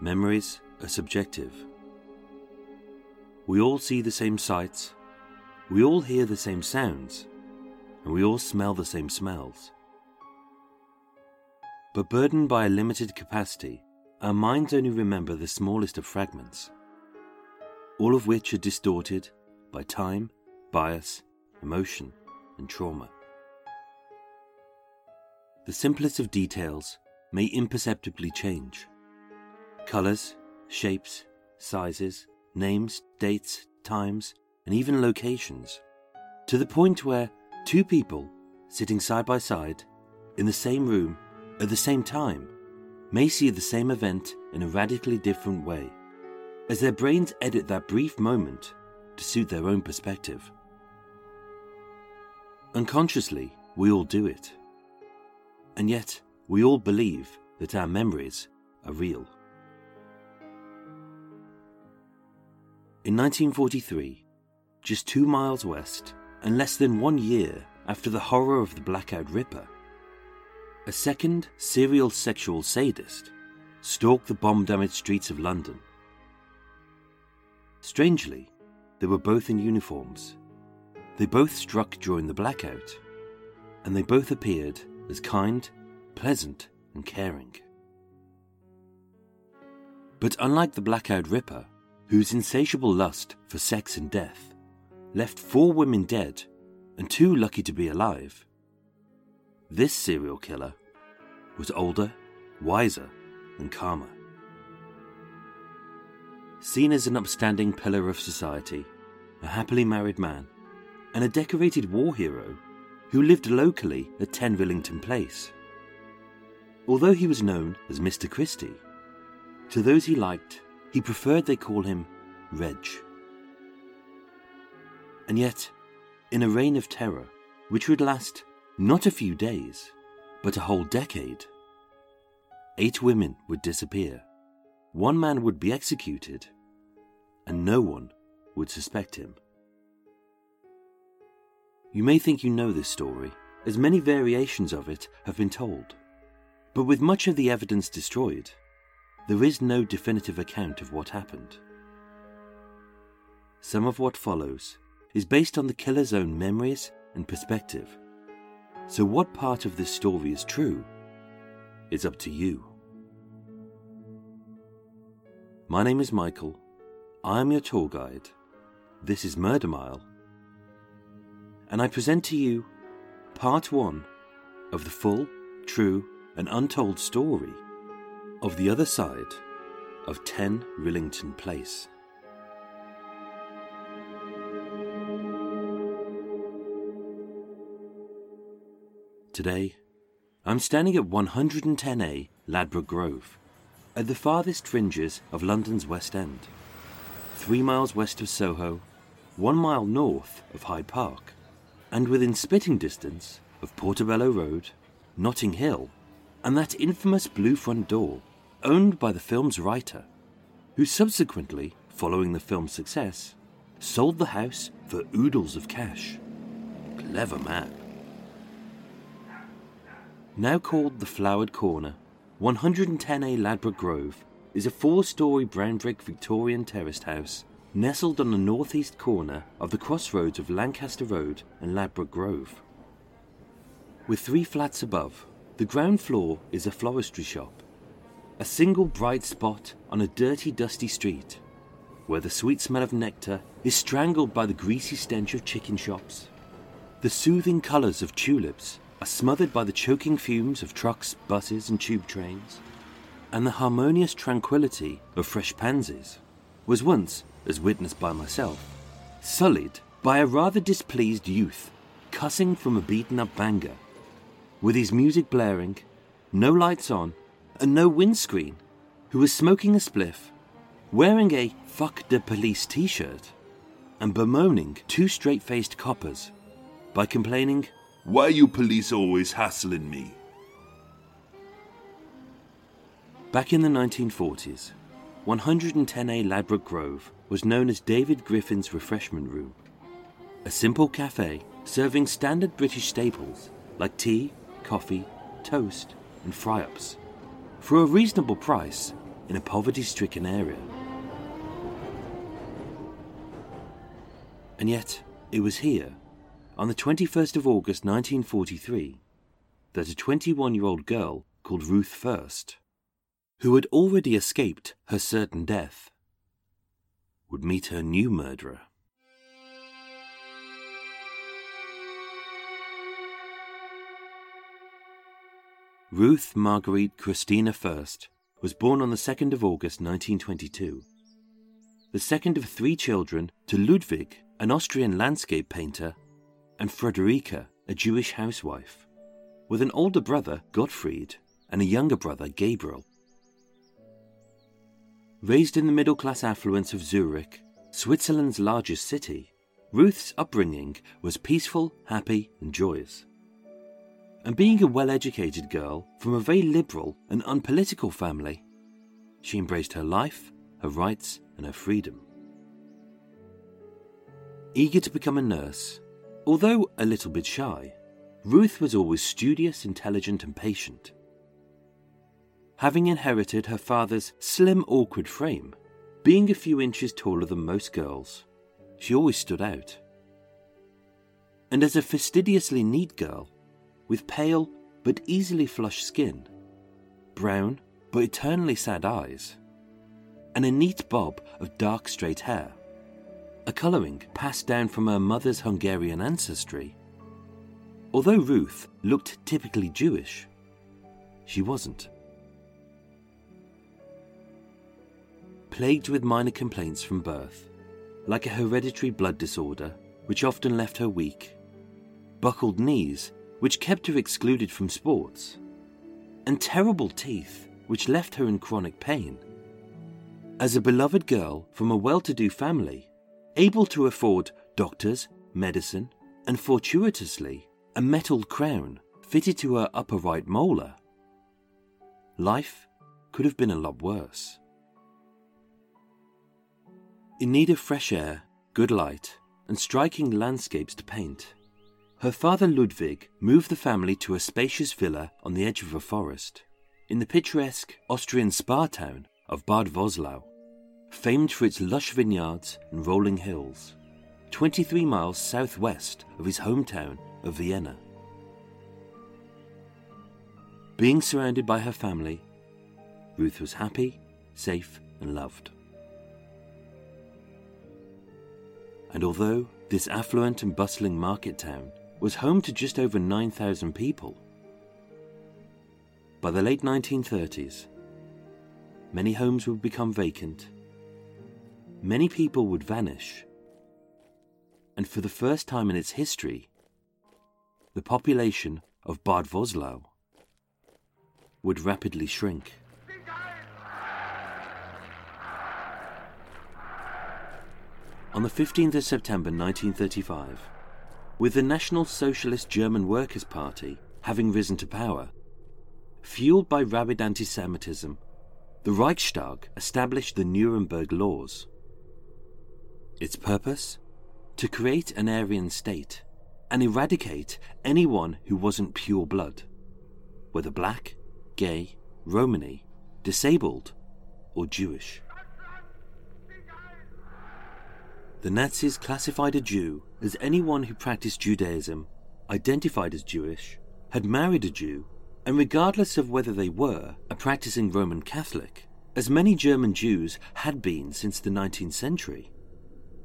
Memories are subjective. We all see the same sights, we all hear the same sounds, and we all smell the same smells. But burdened by a limited capacity, our minds only remember the smallest of fragments, all of which are distorted by time, bias, emotion, and trauma. The simplest of details may imperceptibly change Colours, shapes, sizes, names, dates, times, and even locations. To the point where two people sitting side by side in the same room at the same time may see the same event in a radically different way, as their brains edit that brief moment to suit their own perspective. Unconsciously, we all do it. And yet, we all believe that our memories are real. In 1943, just two miles west, and less than one year after the horror of the Blackout Ripper, a second serial sexual sadist stalked the bomb damaged streets of London. Strangely, they were both in uniforms. They both struck during the blackout, and they both appeared as kind, pleasant, and caring. But unlike the Blackout Ripper, whose insatiable lust for sex and death left four women dead and two lucky to be alive. This serial killer was older, wiser, and calmer. Seen as an upstanding pillar of society, a happily married man, and a decorated war hero who lived locally at 10 Rillington Place. Although he was known as Mr. Christie, to those he liked, he preferred they call him Reg. And yet, in a reign of terror, which would last not a few days, but a whole decade, eight women would disappear, one man would be executed, and no one would suspect him. You may think you know this story, as many variations of it have been told, but with much of the evidence destroyed, there is no definitive account of what happened. Some of what follows is based on the killer's own memories and perspective. So, what part of this story is true is up to you. My name is Michael. I am your tour guide. This is Murder Mile. And I present to you part one of the full, true, and untold story of the other side of 10 Rillington Place. Today, I'm standing at 110A Ladbroke Grove, at the farthest fringes of London's West End, three miles west of Soho, one mile north of Hyde Park, and within spitting distance of Portobello Road, Notting Hill, and that infamous blue front door owned by the film's writer, who subsequently, following the film's success, sold the house for oodles of cash. Clever man. Now called the Flowered Corner, 110A Ladbroke Grove is a four story brown brick Victorian terraced house nestled on the northeast corner of the crossroads of Lancaster Road and Ladbroke Grove. With three flats above, the ground floor is a floristry shop, a single bright spot on a dirty, dusty street where the sweet smell of nectar is strangled by the greasy stench of chicken shops. The soothing colours of tulips are smothered by the choking fumes of trucks, buses, and tube trains. And the harmonious tranquillity of fresh pansies was once, as witnessed by myself, sullied by a rather displeased youth cussing from a beaten up banger, with his music blaring, no lights on, and no windscreen, who was smoking a spliff, wearing a fuck the police t shirt, and bemoaning two straight faced coppers by complaining, Why you police always hassling me? Back in the 1940s, 110A Ladbroke Grove was known as David Griffin's Refreshment Room, a simple cafe serving standard British staples like tea, coffee, toast, and fry ups for a reasonable price in a poverty stricken area. And yet, it was here, on the 21st of August 1943, that a 21 year old girl called Ruth First, who had already escaped her certain death, would meet her new murderer. Ruth Marguerite Christina First was born on the 2nd of August 1922. The second of three children to Ludwig, an Austrian landscape painter, and Frederica, a Jewish housewife, with an older brother, Gottfried, and a younger brother, Gabriel. Raised in the middle class affluence of Zurich, Switzerland's largest city, Ruth's upbringing was peaceful, happy, and joyous. And being a well educated girl from a very liberal and unpolitical family, she embraced her life, her rights, and her freedom. Eager to become a nurse, although a little bit shy, Ruth was always studious, intelligent, and patient. Having inherited her father's slim, awkward frame, being a few inches taller than most girls, she always stood out. And as a fastidiously neat girl, with pale but easily flushed skin, brown but eternally sad eyes, and a neat bob of dark straight hair, a colouring passed down from her mother's Hungarian ancestry. Although Ruth looked typically Jewish, she wasn't. Plagued with minor complaints from birth, like a hereditary blood disorder which often left her weak, buckled knees which kept her excluded from sports, and terrible teeth which left her in chronic pain. As a beloved girl from a well to do family, able to afford doctors, medicine, and fortuitously a metal crown fitted to her upper right molar, life could have been a lot worse. In need of fresh air, good light, and striking landscapes to paint, her father Ludwig moved the family to a spacious villa on the edge of a forest, in the picturesque Austrian spa town of Bad Voslau, famed for its lush vineyards and rolling hills, 23 miles southwest of his hometown of Vienna. Being surrounded by her family, Ruth was happy, safe, and loved. And although this affluent and bustling market town was home to just over 9,000 people. By the late 1930s, many homes would become vacant, many people would vanish, and for the first time in its history, the population of Bad Voslau would rapidly shrink. On the 15th of September 1935, with the National Socialist German Workers' Party having risen to power. Fueled by rabid anti Semitism, the Reichstag established the Nuremberg Laws. Its purpose? To create an Aryan state and eradicate anyone who wasn't pure blood, whether black, gay, Romany, disabled, or Jewish. The Nazis classified a Jew as anyone who practiced Judaism, identified as Jewish, had married a Jew, and regardless of whether they were a practicing Roman Catholic, as many German Jews had been since the 19th century.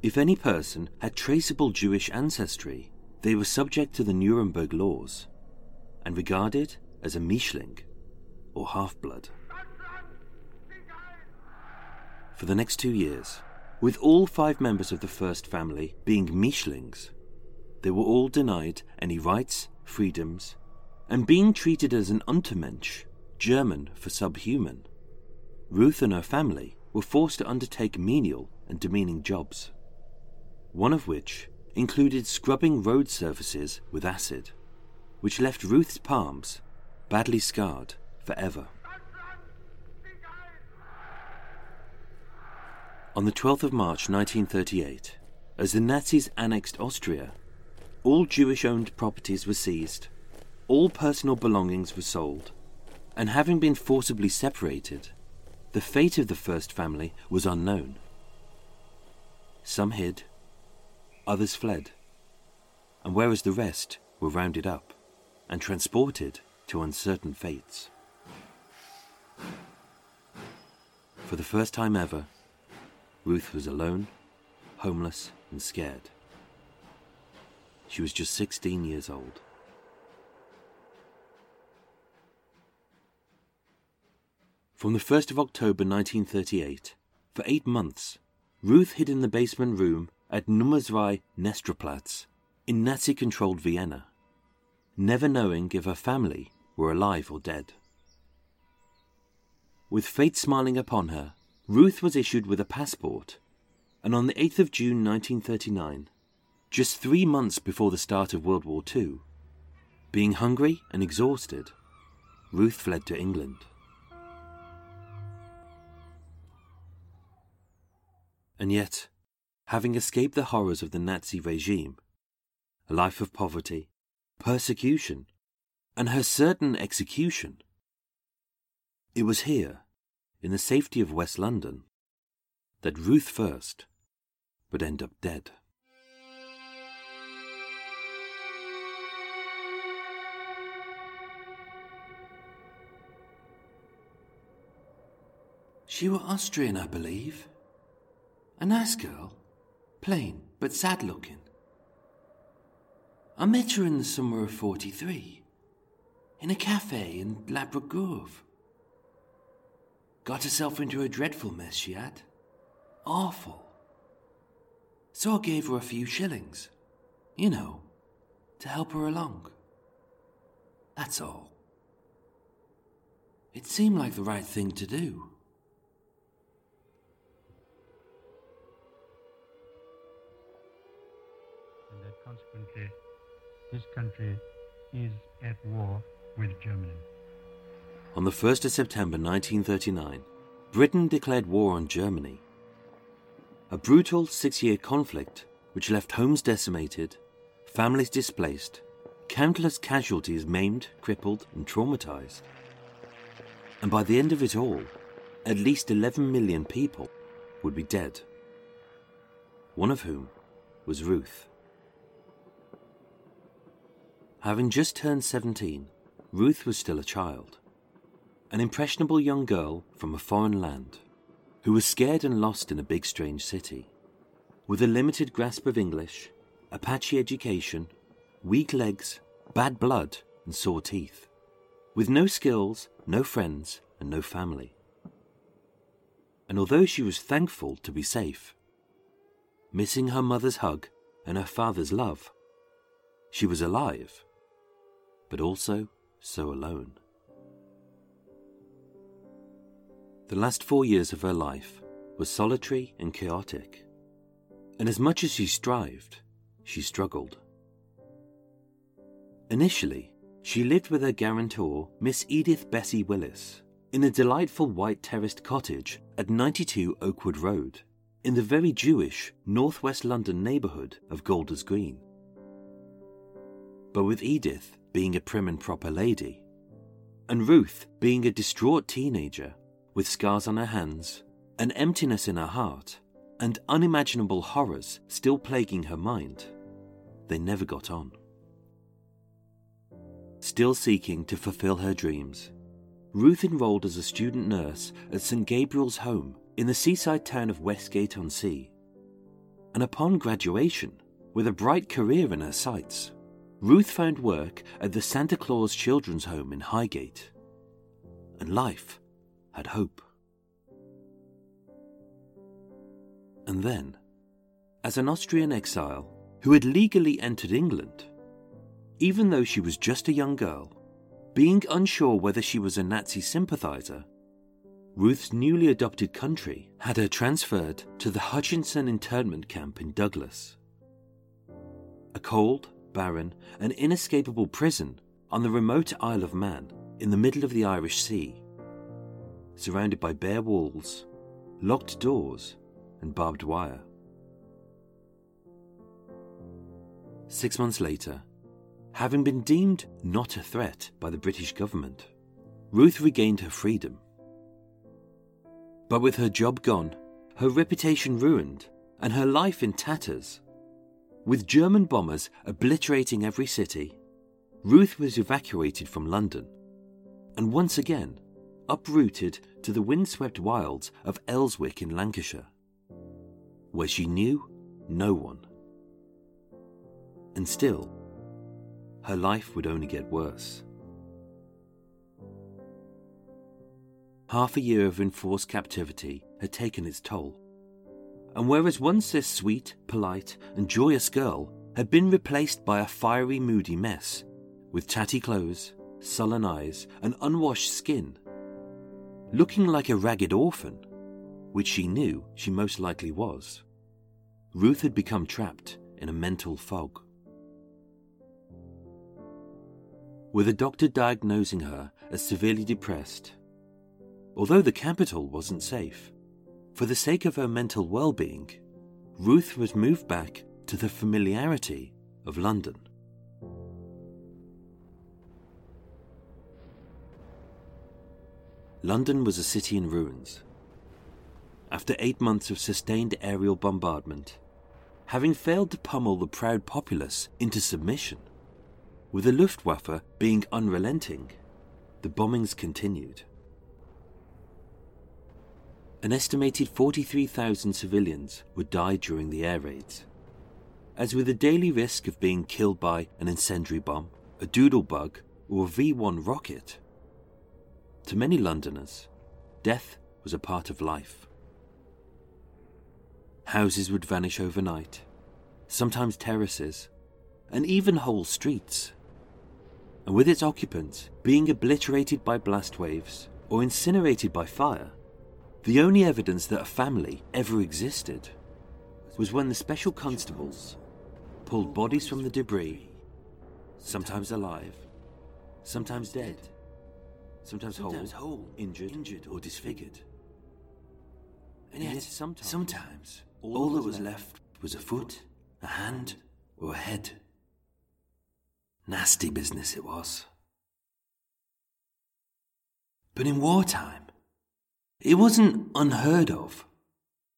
If any person had traceable Jewish ancestry, they were subject to the Nuremberg laws and regarded as a Mischling or half blood. For the next two years, with all five members of the first family being Mischlings, they were all denied any rights, freedoms, and being treated as an Untermensch, German for subhuman. Ruth and her family were forced to undertake menial and demeaning jobs, one of which included scrubbing road surfaces with acid, which left Ruth's palms badly scarred forever. On the 12th of March 1938, as the Nazis annexed Austria, all Jewish owned properties were seized, all personal belongings were sold, and having been forcibly separated, the fate of the first family was unknown. Some hid, others fled, and whereas the rest were rounded up and transported to uncertain fates. For the first time ever, Ruth was alone, homeless, and scared. She was just 16 years old. From the 1st of October 1938, for eight months, Ruth hid in the basement room at Nummer 2 Nestroyplatz in Nazi controlled Vienna, never knowing if her family were alive or dead. With fate smiling upon her, Ruth was issued with a passport, and on the 8th of June 1939, just three months before the start of World War II, being hungry and exhausted, Ruth fled to England. And yet, having escaped the horrors of the Nazi regime, a life of poverty, persecution, and her certain execution. It was here, in the safety of West London, that Ruth First would end up dead. She were Austrian, I believe. A nice girl, plain but sad looking. I met her in the summer of 43, in a cafe in Grove. Got herself into a dreadful mess, she had. Awful. So I gave her a few shillings, you know, to help her along. That's all. It seemed like the right thing to do. and that consequently this country is at war with Germany. On the 1st of September 1939, Britain declared war on Germany. A brutal six year conflict which left homes decimated, families displaced, countless casualties maimed, crippled, and traumatized. And by the end of it all, at least 11 million people would be dead. One of whom was Ruth. Having just turned 17, Ruth was still a child. An impressionable young girl from a foreign land who was scared and lost in a big strange city. With a limited grasp of English, a patchy education, weak legs, bad blood, and sore teeth. With no skills, no friends, and no family. And although she was thankful to be safe, missing her mother's hug and her father's love, she was alive but also so alone. The last four years of her life were solitary and chaotic, and as much as she strived, she struggled. Initially, she lived with her guarantor, Miss Edith Bessie Willis, in a delightful white terraced cottage at 92 Oakwood Road, in the very Jewish northwest London neighbourhood of Golders Green. But with Edith, being a prim and proper lady, and Ruth being a distraught teenager with scars on her hands, an emptiness in her heart, and unimaginable horrors still plaguing her mind, they never got on. Still seeking to fulfill her dreams, Ruth enrolled as a student nurse at St. Gabriel's Home in the seaside town of Westgate on Sea. And upon graduation, with a bright career in her sights, Ruth found work at the Santa Claus Children's Home in Highgate. And life had hope. And then, as an Austrian exile who had legally entered England, even though she was just a young girl, being unsure whether she was a Nazi sympathizer, Ruth's newly adopted country had her transferred to the Hutchinson internment camp in Douglas. A cold, barren, and inescapable prison on the remote Isle of Man in the middle of the Irish Sea, surrounded by bare walls, locked doors, and barbed wire. Six months later, having been deemed not a threat by the British government, Ruth regained her freedom. But with her job gone, her reputation ruined, and her life in tatters, with German bombers obliterating every city, Ruth was evacuated from London and once again uprooted to the windswept wilds of Elswick in Lancashire, where she knew no one. And still, her life would only get worse. Half a year of enforced captivity had taken its toll. And whereas once this sweet, polite, and joyous girl had been replaced by a fiery, moody mess, with tatty clothes, sullen eyes, and unwashed skin, looking like a ragged orphan, which she knew she most likely was, Ruth had become trapped in a mental fog. with a doctor diagnosing her as severely depressed. Although the capital wasn't safe, for the sake of her mental well being, Ruth was moved back to the familiarity of London. London was a city in ruins. After eight months of sustained aerial bombardment, having failed to pummel the proud populace into submission, with the Luftwaffe being unrelenting, the bombings continued. An estimated 43,000 civilians would die during the air raids. As with the daily risk of being killed by an incendiary bomb, a doodlebug, or a V 1 rocket, to many Londoners, death was a part of life. Houses would vanish overnight, sometimes terraces, and even whole streets and with its occupants being obliterated by blast waves or incinerated by fire, the only evidence that a family ever existed was when the special constables pulled bodies from the debris, sometimes alive, sometimes dead, sometimes, sometimes whole, whole injured, injured, or disfigured. And yet, sometimes, sometimes all that was left was a foot, a hand, or a head. Nasty business it was. But in wartime, it wasn't unheard of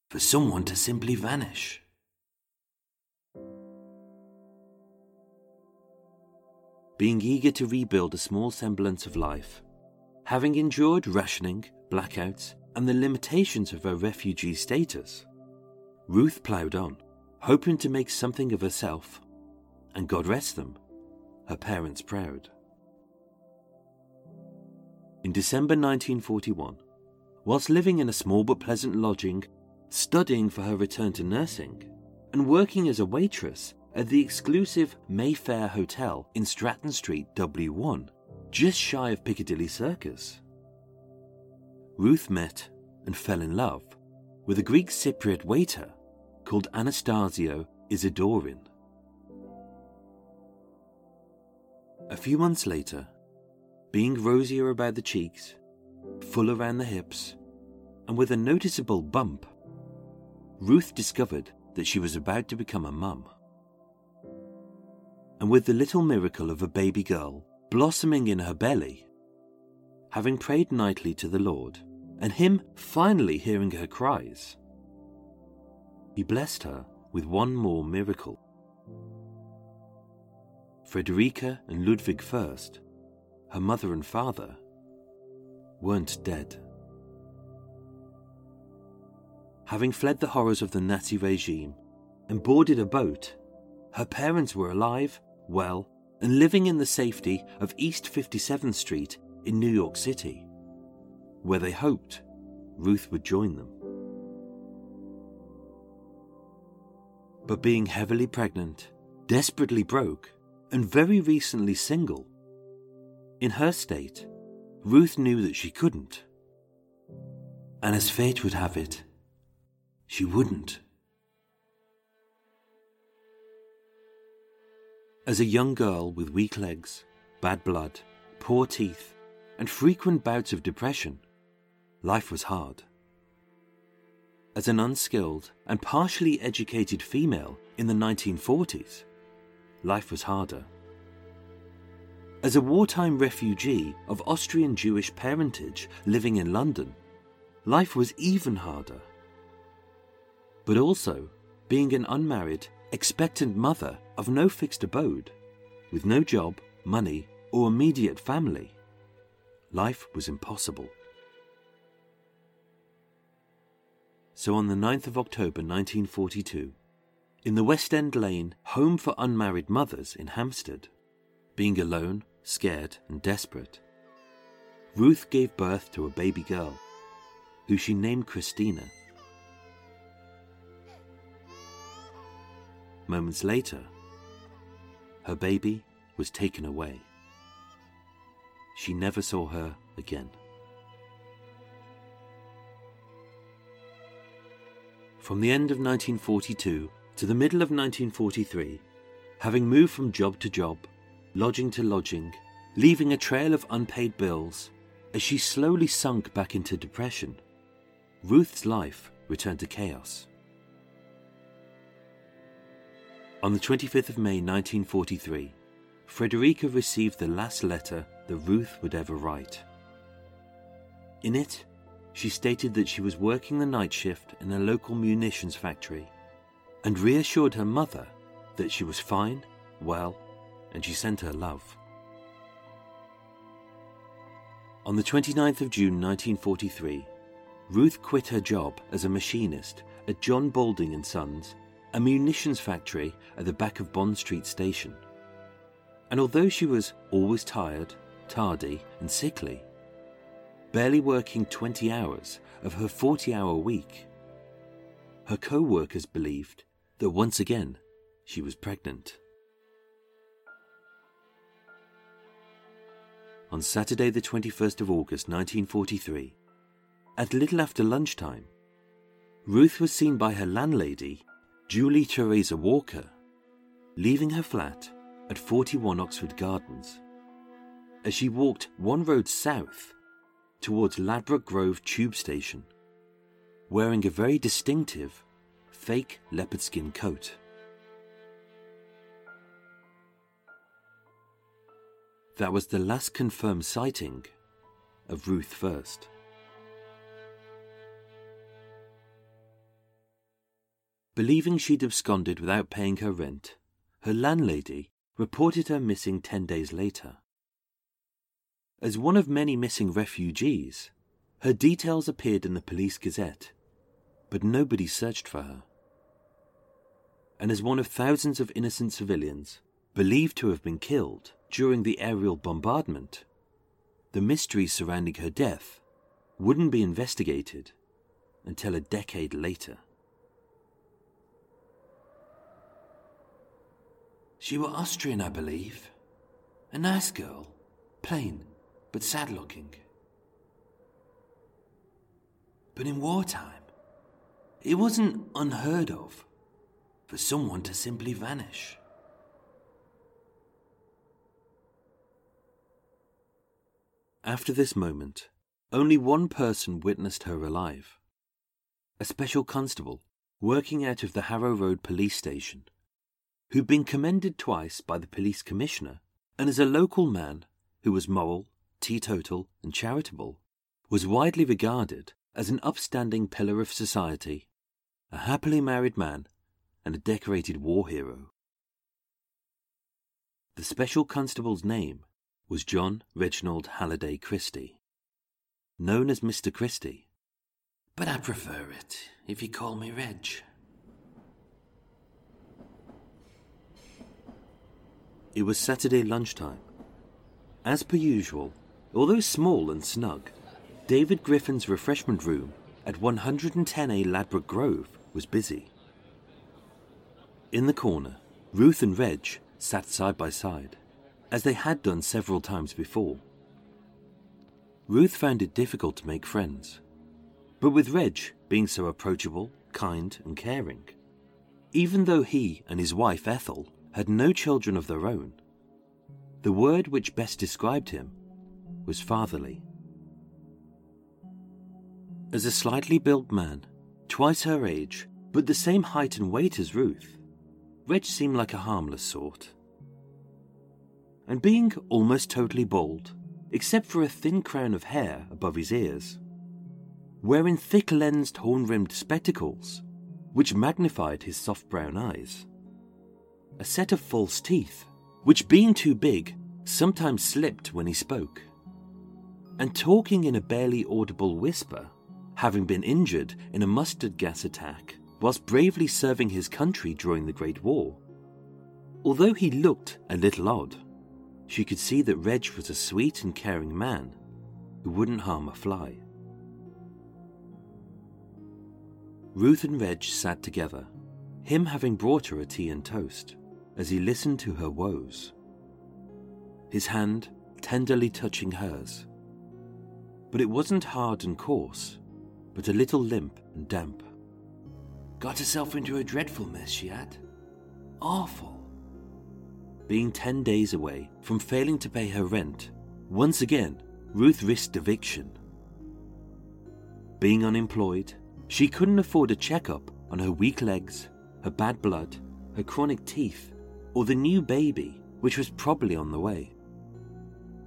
for someone to simply vanish. Being eager to rebuild a small semblance of life, having endured rationing, blackouts, and the limitations of her refugee status, Ruth ploughed on, hoping to make something of herself, and God rest them, her parents proud. In December 1941, whilst living in a small but pleasant lodging, studying for her return to nursing, and working as a waitress at the exclusive Mayfair Hotel in Stratton Street, W1, just shy of Piccadilly Circus, Ruth met and fell in love with a Greek Cypriot waiter called Anastasio Isidorin. A few months later, being rosier about the cheeks, full around the hips, and with a noticeable bump, Ruth discovered that she was about to become a mum. And with the little miracle of a baby girl blossoming in her belly, having prayed nightly to the Lord and him finally hearing her cries. He blessed her with one more miracle. Frederica and Ludwig first, her mother and father, weren't dead. Having fled the horrors of the Nazi regime and boarded a boat, her parents were alive, well, and living in the safety of East 57th Street in New York City, where they hoped Ruth would join them. But being heavily pregnant, desperately broke, and very recently single, in her state, Ruth knew that she couldn't. And as fate would have it, she wouldn't. As a young girl with weak legs, bad blood, poor teeth, and frequent bouts of depression, life was hard. As an unskilled and partially educated female in the 1940s, life was harder. As a wartime refugee of Austrian Jewish parentage living in London, life was even harder. But also, being an unmarried, expectant mother of no fixed abode, with no job, money, or immediate family, life was impossible. So on the 9th of October 1942, in the West End Lane Home for Unmarried Mothers in Hampstead, being alone, scared, and desperate, Ruth gave birth to a baby girl, who she named Christina. Moments later, her baby was taken away. She never saw her again. From the end of 1942 to the middle of 1943, having moved from job to job, lodging to lodging, leaving a trail of unpaid bills, as she slowly sunk back into depression, Ruth's life returned to chaos. On the 25th of May 1943, Frederica received the last letter that Ruth would ever write. In it, she stated that she was working the night shift in a local munitions factory and reassured her mother that she was fine, well, and she sent her love. On the 29th of June 1943, Ruth quit her job as a machinist at John Balding and Sons, a munitions factory at the back of Bond Street station. And although she was always tired, tardy, and sickly, barely working 20 hours of her 40 hour week, her co workers believed that once again she was pregnant. On Saturday, the 21st of August 1943, at little after lunchtime, Ruth was seen by her landlady, Julie Theresa Walker, leaving her flat at 41 Oxford Gardens. As she walked one road south towards Ladbroke Grove Tube Station, wearing a very distinctive fake leopard skin coat. That was the last confirmed sighting of Ruth First. Believing she'd absconded without paying her rent, her landlady reported her missing 10 days later. As one of many missing refugees, her details appeared in the police gazette, but nobody searched for her. And as one of thousands of innocent civilians believed to have been killed during the aerial bombardment, the mystery surrounding her death wouldn't be investigated until a decade later. She were Austrian, I believe. A nice girl, plain but sad looking. But in wartime, it wasn't unheard of for someone to simply vanish. After this moment, only one person witnessed her alive a special constable working out of the Harrow Road police station, who'd been commended twice by the police commissioner, and as a local man who was moral, teetotal, and charitable, was widely regarded as an upstanding pillar of society, a happily married man, and a decorated war hero. The special constable's name was John Reginald Halliday Christie, known as Mr. Christie. But I prefer it if you call me Reg. It was Saturday lunchtime. As per usual, although small and snug, David Griffin's refreshment room at 110A Ladbroke Grove was busy. In the corner, Ruth and Reg sat side by side, as they had done several times before. Ruth found it difficult to make friends, but with Reg being so approachable, kind, and caring, even though he and his wife Ethel had no children of their own, the word which best described him was fatherly. As a slightly built man, twice her age, but the same height and weight as Ruth, Reg seemed like a harmless sort. And being almost totally bald, except for a thin crown of hair above his ears, wearing thick lensed horn rimmed spectacles, which magnified his soft brown eyes, a set of false teeth, which being too big, sometimes slipped when he spoke, and talking in a barely audible whisper, having been injured in a mustard gas attack whilst bravely serving his country during the Great War. Although he looked a little odd, she could see that Reg was a sweet and caring man who wouldn't harm a fly. Ruth and Reg sat together, him having brought her a tea and toast, as he listened to her woes. His hand tenderly touching hers. But it wasn't hard and coarse, but a little limp and damp. Got herself into a dreadful mess, she had. Awful. Being ten days away from failing to pay her rent, once again, Ruth risked eviction. Being unemployed, she couldn't afford a checkup on her weak legs, her bad blood, her chronic teeth, or the new baby, which was probably on the way.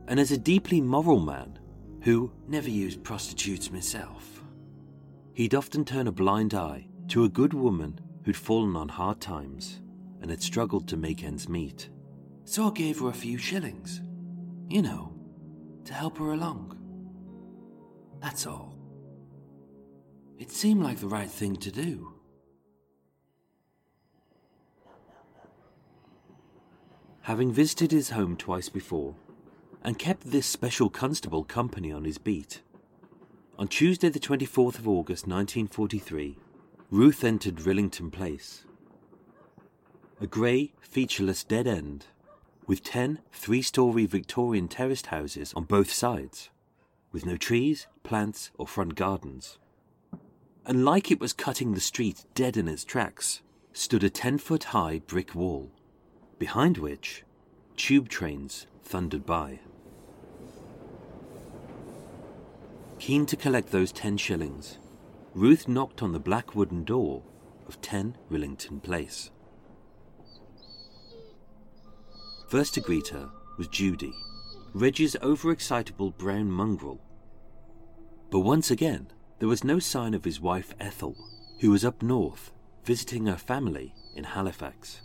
And as a deeply moral man who never used prostitutes myself, he'd often turn a blind eye to a good woman who'd fallen on hard times and had struggled to make ends meet. So I gave her a few shillings, you know, to help her along. That's all. It seemed like the right thing to do. Having visited his home twice before, and kept this special constable company on his beat, on Tuesday, the 24th of August 1943, Ruth entered Rillington Place. A grey, featureless dead end with ten three story Victorian terraced houses on both sides, with no trees, plants, or front gardens. And like it was cutting the street dead in its tracks, stood a ten foot high brick wall, behind which tube trains thundered by. Keen to collect those ten shillings, Ruth knocked on the black wooden door of 10 Rillington Place. First to greet her was Judy, Reggie's overexcitable brown mongrel. But once again, there was no sign of his wife Ethel, who was up north visiting her family in Halifax.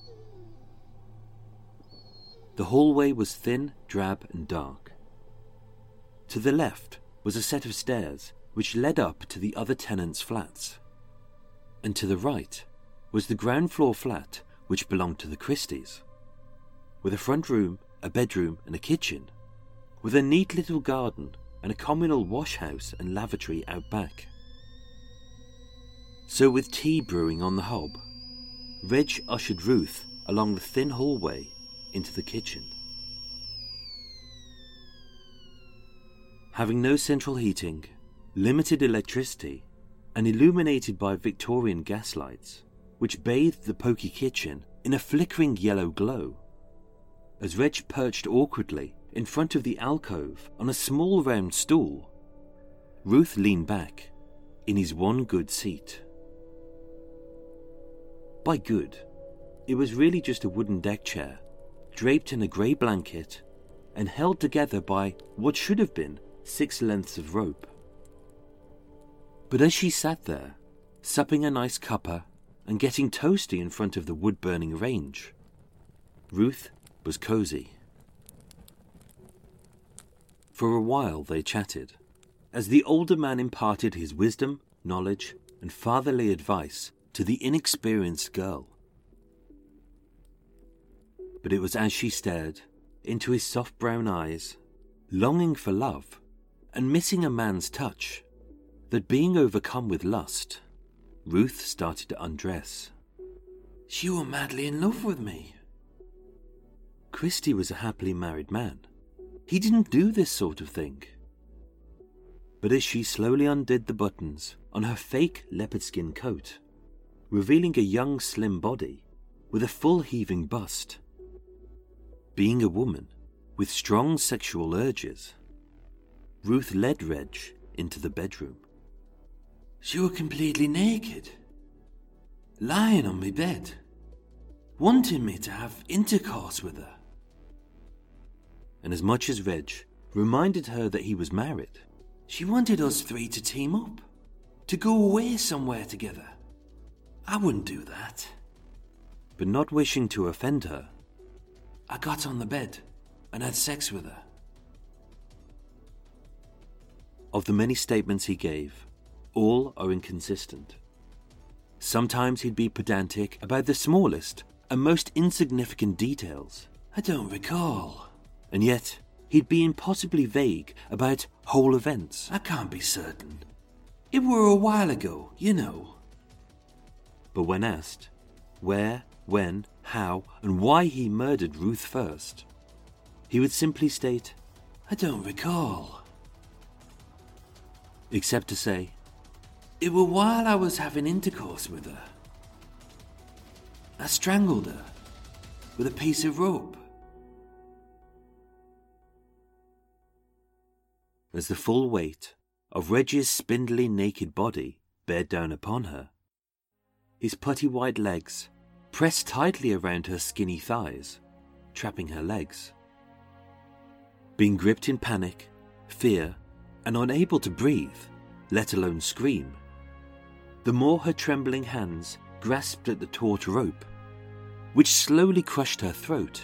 The hallway was thin, drab, and dark. To the left was a set of stairs which led up to the other tenants' flats. And to the right was the ground floor flat which belonged to the Christies with a front room, a bedroom, and a kitchen, with a neat little garden and a communal wash house and lavatory out back. So, with tea brewing on the hob, Reg ushered Ruth along the thin hallway into the kitchen. Having no central heating, limited electricity, and illuminated by Victorian gaslights, which bathed the poky kitchen in a flickering yellow glow, as Reg perched awkwardly in front of the alcove on a small round stool. Ruth leaned back in his one good seat. By good, it was really just a wooden deck chair, draped in a grey blanket and held together by what should have been six lengths of rope. But as she sat there, supping a nice cuppa and getting toasty in front of the wood burning range, Ruth was cozy. For a while they chatted, as the older man imparted his wisdom, knowledge, and fatherly advice to the inexperienced girl. But it was as she stared into his soft brown eyes, longing for love and missing a man's touch, that being overcome with lust, Ruth started to undress. She were madly in love with me. Christie was a happily married man. He didn't do this sort of thing. But as she slowly undid the buttons on her fake leopard skin coat, revealing a young, slim body with a full heaving bust, being a woman with strong sexual urges, Ruth led Reg into the bedroom. She were completely naked, lying on my bed, wanting me to have intercourse with her. And as much as Reg reminded her that he was married, she wanted us three to team up, to go away somewhere together. I wouldn't do that. But not wishing to offend her, I got on the bed and had sex with her. Of the many statements he gave, all are inconsistent. Sometimes he'd be pedantic about the smallest and most insignificant details. I don't recall. And yet, he'd be impossibly vague about whole events. I can't be certain. It were a while ago, you know. But when asked where, when, how, and why he murdered Ruth first, he would simply state, I don't recall. Except to say, It were while I was having intercourse with her. I strangled her with a piece of rope. As the full weight of Reggie's spindly naked body bared down upon her, his putty white legs pressed tightly around her skinny thighs, trapping her legs. Being gripped in panic, fear, and unable to breathe, let alone scream, the more her trembling hands grasped at the taut rope, which slowly crushed her throat,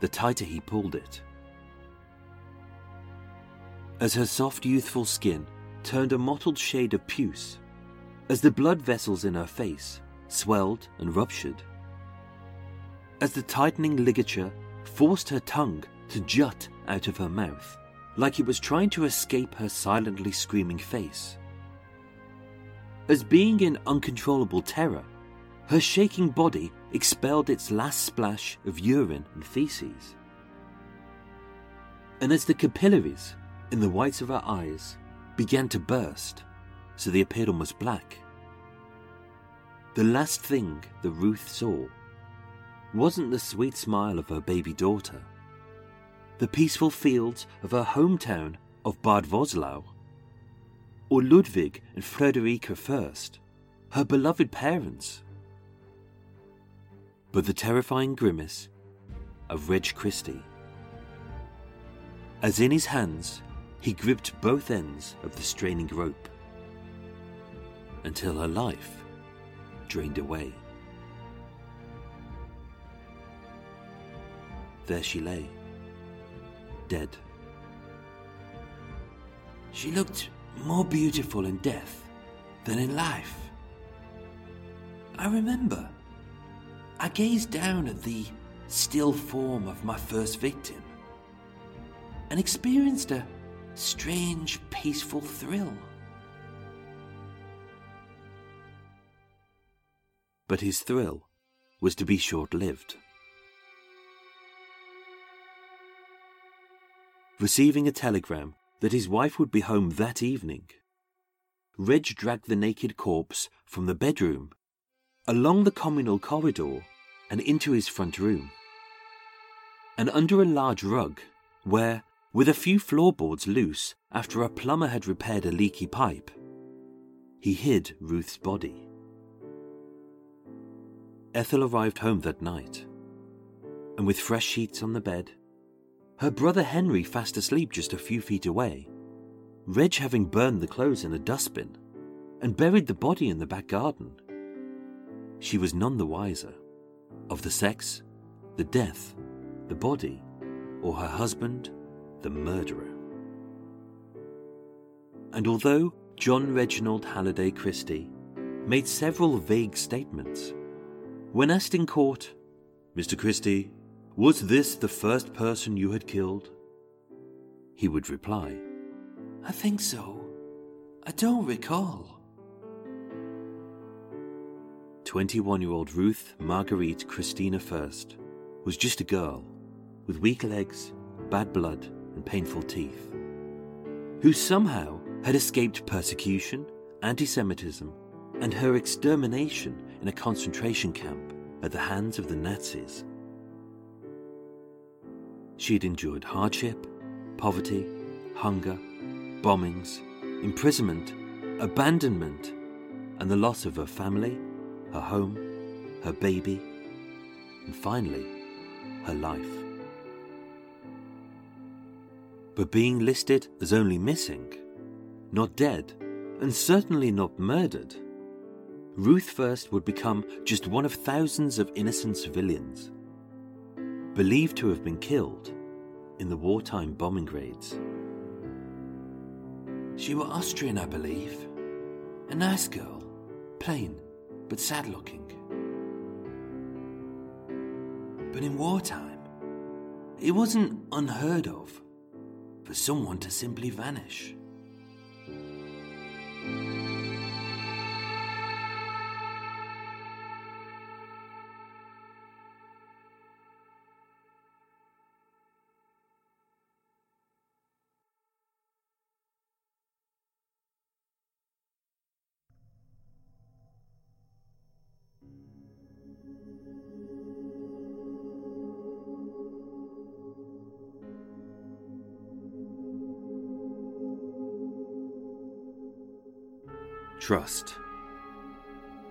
the tighter he pulled it. As her soft youthful skin turned a mottled shade of puce, as the blood vessels in her face swelled and ruptured, as the tightening ligature forced her tongue to jut out of her mouth, like it was trying to escape her silently screaming face. As being in uncontrollable terror, her shaking body expelled its last splash of urine and feces. And as the capillaries in the whites of her eyes began to burst, so they appeared almost black, the last thing that Ruth saw wasn't the sweet smile of her baby daughter, the peaceful fields of her hometown of Bad Voslau, or Ludwig and Frederica first, her beloved parents, but the terrifying grimace of Reg Christie. As in his hands he gripped both ends of the straining rope until her life drained away. There she lay, dead. She looked more beautiful in death than in life. I remember. I gazed down at the still form of my first victim and experienced a strange, peaceful thrill. But his thrill was to be short lived. Receiving a telegram that his wife would be home that evening, Reg dragged the naked corpse from the bedroom, along the communal corridor, and into his front room. And under a large rug, where, with a few floorboards loose after a plumber had repaired a leaky pipe, he hid Ruth's body. Ethel arrived home that night, and with fresh sheets on the bed, her brother Henry fast asleep just a few feet away, Reg having burned the clothes in a dustbin, and buried the body in the back garden. She was none the wiser of the sex, the death, the body, or her husband, the murderer. And although John Reginald Halliday Christie made several vague statements, when asked in court, Mr. Christie, was this the first person you had killed? He would reply, I think so. I don't recall. 21 year old Ruth Marguerite Christina First was just a girl with weak legs, bad blood, and painful teeth, who somehow had escaped persecution, anti Semitism, and her extermination in a concentration camp at the hands of the Nazis. She had endured hardship, poverty, hunger, bombings, imprisonment, abandonment, and the loss of her family, her home, her baby, and finally, her life. But being listed as only missing, not dead, and certainly not murdered, Ruth First would become just one of thousands of innocent civilians, believed to have been killed in the wartime bombing raids. She were Austrian, I believe. A nice girl, plain but sad looking. But in wartime, it wasn't unheard of for someone to simply vanish. Trust.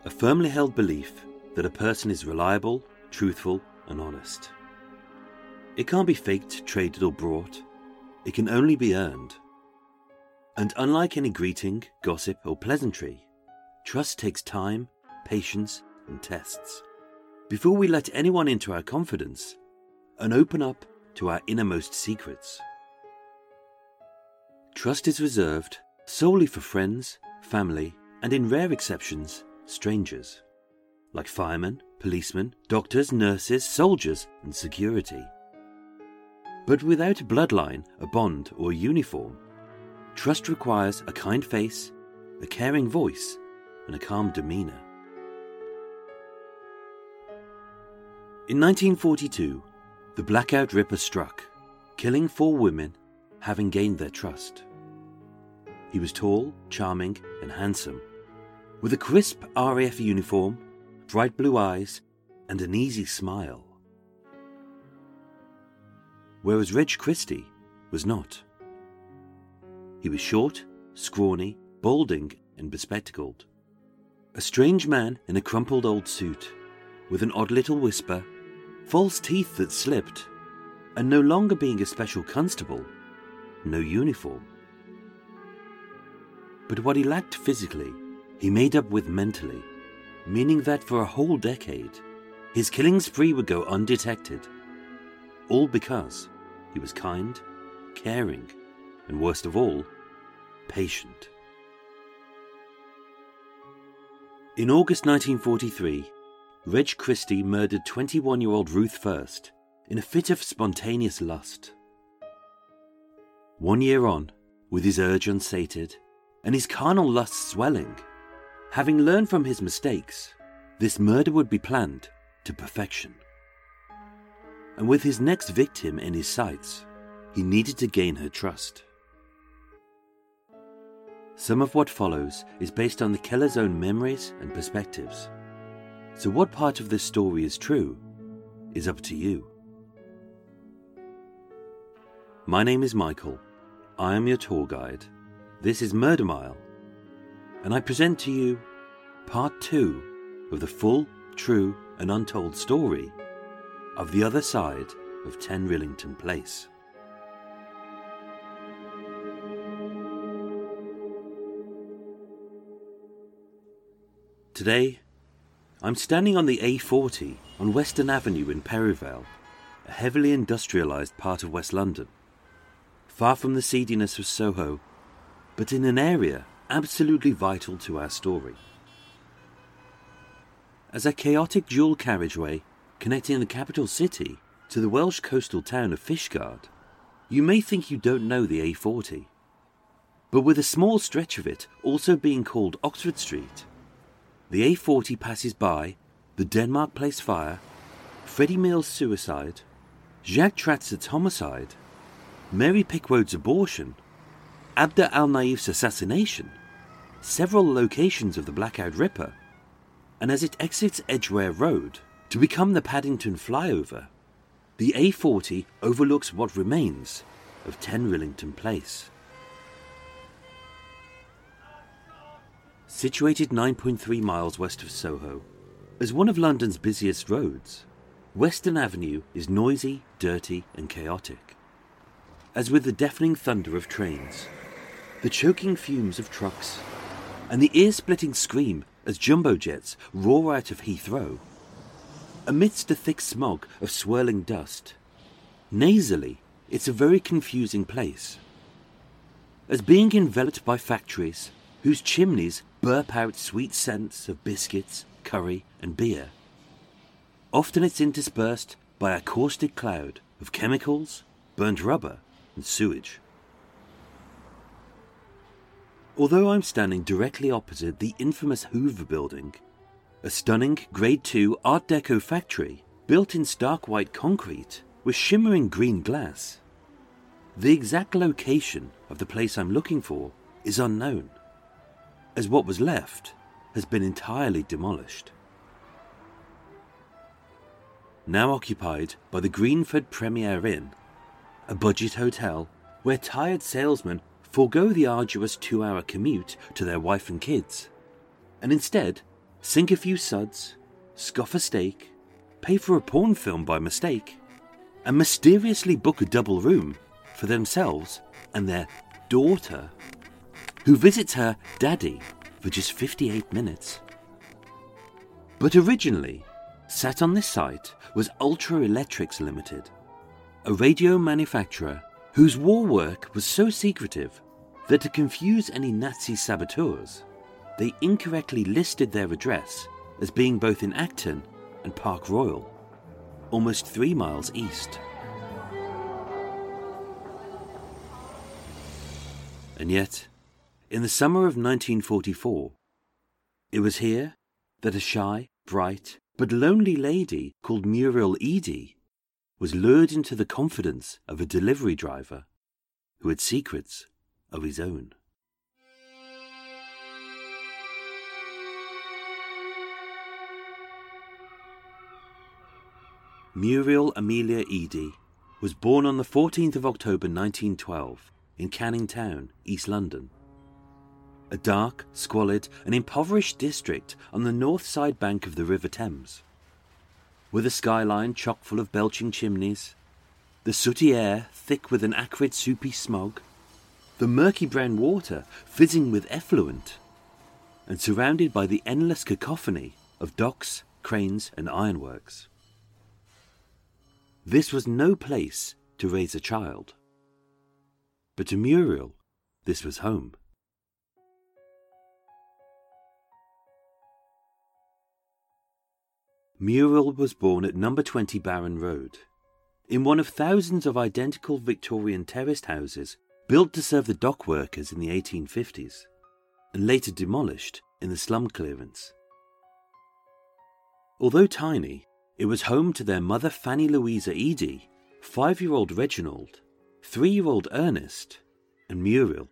A firmly held belief that a person is reliable, truthful, and honest. It can't be faked, traded, or brought. It can only be earned. And unlike any greeting, gossip, or pleasantry, trust takes time, patience, and tests. Before we let anyone into our confidence and open up to our innermost secrets. Trust is reserved solely for friends, family, and in rare exceptions, strangers, like firemen, policemen, doctors, nurses, soldiers, and security. But without a bloodline, a bond, or a uniform, trust requires a kind face, a caring voice, and a calm demeanour. In 1942, the Blackout Ripper struck, killing four women, having gained their trust. He was tall, charming, and handsome with a crisp RAF uniform, bright blue eyes, and an easy smile. Whereas Reg Christie was not. He was short, scrawny, balding, and bespectacled. A strange man in a crumpled old suit, with an odd little whisper, false teeth that slipped, and no longer being a special constable, no uniform. But what he lacked physically, he made up with mentally, meaning that for a whole decade, his killing spree would go undetected. All because he was kind, caring, and worst of all, patient. In August 1943, Reg Christie murdered 21 year old Ruth First in a fit of spontaneous lust. One year on, with his urge unsated and his carnal lust swelling, Having learned from his mistakes, this murder would be planned to perfection. And with his next victim in his sights, he needed to gain her trust. Some of what follows is based on the killer's own memories and perspectives. So, what part of this story is true is up to you. My name is Michael. I am your tour guide. This is Murder Mile and I present to you part two of the full, true, and untold story of the other side of 10 Rillington Place. Today, I'm standing on the A40 on Western Avenue in Perivale, a heavily industrialised part of West London, far from the seediness of Soho, but in an area absolutely vital to our story. As a chaotic dual carriageway connecting the capital city to the Welsh coastal town of Fishguard, you may think you don't know the A40. But with a small stretch of it also being called Oxford Street, the A40 passes by the Denmark Place fire, Freddie Mills' suicide, Jacques Tratsart's homicide, Mary Pickwoad's abortion, Abda al Naif's assassination, several locations of the Blackout Ripper, and as it exits Edgware Road to become the Paddington flyover, the A40 overlooks what remains of 10 Rillington Place. Situated 9.3 miles west of Soho, as one of London's busiest roads, Western Avenue is noisy, dirty, and chaotic. As with the deafening thunder of trains, the choking fumes of trucks, and the ear splitting scream as jumbo jets roar out of Heathrow, amidst a thick smog of swirling dust, nasally, it's a very confusing place. As being enveloped by factories whose chimneys burp out sweet scents of biscuits, curry, and beer, often it's interspersed by a caustic cloud of chemicals, burnt rubber, and sewage. Although I'm standing directly opposite the infamous Hoover building, a stunning Grade 2 Art Deco factory built in stark white concrete with shimmering green glass, the exact location of the place I'm looking for is unknown, as what was left has been entirely demolished. Now occupied by the Greenford Premier Inn, a budget hotel where tired salesmen forego the arduous two hour commute to their wife and kids, and instead sink a few suds, scoff a steak, pay for a porn film by mistake, and mysteriously book a double room for themselves and their daughter, who visits her daddy for just 58 minutes. But originally, sat on this site was Ultra Electrics Limited, a radio manufacturer whose war work was so secretive that to confuse any Nazi saboteurs, they incorrectly listed their address as being both in Acton and Park Royal, almost three miles east. And yet, in the summer of 1944, it was here that a shy, bright, but lonely lady called Muriel Eady was lured into the confidence of a delivery driver who had secrets of his own. Muriel Amelia Eady was born on the 14th of October 1912 in Canning Town, East London. A dark, squalid, and impoverished district on the north side bank of the River Thames. With a skyline chock full of belching chimneys, the sooty air thick with an acrid soupy smog, the murky brown water fizzing with effluent, and surrounded by the endless cacophony of docks, cranes, and ironworks. This was no place to raise a child. But to Muriel, this was home. Muriel was born at number 20 Barron Road, in one of thousands of identical Victorian terraced houses built to serve the dock workers in the 1850s, and later demolished in the slum clearance. Although tiny, it was home to their mother Fanny Louisa Eady, five year old Reginald, three year old Ernest, and Muriel.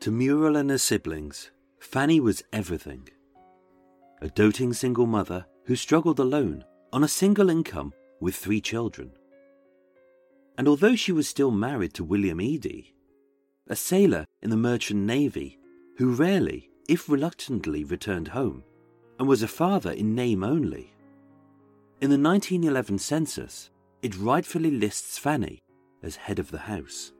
To Muriel and her siblings, Fanny was everything. A doting single mother who struggled alone on a single income with three children. And although she was still married to William Eady, a sailor in the merchant navy who rarely, if reluctantly, returned home, and was a father in name only. In the 1911 census, it rightfully lists Fanny as head of the house.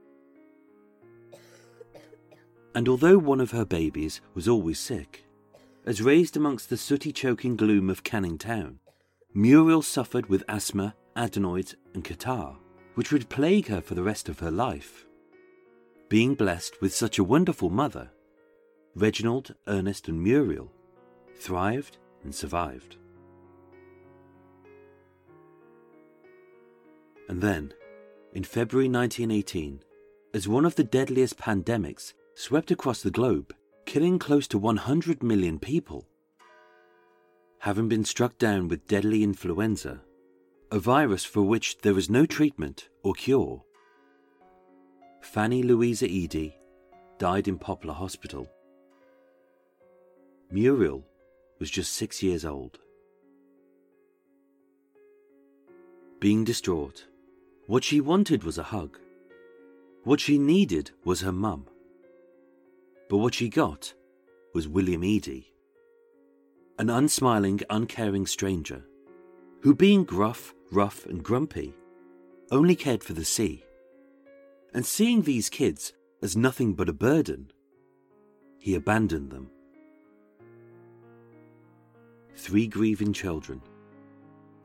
And although one of her babies was always sick, as raised amongst the sooty choking gloom of Canning Town, Muriel suffered with asthma, adenoids, and catarrh, which would plague her for the rest of her life. Being blessed with such a wonderful mother, Reginald, Ernest, and Muriel thrived and survived. And then, in February 1918, as one of the deadliest pandemics swept across the globe, killing close to 100 million people, having been struck down with deadly influenza, a virus for which there was no treatment or cure, Fanny Louisa Eady died in Poplar Hospital. Muriel was just six years old. Being distraught, what she wanted was a hug. What she needed was her mum. But what she got was William Eady, an unsmiling, uncaring stranger who, being gruff, rough, and grumpy, only cared for the sea. And seeing these kids as nothing but a burden, he abandoned them. Three grieving children,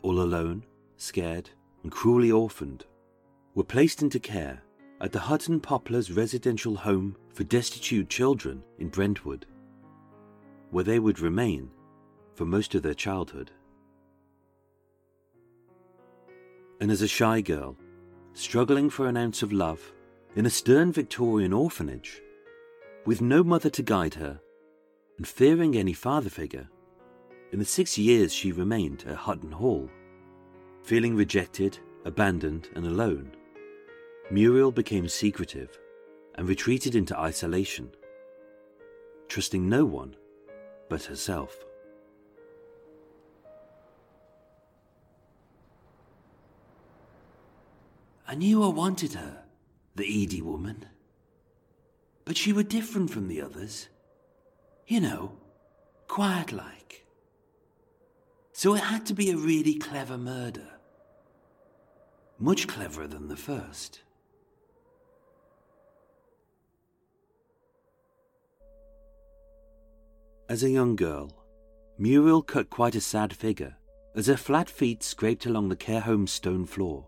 all alone, scared, and cruelly orphaned, were placed into care at the Hutton Poplars Residential Home for Destitute Children in Brentwood, where they would remain for most of their childhood. And as a shy girl, struggling for an ounce of love in a stern Victorian orphanage, with no mother to guide her, and fearing any father figure, in the six years she remained at Hutton Hall, feeling rejected, abandoned, and alone, Muriel became secretive and retreated into isolation, trusting no one but herself. I knew I wanted her, the Eady woman. But she were different from the others. You know, quiet like. So it had to be a really clever murder. Much cleverer than the first. As a young girl, Muriel cut quite a sad figure as her flat feet scraped along the care home's stone floor.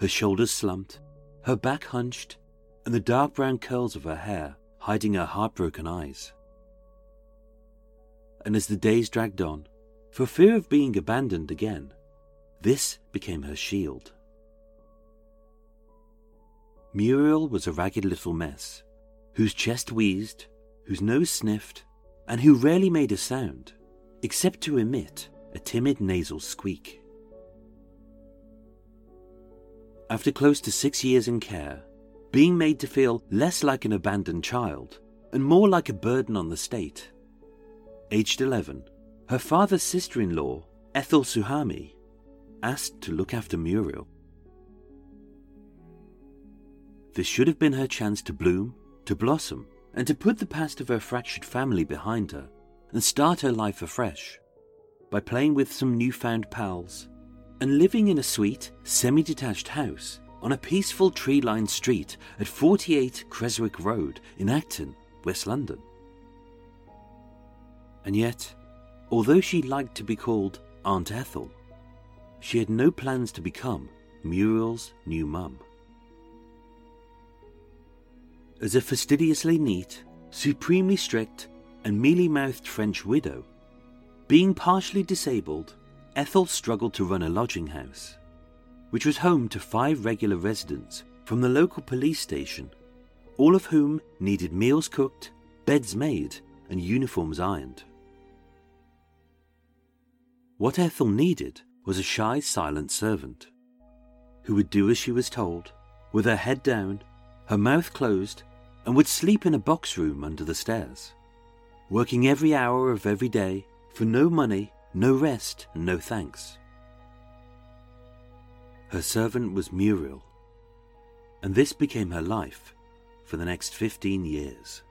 Her shoulders slumped, her back hunched, and the dark brown curls of her hair hiding her heartbroken eyes. And as the days dragged on, for fear of being abandoned again, this became her shield. Muriel was a ragged little mess, whose chest wheezed, whose nose sniffed, and who rarely made a sound, except to emit a timid nasal squeak. After close to six years in care, being made to feel less like an abandoned child and more like a burden on the state. Aged 11, her father's sister in law, Ethel Suhami, asked to look after Muriel. This should have been her chance to bloom, to blossom, and to put the past of her fractured family behind her and start her life afresh by playing with some newfound pals and living in a sweet, semi detached house on a peaceful tree lined street at 48 Creswick Road in Acton, West London. And yet, although she liked to be called Aunt Ethel, she had no plans to become Muriel's new mum. As a fastidiously neat, supremely strict, and mealy mouthed French widow, being partially disabled Ethel struggled to run a lodging house, which was home to five regular residents from the local police station, all of whom needed meals cooked, beds made, and uniforms ironed. What Ethel needed was a shy, silent servant who would do as she was told, with her head down, her mouth closed, and would sleep in a box room under the stairs, working every hour of every day for no money no rest, and no thanks. Her servant was Muriel, and this became her life for the next 15 years.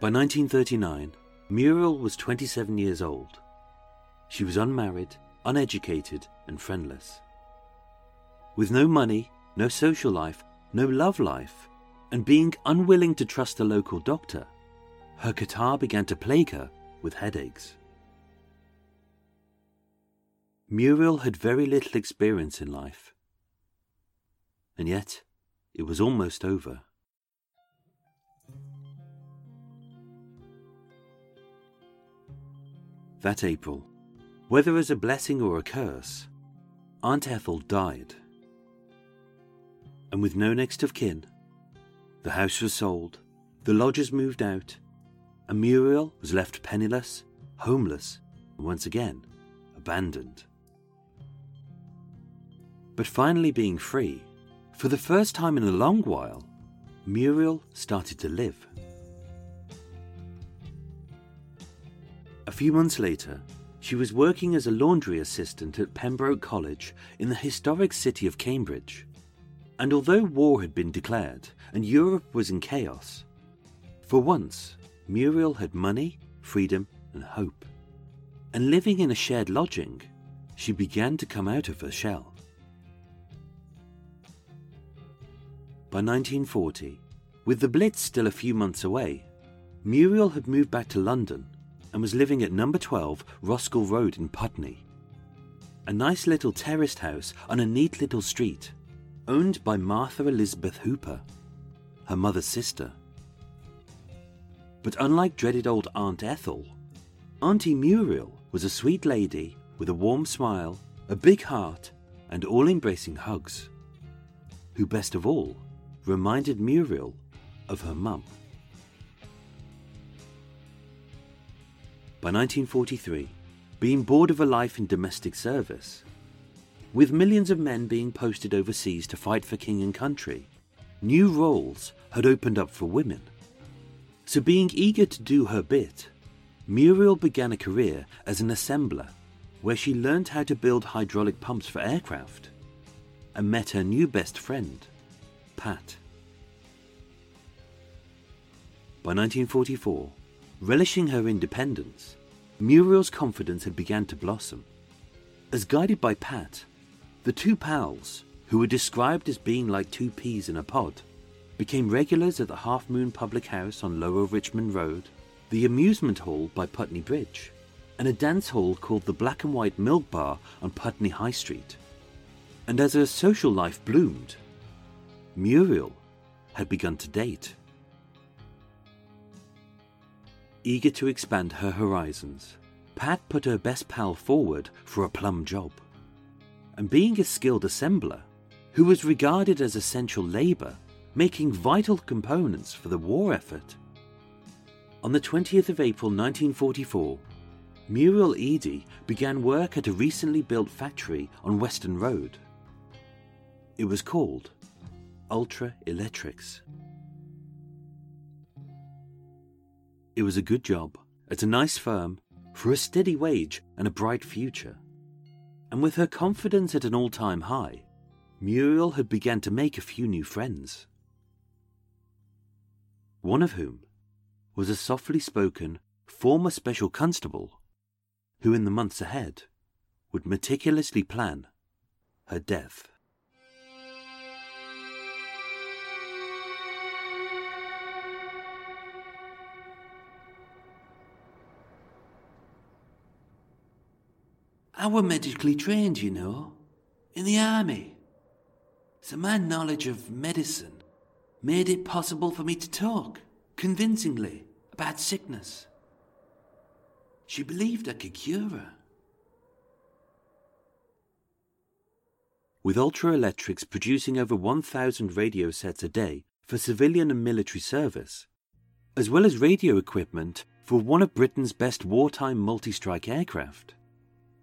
By 1939, Muriel was 27 years old. She was unmarried, uneducated, and friendless. With no money, no social life, no love life, and being unwilling to trust a local doctor, her catarrh began to plague her with headaches. Muriel had very little experience in life, and yet it was almost over. That April, whether as a blessing or a curse, Aunt Ethel died. And with no next of kin, the house was sold, the lodgers moved out, and Muriel was left penniless, homeless, and once again abandoned. But finally being free, for the first time in a long while, Muriel started to live. A few months later, she was working as a laundry assistant at Pembroke College in the historic city of Cambridge. And although war had been declared and Europe was in chaos, for once Muriel had money, freedom, and hope. And living in a shared lodging, she began to come out of her shell. By 1940, with the Blitz still a few months away, Muriel had moved back to London and was living at number 12 Roskell Road in Putney. A nice little terraced house on a neat little street, owned by Martha Elizabeth Hooper, her mother's sister. But unlike dreaded old Aunt Ethel, Auntie Muriel was a sweet lady with a warm smile, a big heart, and all embracing hugs, who best of all reminded Muriel of her mum. By 1943, being bored of a life in domestic service, with millions of men being posted overseas to fight for king and country, new roles had opened up for women. So, being eager to do her bit, Muriel began a career as an assembler, where she learned how to build hydraulic pumps for aircraft and met her new best friend, Pat. By 1944, relishing her independence, Muriel's confidence had begun to blossom. As guided by Pat, the two pals, who were described as being like two peas in a pod, became regulars at the Half Moon Public House on Lower Richmond Road, the amusement hall by Putney Bridge, and a dance hall called the Black and White Milk Bar on Putney High Street. And as her social life bloomed, Muriel had begun to date. Eager to expand her horizons, Pat put her best pal forward for a plum job. And being a skilled assembler, who was regarded as essential labour, making vital components for the war effort. On the 20th of April 1944, Muriel Eady began work at a recently built factory on Western Road. It was called Ultra Electrics. It was a good job at a nice firm for a steady wage and a bright future. And with her confidence at an all time high, Muriel had begun to make a few new friends. One of whom was a softly spoken former special constable who, in the months ahead, would meticulously plan her death. I were medically trained, you know, in the army. So my knowledge of medicine made it possible for me to talk convincingly about sickness. She believed I could cure her. With Ultra Electrics producing over 1,000 radio sets a day for civilian and military service, as well as radio equipment for one of Britain's best wartime multi strike aircraft,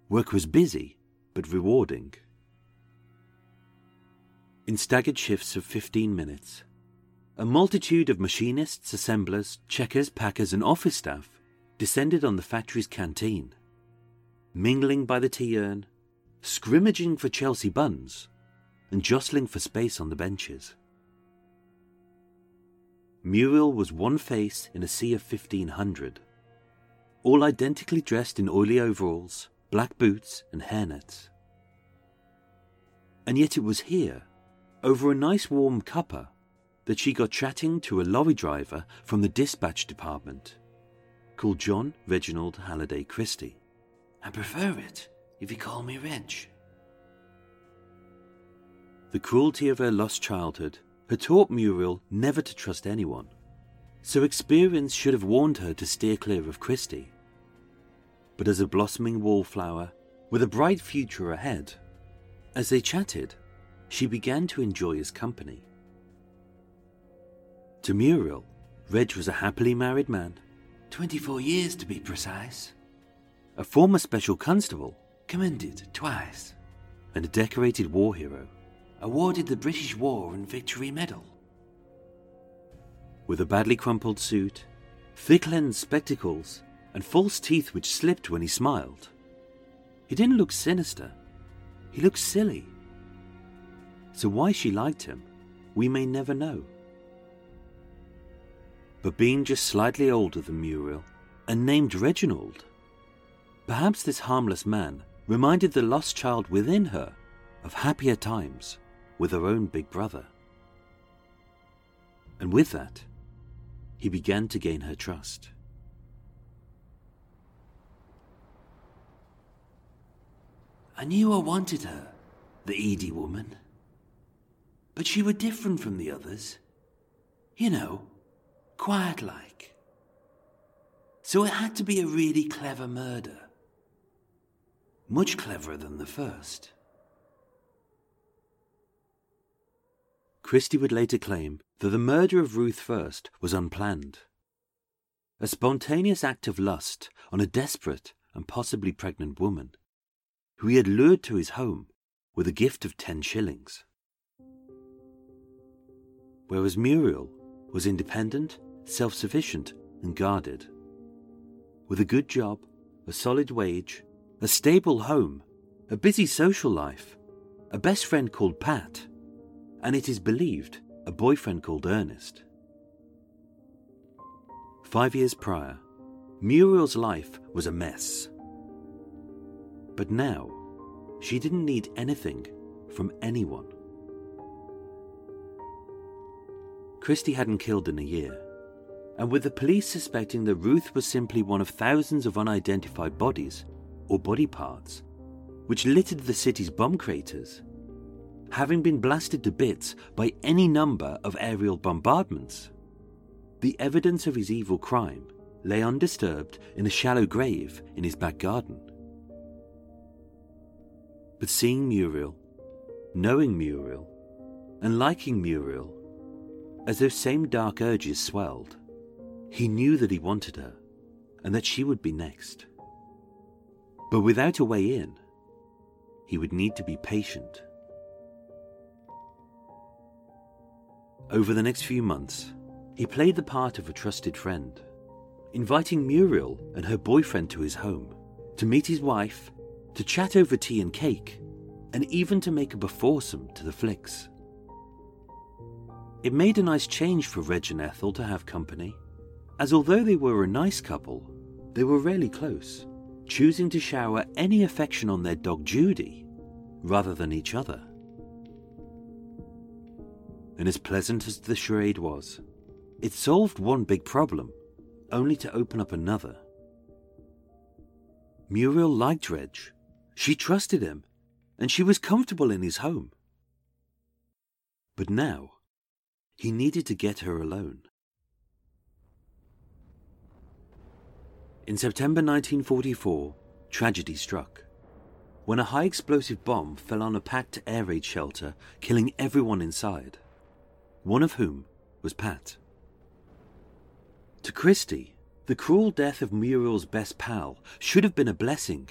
Work was busy, but rewarding. In staggered shifts of 15 minutes, a multitude of machinists, assemblers, checkers, packers, and office staff descended on the factory's canteen, mingling by the tea urn, scrimmaging for Chelsea buns, and jostling for space on the benches. Muriel was one face in a sea of 1500, all identically dressed in oily overalls, black boots, and hairnets. And yet it was here, over a nice warm cuppa, that she got chatting to a lorry driver from the dispatch department called John Reginald Halliday Christie. I prefer it if you call me Reg. The cruelty of her lost childhood had taught Muriel never to trust anyone, so experience should have warned her to steer clear of Christie. But as a blossoming wallflower with a bright future ahead, as they chatted, she began to enjoy his company. To Muriel, Reg was a happily married man, 24 years to be precise. a former special constable, Commended twice. and a decorated war hero. Awarded the British War and Victory Medal. With a badly crumpled suit, thick lensed spectacles, and false teeth which slipped when he smiled. He didn't look sinister, he looked silly. So why she liked him, we may never know. But being just slightly older than Muriel, and named Reginald, perhaps this harmless man reminded the lost child within her of happier times with her own big brother. And with that, he began to gain her trust. I knew I wanted her, the Eady woman. But she were different from the others. You know, quiet like. So it had to be a really clever murder. Much cleverer than the first. Christie would later claim that the murder of Ruth First was unplanned. A spontaneous act of lust on a desperate and possibly pregnant woman, who he had lured to his home with a gift of ten shillings. Whereas Muriel was independent, self sufficient, and guarded. With a good job, a solid wage, a stable home, a busy social life, a best friend called Pat, and it is believed a boyfriend called Ernest. Five years prior, Muriel's life was a mess. But now, she didn't need anything from anyone. Christie hadn't killed in a year, and with the police suspecting that Ruth was simply one of thousands of unidentified bodies, or body parts, which littered the city's bomb craters, having been blasted to bits by any number of aerial bombardments. The evidence of his evil crime lay undisturbed in a shallow grave in his back garden. But seeing Muriel, knowing Muriel, and liking Muriel, as those same dark urges swelled, he knew that he wanted her and that she would be next. But without a way in, he would need to be patient. Over the next few months, he played the part of a trusted friend, inviting Muriel and her boyfriend to his home to meet his wife, to chat over tea and cake, and even to make a beforesome to the flicks. It made a nice change for Reg and Ethel to have company, as although they were a nice couple, they were rarely close, choosing to shower any affection on their dog Judy rather than each other. And as pleasant as the charade was, it solved one big problem, only to open up another. Muriel liked Reg. She trusted him, and she was comfortable in his home. But now, he needed to get her alone. In September 1944, tragedy struck when a high explosive bomb fell on a packed air raid shelter, killing everyone inside, one of whom was Pat. To Christie, the cruel death of Muriel's best pal should have been a blessing.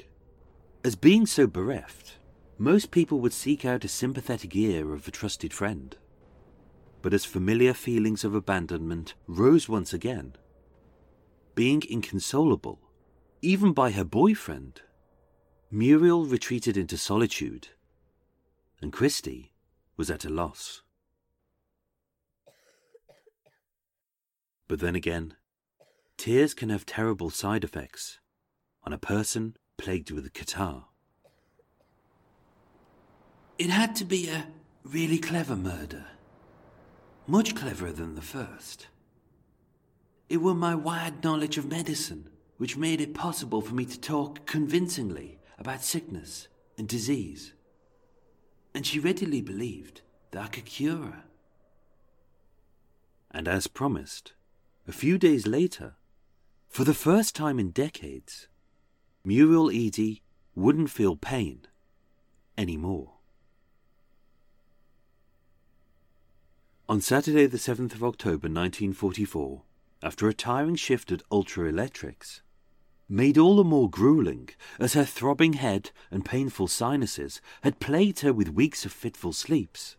As being so bereft, most people would seek out a sympathetic ear of a trusted friend. But as familiar feelings of abandonment rose once again, being inconsolable, even by her boyfriend, Muriel retreated into solitude, and Christie was at a loss. But then again, tears can have terrible side effects on a person plagued with a catarrh. It had to be a really clever murder. Much cleverer than the first. It were my wide knowledge of medicine which made it possible for me to talk convincingly about sickness and disease. And she readily believed that I could cure her. And as promised, a few days later, for the first time in decades, Muriel Eady wouldn't feel pain anymore. On Saturday, the 7th of October 1944, after a tiring shift at Ultra Electrics, made all the more grueling as her throbbing head and painful sinuses had plagued her with weeks of fitful sleeps.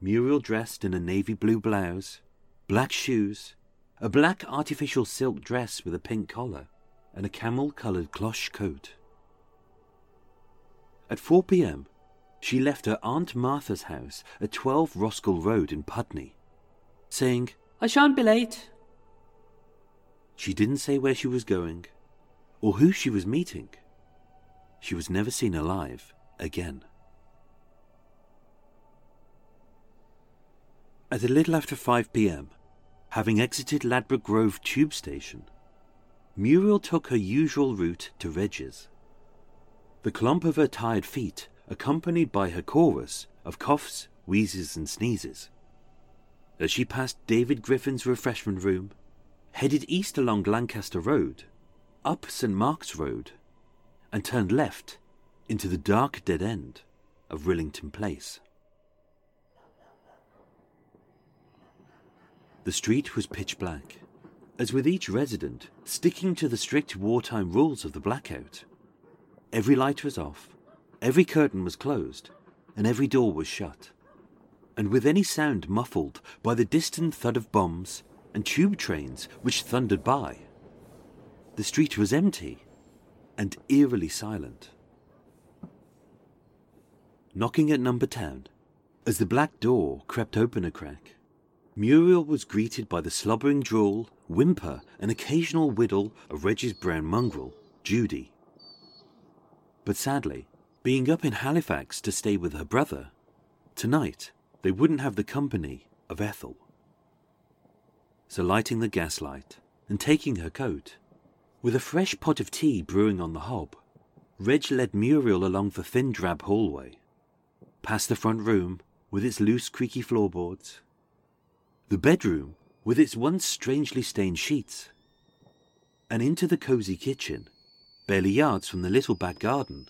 Muriel dressed in a navy blue blouse, black shoes, a black artificial silk dress with a pink collar, and a camel coloured cloche coat. At 4 p.m., she left her Aunt Martha's house at 12 Roskell Road in Putney, saying, I shan't be late. She didn't say where she was going or who she was meeting. She was never seen alive again. At a little after 5 p.m., having exited Ladbroke Grove tube station, Muriel took her usual route to Regis. The clump of her tired feet accompanied by her chorus of coughs, wheezes, and sneezes. As she passed David Griffin's refreshment room, headed east along Lancaster Road, up St Mark's Road, and turned left into the dark dead end of Rillington Place. The street was pitch black, as with each resident sticking to the strict wartime rules of the blackout. Every light was off, every curtain was closed, and every door was shut. And with any sound muffled by the distant thud of bombs and tube trains which thundered by, the street was empty and eerily silent. Knocking at Number 10, as the black door crept open a crack, Muriel was greeted by the slobbering drawl, whimper, and occasional whittle of Reggie's brown mongrel, Judy. But sadly, being up in Halifax to stay with her brother, tonight they wouldn't have the company of Ethel. So, lighting the gaslight and taking her coat, with a fresh pot of tea brewing on the hob, Reg led Muriel along the thin drab hallway, past the front room with its loose creaky floorboards, the bedroom with its once strangely stained sheets, and into the cosy kitchen, barely yards from the little back garden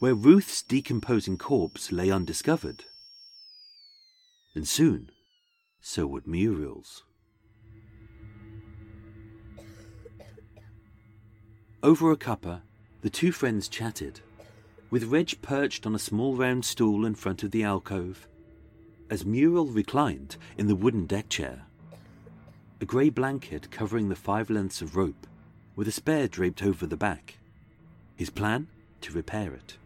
where Ruth's decomposing corpse lay undiscovered. And soon, so would Muriel's. Over a cuppa, the two friends chatted, with Reg perched on a small round stool in front of the alcove, as Muriel reclined in the wooden deck chair, a grey blanket covering the five lengths of rope, with a spare draped over the back. His plan? To repair it.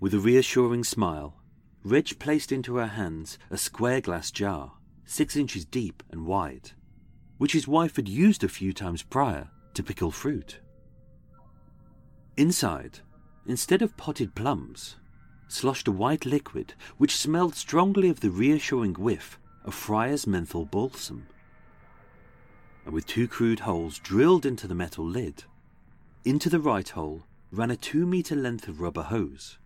With a reassuring smile, Reg placed into her hands a square glass jar, six inches deep and wide, which his wife had used a few times prior to pickle fruit. Inside, instead of potted plums, sloshed a white liquid which smelled strongly of the reassuring whiff of Friar's menthol balsam. And with two crude holes drilled into the metal lid, into the right hole ran a two meter length of rubber hose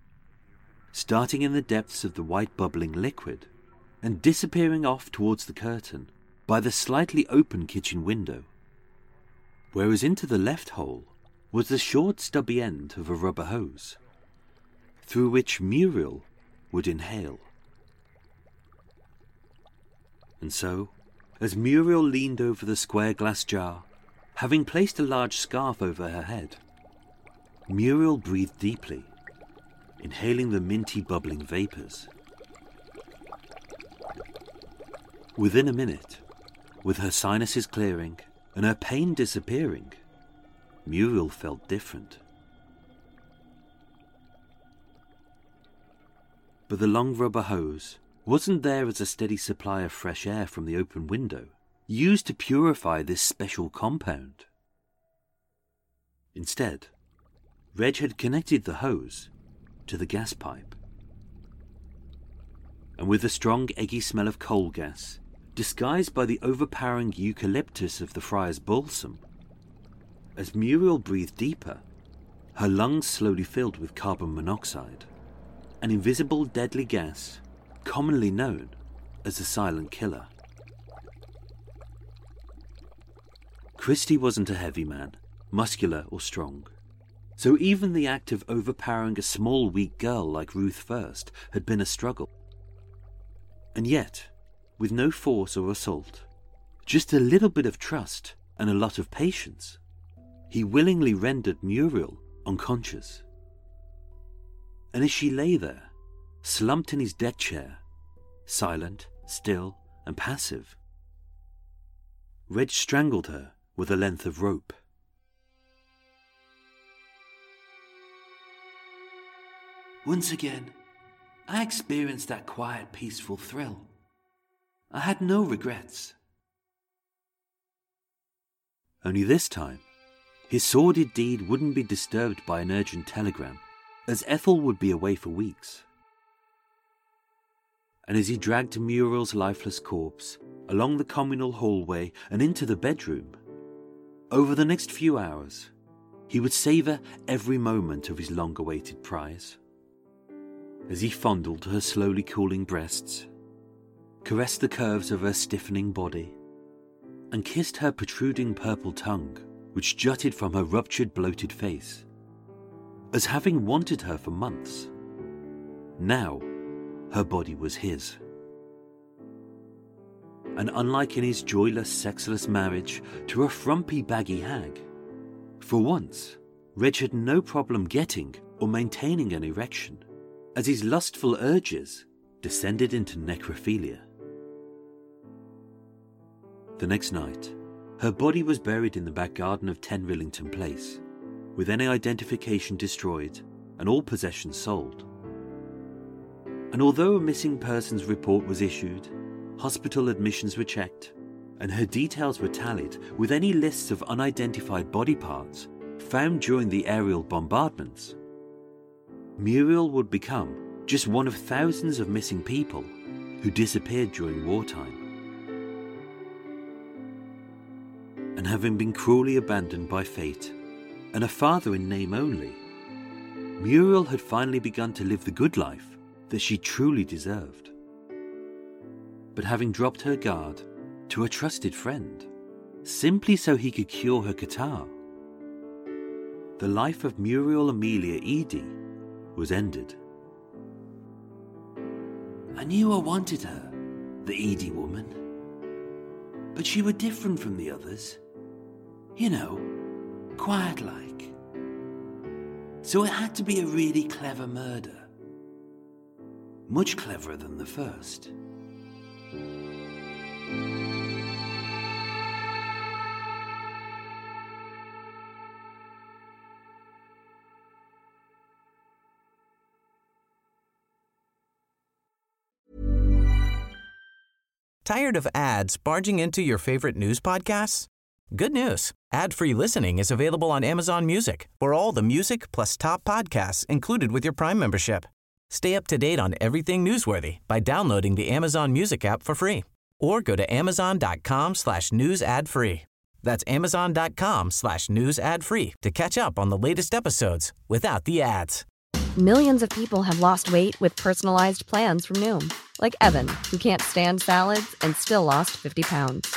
starting in the depths of the white bubbling liquid and disappearing off towards the curtain by the slightly open kitchen window. Whereas into the left hole was the short stubby end of a rubber hose, through which Muriel would inhale. And so, as Muriel leaned over the square glass jar, having placed a large scarf over her head, Muriel breathed deeply inhaling the minty bubbling vapors. Within a minute, with her sinuses clearing and her pain disappearing, Muriel felt different. But the long rubber hose wasn't there as a steady supply of fresh air from the open window, used to purify this special compound. Instead, Reg had connected the hose to the gas pipe. And with the strong, eggy smell of coal gas disguised by the overpowering eucalyptus of the friar's balsam. As Muriel breathed deeper, her lungs slowly filled with carbon monoxide, an invisible deadly gas commonly known as the silent killer. Christie wasn't a heavy man, muscular or strong. So even the act of overpowering a small, weak girl like Ruth Fuerst had been a struggle. And yet, with no force or assault, just a little bit of trust and a lot of patience, he willingly rendered Muriel unconscious. And as she lay there, slumped in his deck chair, silent, still, and passive, Reg strangled her with a length of rope. Once again, I experienced that quiet, peaceful thrill. I had no regrets. Only this time, his sordid deed wouldn't be disturbed by an urgent telegram, as Ethel would be away for weeks. And as he dragged Muriel's lifeless corpse along the communal hallway and into the bedroom, over the next few hours, he would savour every moment of his long awaited prize as he fondled her slowly cooling breasts, caressed the curves of her stiffening body, and kissed her protruding purple tongue, which jutted from her ruptured, bloated face, as having wanted her for months. Now, her body was his. And unlike in his joyless, sexless marriage to a frumpy, baggy hag, for once, Reg had no problem getting or maintaining an erection as his lustful urges descended into necrophilia. The next night, her body was buried in the back garden of 10 Rillington Place, with any identification destroyed and all possessions sold. And although a missing persons report was issued, hospital admissions were checked, and her details were tallied with any lists of unidentified body parts found during the aerial bombardments, Muriel would become just one of thousands of missing people who disappeared during wartime. And having been cruelly abandoned by fate and a father in name only, Muriel had finally begun to live the good life that she truly deserved. But having dropped her guard to a trusted friend, simply so he could cure her catarrh, the life of Muriel Amelia Eady was ended. I knew I wanted her, the Eady woman. But she were different from the others. You know, quiet like. So it had to be a really clever murder. Much cleverer than the first. Tired of ads barging into your favorite news podcasts? Good news. Ad-free listening is available on Amazon Music for all the music plus top podcasts included with your Prime membership. Stay up to date on everything newsworthy by downloading the Amazon Music app for free or go to amazon.com slash news ad free. That's amazon.com slash news ad free to catch up on the latest episodes without the ads. Millions of people have lost weight with personalized plans from Noom, like Evan, who can't stand salads and still lost 50 pounds.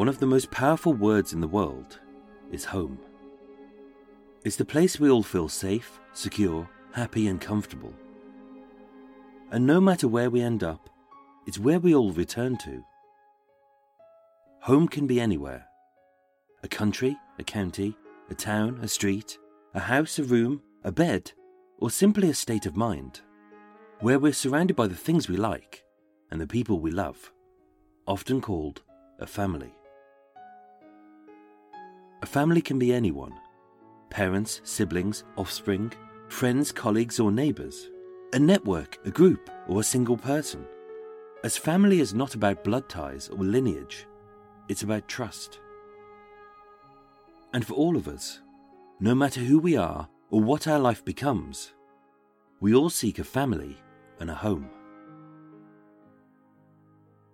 One of the most powerful words in the world is home. It's the place we all feel safe, secure, happy, and comfortable. And no matter where we end up, it's where we all return to. Home can be anywhere a country, a county, a town, a street, a house, a room, a bed, or simply a state of mind, where we're surrounded by the things we like and the people we love, often called a family. A family can be anyone parents, siblings, offspring, friends, colleagues, or neighbours, a network, a group, or a single person. As family is not about blood ties or lineage, it's about trust. And for all of us, no matter who we are or what our life becomes, we all seek a family and a home.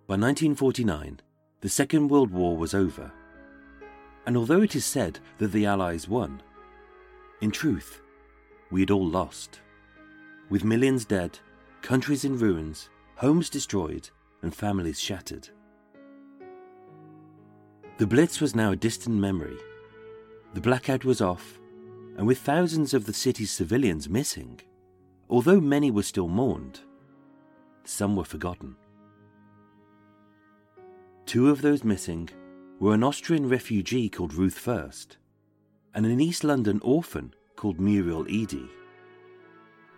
By 1949, the Second World War was over. And although it is said that the Allies won, in truth, we had all lost. With millions dead, countries in ruins, homes destroyed, and families shattered. The Blitz was now a distant memory. The blackout was off, and with thousands of the city's civilians missing, although many were still mourned, some were forgotten. Two of those missing were an Austrian refugee called Ruth Fuerst and an East London orphan called Muriel Eady,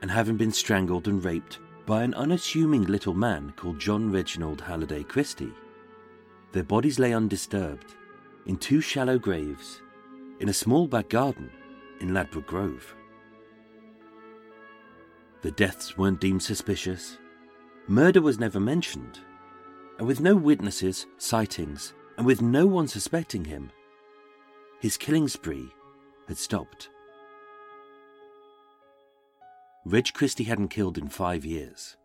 And having been strangled and raped by an unassuming little man called John Reginald Halliday Christie, their bodies lay undisturbed in two shallow graves in a small back garden in Ladbroke Grove. The deaths weren't deemed suspicious, murder was never mentioned, and with no witnesses, sightings, and with no one suspecting him, his killing spree had stopped. Reg Christie hadn't killed in five years.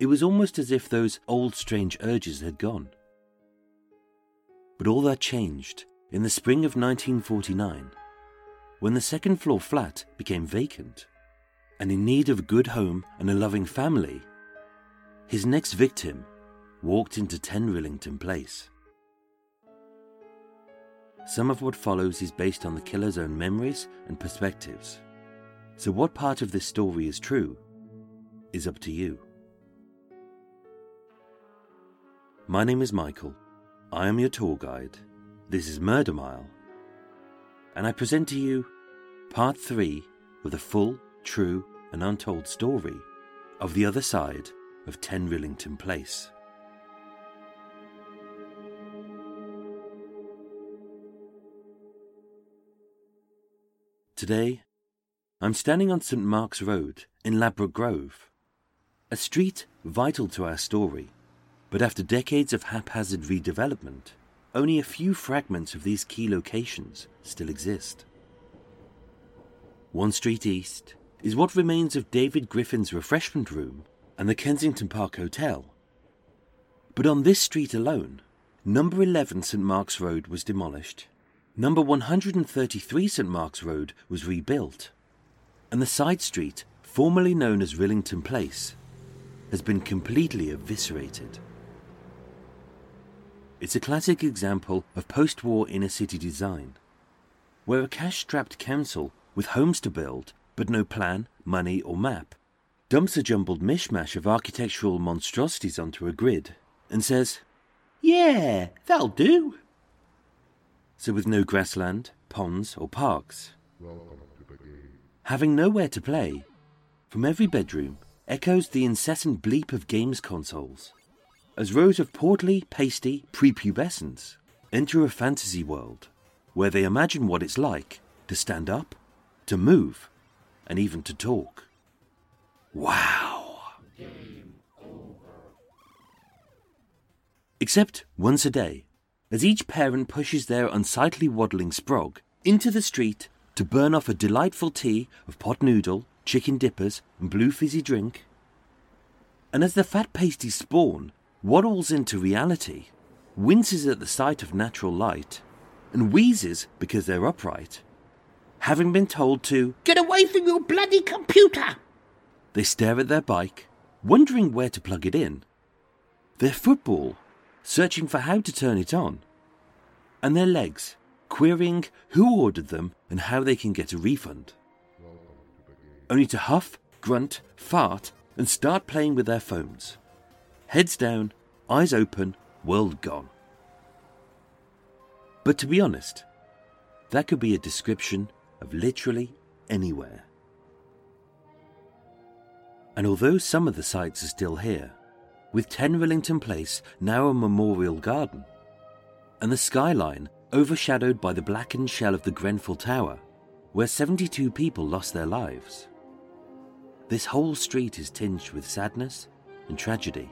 It was almost as if those old strange urges had gone. But all that changed in the spring of 1949 when the second floor flat became vacant and in need of a good home and a loving family. His next victim walked into 10 Rillington Place. Some of what follows is based on the killer's own memories and perspectives. So, what part of this story is true is up to you. My name is Michael. I am your tour guide. This is Murder Mile. And I present to you part three of the full, true, and untold story of the other side of 10 Rillington Place. Today, I'm standing on St. Mark's Road in Ladbroke Grove, a street vital to our story, but after decades of haphazard redevelopment, only a few fragments of these key locations still exist. One street east is what remains of David Griffin's refreshment room and the Kensington Park Hotel. But on this street alone, number 11 St. Mark's Road was demolished Number 133 St Mark's Road was rebuilt, and the side street, formerly known as Rillington Place, has been completely eviscerated. It's a classic example of post war inner city design, where a cash strapped council with homes to build but no plan, money, or map dumps a jumbled mishmash of architectural monstrosities onto a grid and says, Yeah, that'll do so with no grassland, ponds, or parks. Having nowhere to play, from every bedroom echoes the incessant bleep of games consoles, as rows of portly, pasty prepubescents enter a fantasy world where they imagine what it's like to stand up, to move, and even to talk. Wow! Except once a day, as each parent pushes their unsightly waddling sprog into the street to burn off a delightful tea of pot noodle, chicken dippers, and blue fizzy drink. And as the fat pasty spawn waddles into reality, winces at the sight of natural light, and wheezes because they're upright, having been told to get away from your bloody computer, they stare at their bike, wondering where to plug it in. Their football searching for how to turn it on, and their legs, querying who ordered them and how they can get a refund. Only to huff, grunt, fart, and start playing with their phones. Heads down, eyes open, world gone. But to be honest, that could be a description of literally anywhere. And although some of the sites are still here, with 10 Rillington Place now a memorial garden, and the skyline overshadowed by the blackened shell of the Grenfell Tower, where 72 people lost their lives. This whole street is tinged with sadness and tragedy.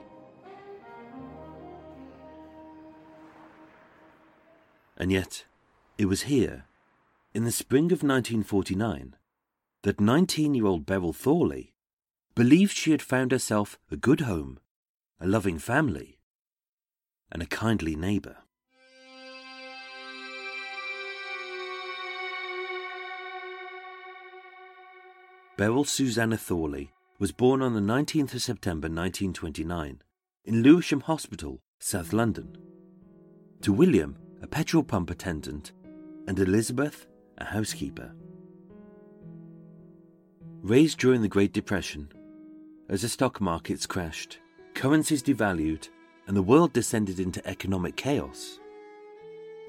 And yet, it was here, in the spring of 1949, that 19 year old Beryl Thorley believed she had found herself a good home, a loving family, and a kindly neighbour. Beryl Susanna Thorley was born on the 19th of September 1929 in Lewisham Hospital, South London, to William, a petrol pump attendant, and Elizabeth, a housekeeper. Raised during the Great Depression, as the stock markets crashed, currencies devalued, and the world descended into economic chaos.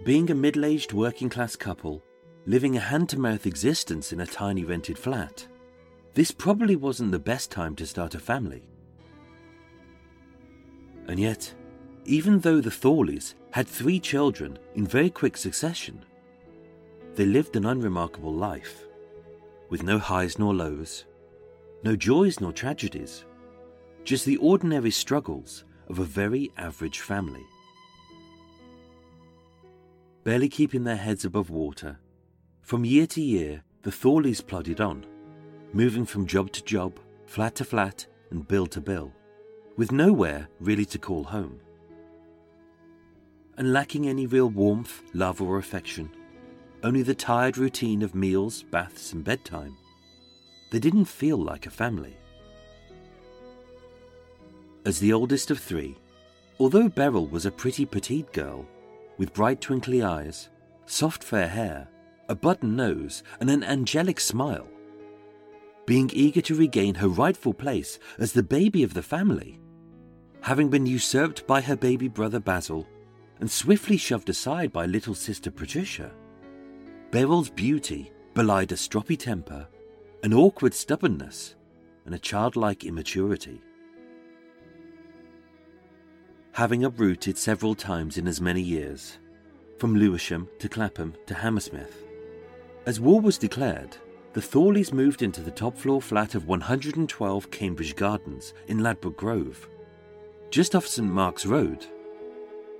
Being a middle aged working class couple, living a hand to mouth existence in a tiny rented flat, this probably wasn't the best time to start a family. And yet, even though the Thorleys had three children in very quick succession, they lived an unremarkable life, with no highs nor lows, no joys nor tragedies, just the ordinary struggles of a very average family. Barely keeping their heads above water, from year to year the Thorleys plodded on moving from job to job, flat to flat, and bill to bill, with nowhere really to call home. And lacking any real warmth, love, or affection, only the tired routine of meals, baths, and bedtime, they didn't feel like a family. As the oldest of three, although Beryl was a pretty petite girl, with bright twinkly eyes, soft fair hair, a button nose, and an angelic smile, being eager to regain her rightful place as the baby of the family. Having been usurped by her baby brother Basil and swiftly shoved aside by little sister Patricia, Beryl's beauty belied a stroppy temper, an awkward stubbornness, and a childlike immaturity. Having uprooted several times in as many years, from Lewisham to Clapham to Hammersmith, as war was declared, the Thorleys moved into the top floor flat of 112 Cambridge Gardens in Ladbroke Grove, just off St Mark's Road,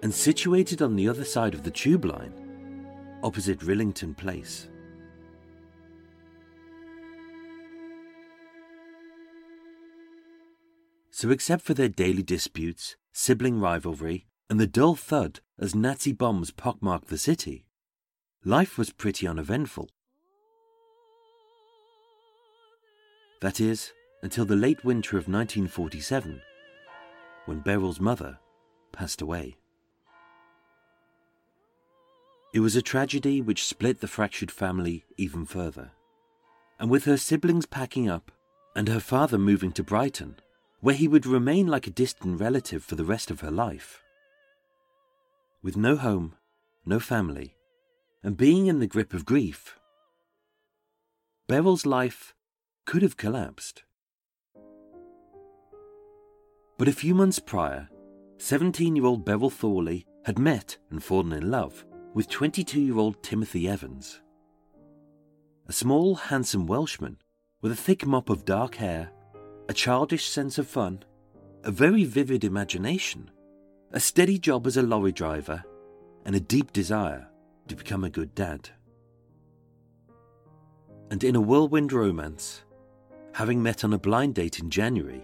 and situated on the other side of the tube line, opposite Rillington Place. So, except for their daily disputes, sibling rivalry, and the dull thud as Nazi bombs pockmarked the city, life was pretty uneventful. That is, until the late winter of 1947, when Beryl's mother passed away. It was a tragedy which split the fractured family even further. And with her siblings packing up and her father moving to Brighton, where he would remain like a distant relative for the rest of her life. With no home, no family, and being in the grip of grief, Beryl's life could have collapsed. But a few months prior, 17 year old Beryl Thorley had met and fallen in love with 22 year old Timothy Evans. A small, handsome Welshman with a thick mop of dark hair, a childish sense of fun, a very vivid imagination, a steady job as a lorry driver, and a deep desire to become a good dad. And in a whirlwind romance, having met on a blind date in January,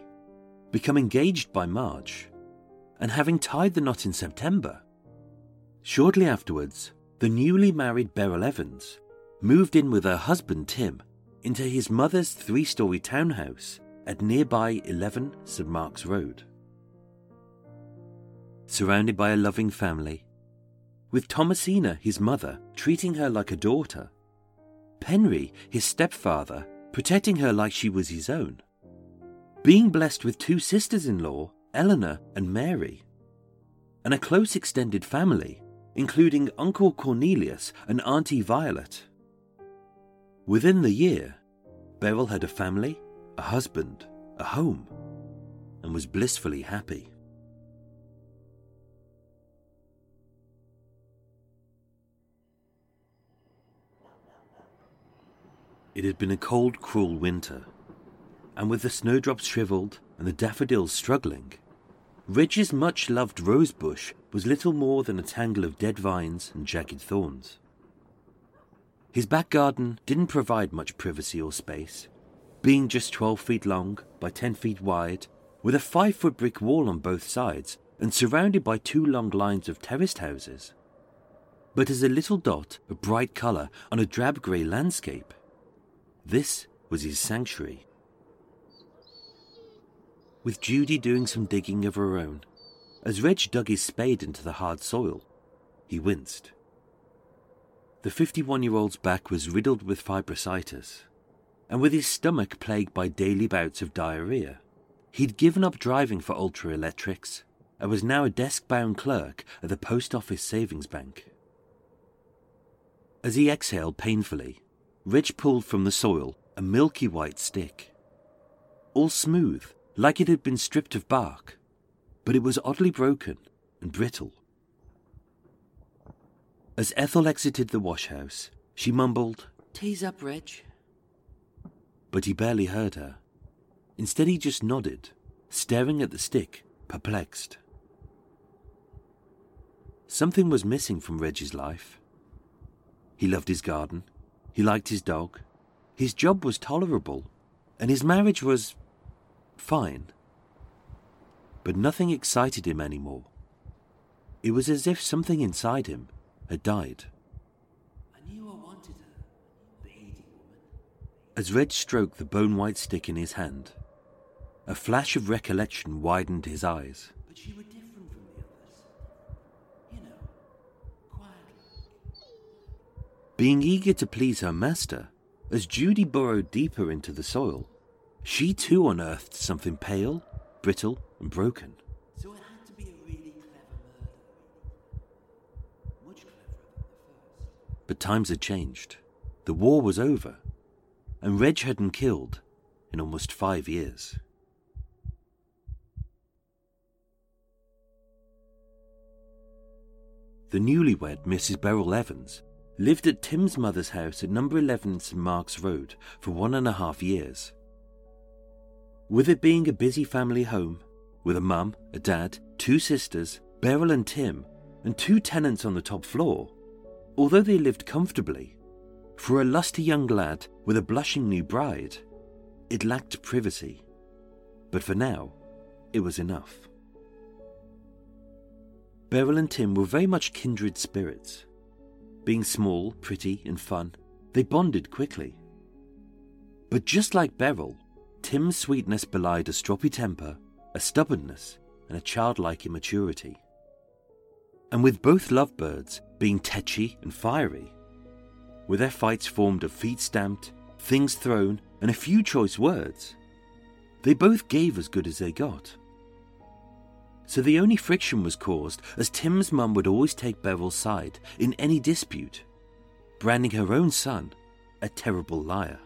become engaged by March, and having tied the knot in September. Shortly afterwards, the newly married Beryl Evans moved in with her husband Tim into his mother's three story townhouse at nearby 11 St Mark's Road. Surrounded by a loving family, with Thomasina, his mother, treating her like a daughter, Penry, his stepfather, protecting her like she was his own, being blessed with two sisters in law, Eleanor and Mary, and a close extended family, including Uncle Cornelius and Auntie Violet. Within the year, Beryl had a family, a husband, a home, and was blissfully happy. It had been a cold, cruel winter, and with the snowdrops shriveled and the daffodils struggling, Reg's much loved rosebush was little more than a tangle of dead vines and jagged thorns. His back garden didn't provide much privacy or space, being just 12 feet long by 10 feet wide, with a 5 foot brick wall on both sides and surrounded by two long lines of terraced houses. But as a little dot of bright colour on a drab grey landscape, this was his sanctuary. With Judy doing some digging of her own, as Reg dug his spade into the hard soil, he winced. The 51 year old's back was riddled with fibrositis, and with his stomach plagued by daily bouts of diarrhea, he'd given up driving for Ultra Electrics and was now a desk bound clerk at the post office savings bank. As he exhaled painfully, Reg pulled from the soil a milky white stick. All smooth, like it had been stripped of bark, but it was oddly broken and brittle. As Ethel exited the washhouse, she mumbled, Tease up, Reg. But he barely heard her. Instead, he just nodded, staring at the stick, perplexed. Something was missing from Reggie's life. He loved his garden, he liked his dog. His job was tolerable. And his marriage was. fine. But nothing excited him anymore. It was as if something inside him had died. I knew I wanted her, the woman. As Reg stroked the bone white stick in his hand, a flash of recollection widened his eyes. But she would Being eager to please her master, as Judy burrowed deeper into the soil, she too unearthed something pale, brittle, and broken. So it had to be a really clever murder. Much cleverer than the first. But times had changed. The war was over, and Reg hadn't killed in almost five years. The newlywed Mrs. Beryl Evans lived at Tim's mother's house at number 11 St Mark's Road for one and a half years. With it being a busy family home, with a mum, a dad, two sisters, Beryl and Tim, and two tenants on the top floor, although they lived comfortably, for a lusty young lad with a blushing new bride, it lacked privacy. But for now, it was enough. Beryl and Tim were very much kindred spirits. Being small, pretty, and fun, they bonded quickly. But just like Beryl, Tim's sweetness belied a stroppy temper, a stubbornness, and a childlike immaturity. And with both lovebirds being tetchy and fiery, with their fights formed of feet stamped, things thrown, and a few choice words, they both gave as good as they got. So the only friction was caused as Tim's mum would always take Beryl's side in any dispute, branding her own son a terrible liar.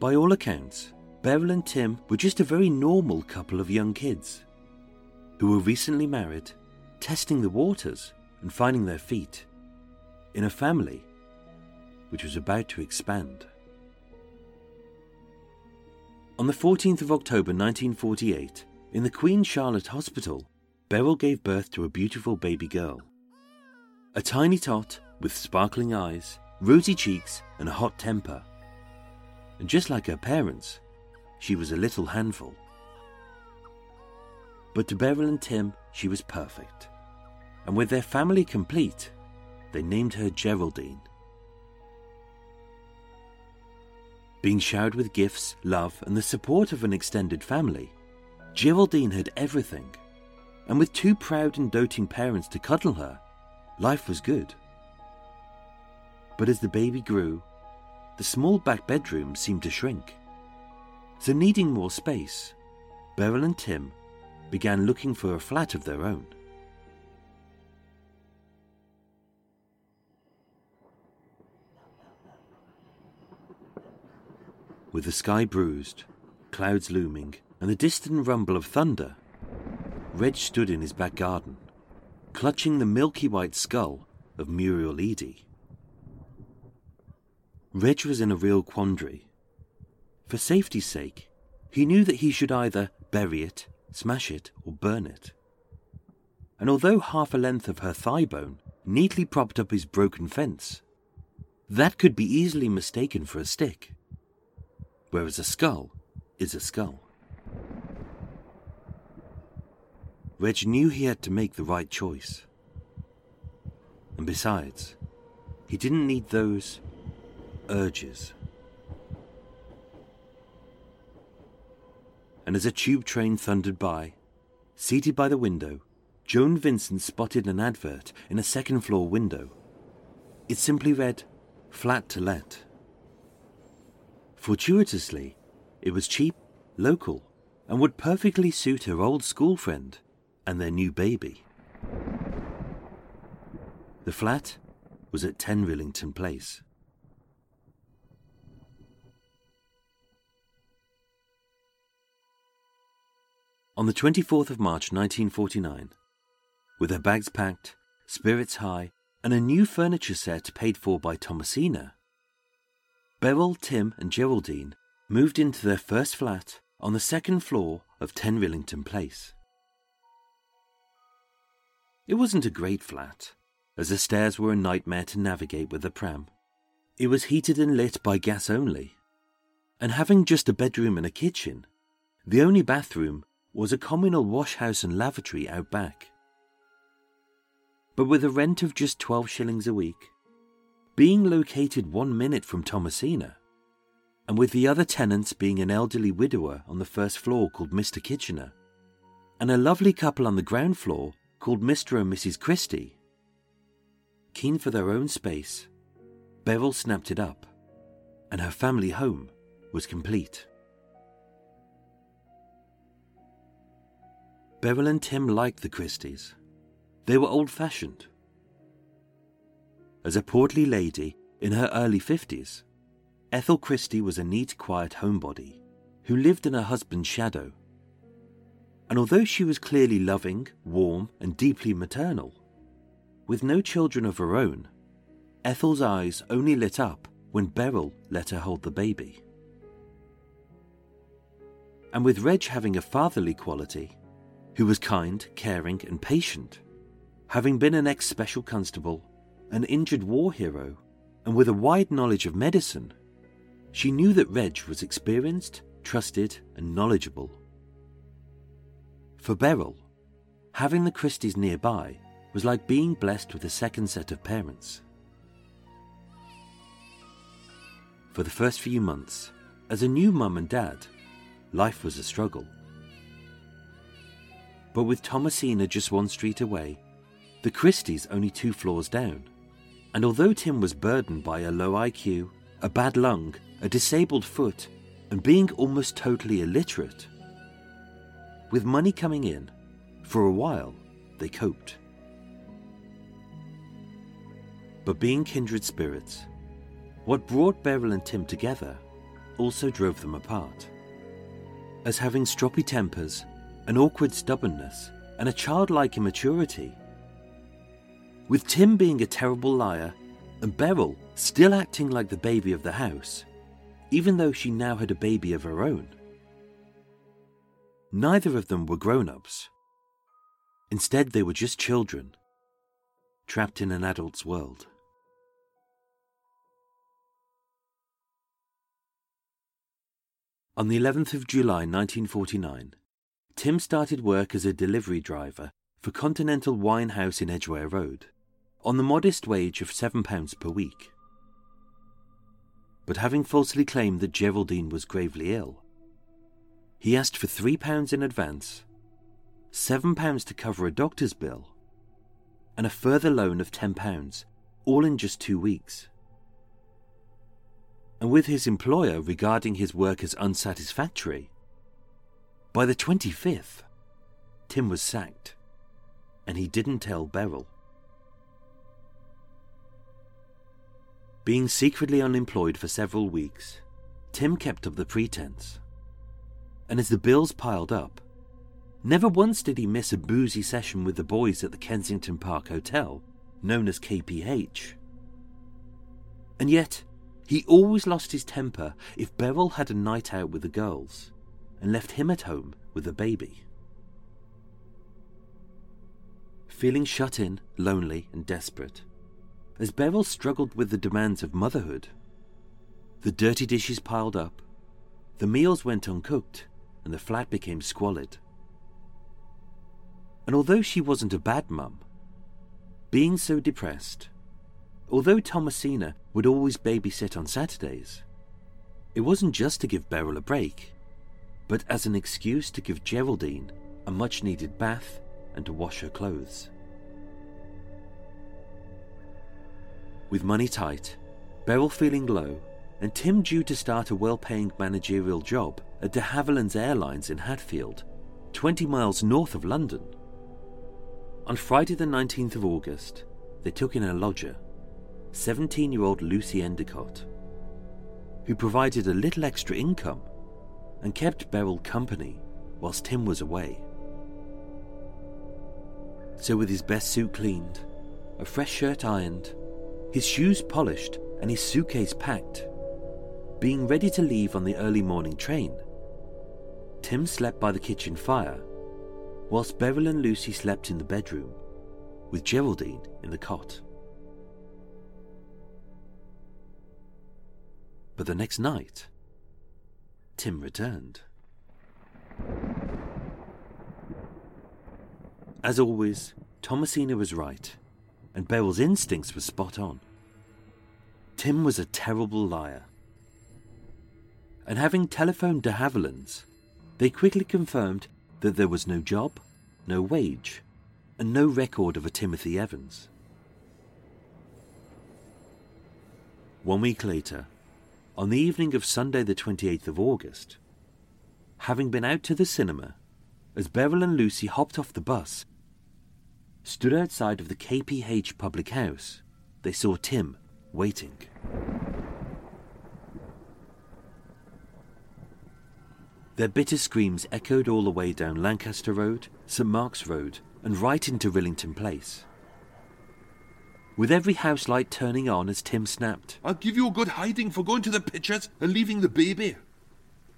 By all accounts, Beryl and Tim were just a very normal couple of young kids who were recently married, testing the waters and finding their feet in a family which was about to expand. On the 14th of October 1948, in the Queen Charlotte Hospital, Beryl gave birth to a beautiful baby girl. A tiny tot with sparkling eyes, rosy cheeks, and a hot temper. And just like her parents, she was a little handful. But to Beryl and Tim, she was perfect. And with their family complete, they named her Geraldine. Being showered with gifts, love, and the support of an extended family, Geraldine had everything. and with two proud and doting parents to cuddle her, life was good. But as the baby grew, the small back bedroom seemed to shrink. So, needing more space, Beryl and Tim began looking for a flat of their own. With the sky bruised, clouds looming, and the distant rumble of thunder, Reg stood in his back garden, clutching the milky white skull of Muriel Eady. Reg was in a real quandary. For safety's sake, he knew that he should either bury it, smash it, or burn it. And although half a length of her thigh bone neatly propped up his broken fence, that could be easily mistaken for a stick, whereas a skull is a skull. Reg knew he had to make the right choice. And besides, he didn't need those urges. And as a tube train thundered by, seated by the window, Joan Vincent spotted an advert in a second floor window. It simply read, Flat to Let. Fortuitously, it was cheap, local, and would perfectly suit her old school friend and their new baby. The flat was at 10 Rillington Place. On the 24th of March 1949, with her bags packed, spirits high, and a new furniture set paid for by Thomasina, Beryl, Tim, and Geraldine moved into their first flat on the second floor of 10 Rillington Place. It wasn't a great flat, as the stairs were a nightmare to navigate with a pram. It was heated and lit by gas only, and having just a bedroom and a kitchen, the only bathroom was a communal washhouse and lavatory out back. But with a rent of just 12 shillings a week, being located one minute from Thomasina, and with the other tenants being an elderly widower on the first floor called Mr. Kitchener, and a lovely couple on the ground floor called Mr. and Mrs. Christie. Keen for their own space, Beryl snapped it up, and her family home was complete. Beryl and Tim liked the Christies. They were old fashioned. As a portly lady in her early 50s, Ethel Christie was a neat, quiet homebody who lived in her husband's shadow and although she was clearly loving, warm, and deeply maternal, with no children of her own, Ethel's eyes only lit up when Beryl let her hold the baby. And with Reg having a fatherly quality, who was kind, caring, and patient, having been an ex special constable, an injured war hero, and with a wide knowledge of medicine, she knew that Reg was experienced, trusted, and knowledgeable. For Beryl, having the Christies nearby was like being blessed with a second set of parents. For the first few months, as a new mum and dad, life was a struggle. But with Thomasina just one street away, the Christies only two floors down, and although Tim was burdened by a low IQ, a bad lung, a disabled foot, and being almost totally illiterate, with money coming in, for a while they coped. But being kindred spirits, what brought Beryl and Tim together also drove them apart. As having stroppy tempers, an awkward stubbornness, and a childlike immaturity. With Tim being a terrible liar and Beryl still acting like the baby of the house, even though she now had a baby of her own. Neither of them were grown ups. Instead, they were just children, trapped in an adult's world. On the 11th of July 1949, Tim started work as a delivery driver for Continental Wine House in Edgware Road, on the modest wage of £7 per week. But having falsely claimed that Geraldine was gravely ill, he asked for £3 in advance, £7 to cover a doctor's bill, and a further loan of £10, all in just two weeks. And with his employer regarding his work as unsatisfactory, by the 25th, Tim was sacked, and he didn't tell Beryl. Being secretly unemployed for several weeks, Tim kept up the pretense. And as the bills piled up, never once did he miss a boozy session with the boys at the Kensington Park Hotel, known as KPH. And yet, he always lost his temper if Beryl had a night out with the girls and left him at home with the baby. Feeling shut in, lonely, and desperate, as Beryl struggled with the demands of motherhood, the dirty dishes piled up, the meals went uncooked, and the flat became squalid. And although she wasn't a bad mum, being so depressed, although Thomasina would always babysit on Saturdays, it wasn't just to give Beryl a break, but as an excuse to give Geraldine a much needed bath and to wash her clothes. With money tight, Beryl feeling low, and Tim due to start a well paying managerial job at de Havilland's Airlines in Hatfield, 20 miles north of London. On Friday, the 19th of August, they took in a lodger, 17 year old Lucy Endicott, who provided a little extra income and kept Beryl company whilst Tim was away. So, with his best suit cleaned, a fresh shirt ironed, his shoes polished, and his suitcase packed, being ready to leave on the early morning train, Tim slept by the kitchen fire, whilst Beryl and Lucy slept in the bedroom, with Geraldine in the cot. But the next night, Tim returned. As always, Thomasina was right and Beryl's instincts were spot on. Tim was a terrible liar. And having telephoned de Havilland's, they quickly confirmed that there was no job, no wage, and no record of a Timothy Evans. One week later, on the evening of Sunday, the 28th of August, having been out to the cinema, as Beryl and Lucy hopped off the bus stood outside of the KPH public house, they saw Tim waiting. Their bitter screams echoed all the way down Lancaster Road, St Mark's Road, and right into Rillington Place. With every house light turning on as Tim snapped, I'll give you a good hiding for going to the pictures and leaving the baby.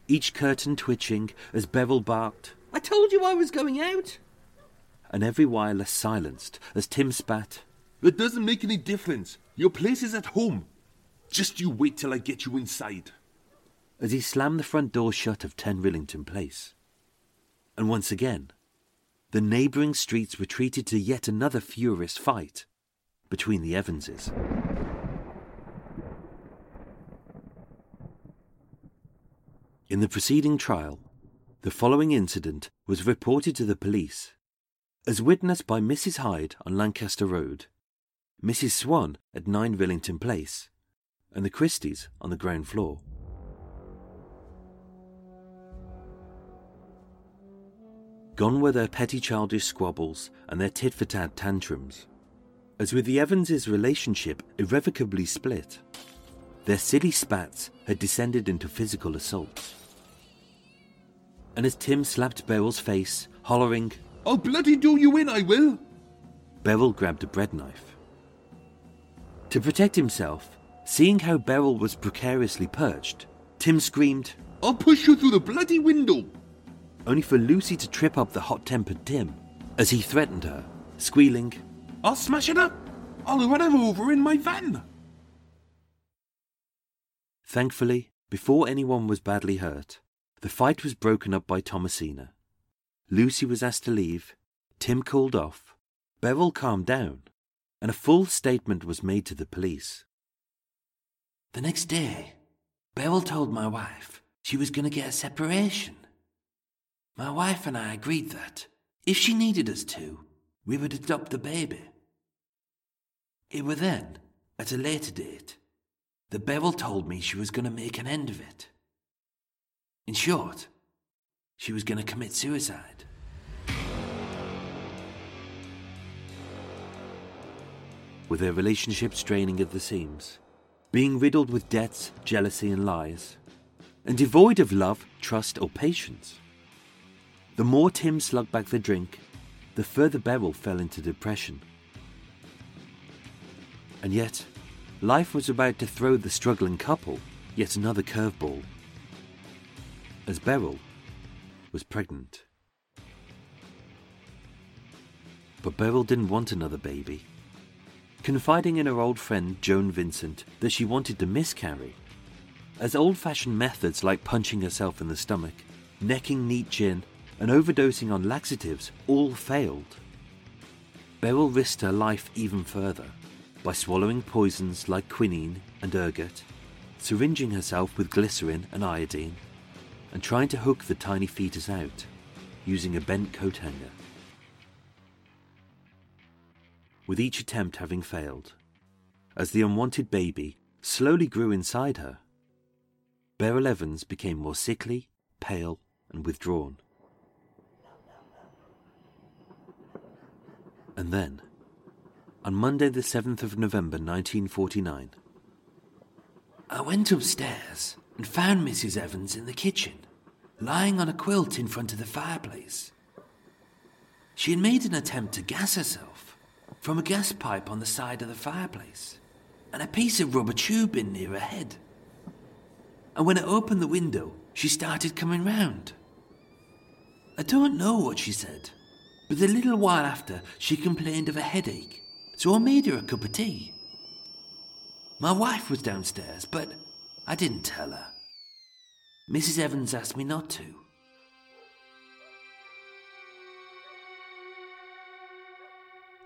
Each curtain twitching as Beryl barked, I told you I was going out and every wireless silenced as Tim spat. It doesn't make any difference. Your place is at home. Just you wait till I get you inside. As he slammed the front door shut of 10 Rillington Place. And once again, the neighbouring streets retreated to yet another furious fight between the Evanses. In the preceding trial, the following incident was reported to the police as witnessed by Mrs. Hyde on Lancaster Road, Mrs. Swan at 9 Rillington Place, and the Christies on the ground floor. Gone were their petty childish squabbles and their tit for tat tantrums. As with the Evanses' relationship irrevocably split, their silly spats had descended into physical assaults. And as Tim slapped Beryl's face, hollering, I'll bloody do you in, I will. Beryl grabbed a bread knife. To protect himself, seeing how Beryl was precariously perched, Tim screamed, I'll push you through the bloody window. Only for Lucy to trip up the hot tempered Tim as he threatened her, squealing, I'll smash it up. I'll run her over in my van. Thankfully, before anyone was badly hurt, the fight was broken up by Thomasina. Lucy was asked to leave, Tim called off, Beryl calmed down, and a full statement was made to the police. The next day, Beryl told my wife she was going to get a separation. My wife and I agreed that, if she needed us to, we would adopt the baby. It were then, at a later date, that Beryl told me she was going to make an end of it. In short, she was going to commit suicide. With their relationship straining at the seams, being riddled with debts, jealousy, and lies, and devoid of love, trust, or patience. The more Tim slugged back the drink, the further Beryl fell into depression. And yet, life was about to throw the struggling couple yet another curveball. As Beryl was pregnant. But Beryl didn't want another baby. Confiding in her old friend Joan Vincent that she wanted to miscarry, as old fashioned methods like punching herself in the stomach, necking neat gin, and overdosing on laxatives all failed. Beryl risked her life even further by swallowing poisons like quinine and ergot, syringing herself with glycerin and iodine, and trying to hook the tiny fetus out using a bent coat hanger. With each attempt having failed, as the unwanted baby slowly grew inside her, Beryl Evans became more sickly, pale, and withdrawn. And then, on Monday, the 7th of November 1949, I went upstairs and found Mrs. Evans in the kitchen, lying on a quilt in front of the fireplace. She had made an attempt to gas herself from a gas pipe on the side of the fireplace and a piece of rubber tubing near her head. And when I opened the window, she started coming round. I don't know what she said, but a little while after, she complained of a headache, so I made her a cup of tea. My wife was downstairs, but I didn't tell her. Mrs. Evans asked me not to.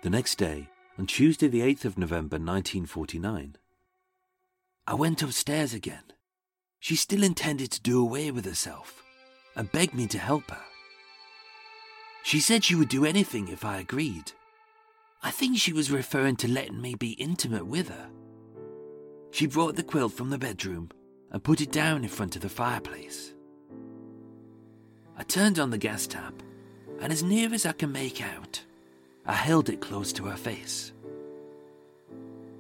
The next day, on Tuesday, the 8th of November 1949, I went upstairs again. She still intended to do away with herself and begged me to help her. She said she would do anything if I agreed. I think she was referring to letting me be intimate with her. She brought the quilt from the bedroom and put it down in front of the fireplace. I turned on the gas tap, and as near as I can make out, I held it close to her face.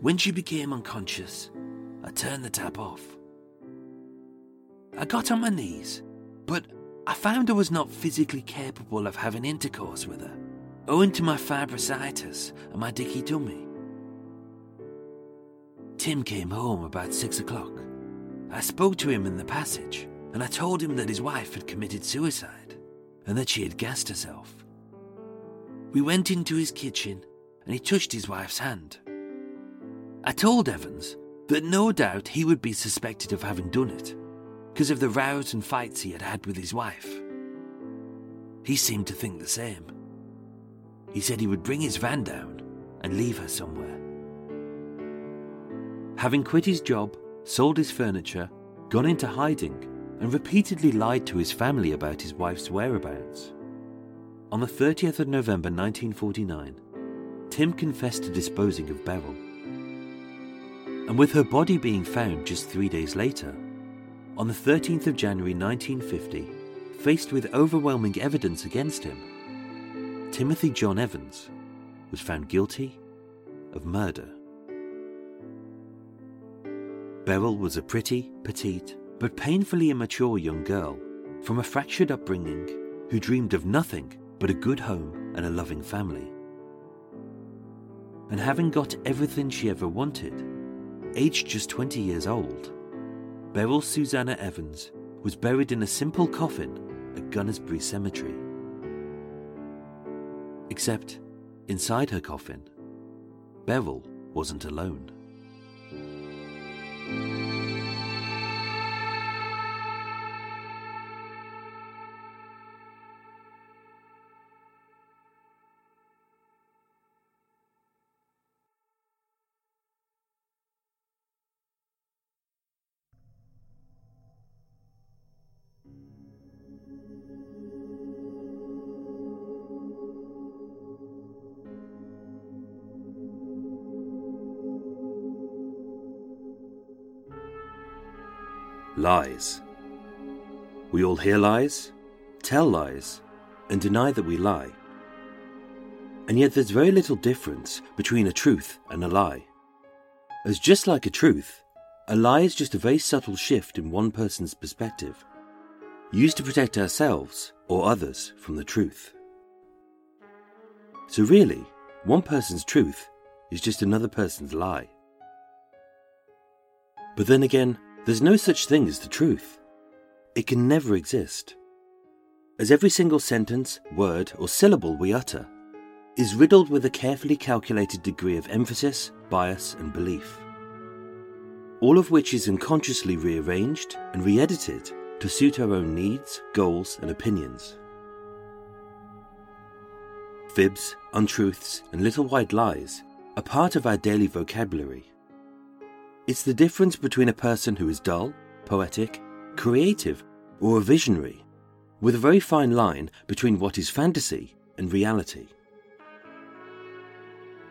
When she became unconscious, I turned the tap off. I got on my knees, but I found I was not physically capable of having intercourse with her, owing to my fibrositis and my dicky tummy. Tim came home about six o'clock. I spoke to him in the passage, and I told him that his wife had committed suicide and that she had gassed herself. We went into his kitchen, and he touched his wife's hand. I told Evans that no doubt he would be suspected of having done it because of the rows and fights he had had with his wife. He seemed to think the same. He said he would bring his van down and leave her somewhere. Having quit his job, sold his furniture, gone into hiding, and repeatedly lied to his family about his wife's whereabouts. On the 30th of November 1949, Tim confessed to disposing of Beryl. And with her body being found just three days later, on the 13th of January 1950, faced with overwhelming evidence against him, Timothy John Evans was found guilty of murder. Beryl was a pretty, petite, but painfully immature young girl from a fractured upbringing who dreamed of nothing but a good home and a loving family. And having got everything she ever wanted, aged just 20 years old, Beryl Susanna Evans was buried in a simple coffin at Gunnersbury Cemetery. Except, inside her coffin, Beryl wasn't alone thank you lies. We all hear lies, tell lies, and deny that we lie. And yet there's very little difference between a truth and a lie. As just like a truth, a lie is just a very subtle shift in one person's perspective, used to protect ourselves or others from the truth. So, really, one person's truth is just another person's lie. But then again, there's no such thing as the truth. It can never exist. As every single sentence, word, or syllable we utter is riddled with a carefully calculated degree of emphasis, bias, and belief. All of which is unconsciously rearranged and re edited to suit our own needs, goals, and opinions. Fibs, untruths, and little white lies are part of our daily vocabulary. It's the difference between a person who is dull, poetic, creative, or a visionary, with a very fine line between what is fantasy and reality.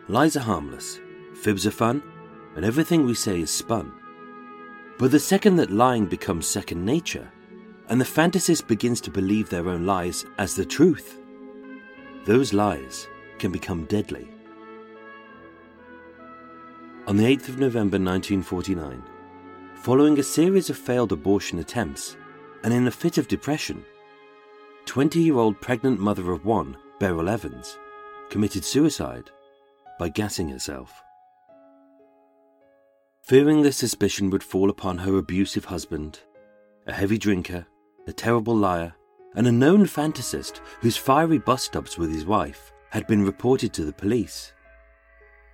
Lies are harmless, fibs are fun, and everything we say is spun. But the second that lying becomes second nature, and the fantasist begins to believe their own lies as the truth, those lies can become deadly. On the 8th of November 1949, following a series of failed abortion attempts and in a fit of depression, 20 year old pregnant mother of one, Beryl Evans, committed suicide by gassing herself. Fearing the suspicion would fall upon her abusive husband, a heavy drinker, a terrible liar, and a known fantasist whose fiery bust ups with his wife had been reported to the police.